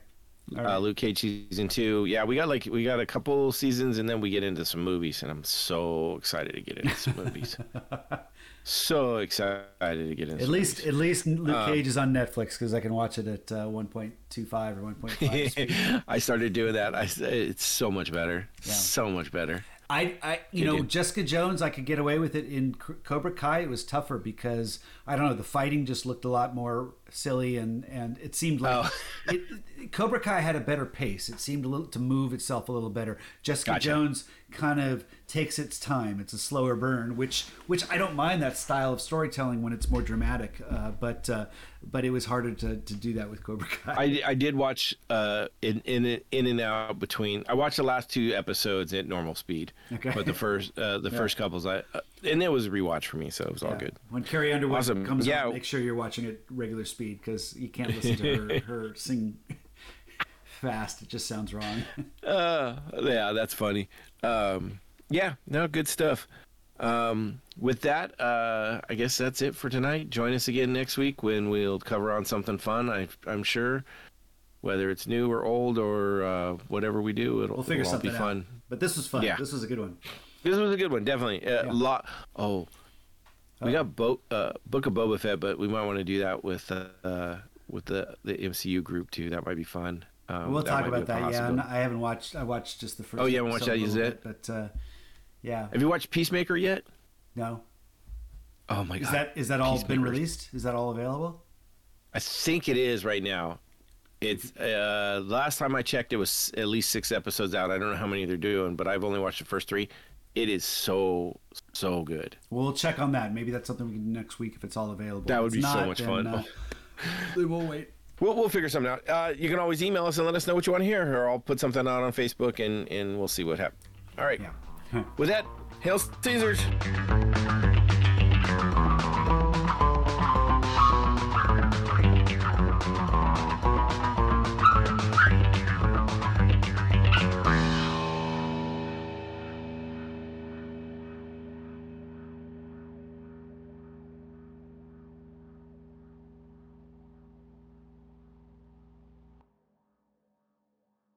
Right. Uh, Luke Cage season two. Yeah, we got like we got a couple seasons, and then we get into some movies, and I'm so excited to get into some movies. *laughs* so excited to get into. At least at least Luke Um, Cage is on Netflix because I can watch it at uh, 1.25 or 1.5. *laughs* I started doing that. I it's so much better. Yeah. So much better. I, I, you You know. Jessica Jones, I could get away with it. In Cobra Kai, it was tougher because I don't know, the fighting just looked a lot more silly, and and it seemed like Oh. it, it- Cobra Kai had a better pace. It seemed a little to move itself a little better. Jessica Gotcha. Jones kind of takes its time. It's a slower burn, which which I don't mind that style of storytelling when it's more dramatic. Uh, but uh, but it was harder to, to do that with Cobra Kai. I, I did watch uh in in in and out between. I watched the last two episodes at normal speed. Okay. But the first uh, the first couples I uh, and it was a rewatch for me, so it was all Yeah. good. When Carrie Underwood Awesome. comes Yeah. on, make sure you're watching at regular speed because you can't listen to her, *laughs* her sing fast. It just sounds wrong. *laughs* Uh, yeah, that's funny. Um, yeah, no, good stuff. Um, with that, uh, I guess that's it for tonight. Join us again next week when we'll cover on something fun. I, I'm sure, whether it's new or old or uh, whatever we do, it'll, We'll figure it'll all be something out. fun. But this was fun. Yeah. This was a good one. This was a good one, definitely. A Yeah. lot. Oh, we got Bo- uh, Book of Boba Fett, but we might want to do that with uh, with the the MCU group too. That might be fun. Um, we'll talk about that. Yeah, not- I haven't watched. I watched just the first. Oh, you haven't watched that yet? But uh, yeah, Have you watched Peacemaker yet? no. Oh my god! Is that is that all been released? Is that all available? I think it is right now. It's uh last time I checked it was at least 6 episodes out. I don't know how many they're doing, but I've only watched the first 3. It is so so good. We'll check on that. Maybe that's something we can do next week if it's all available. That would it's be so much fun. Uh, *laughs* we'll wait. We'll, we'll figure something out. Uh, you can always email us and let us know what you want to hear, or I'll put something out on Facebook and, and we'll see what happens. All right. Yeah. With that, Hail Caesars!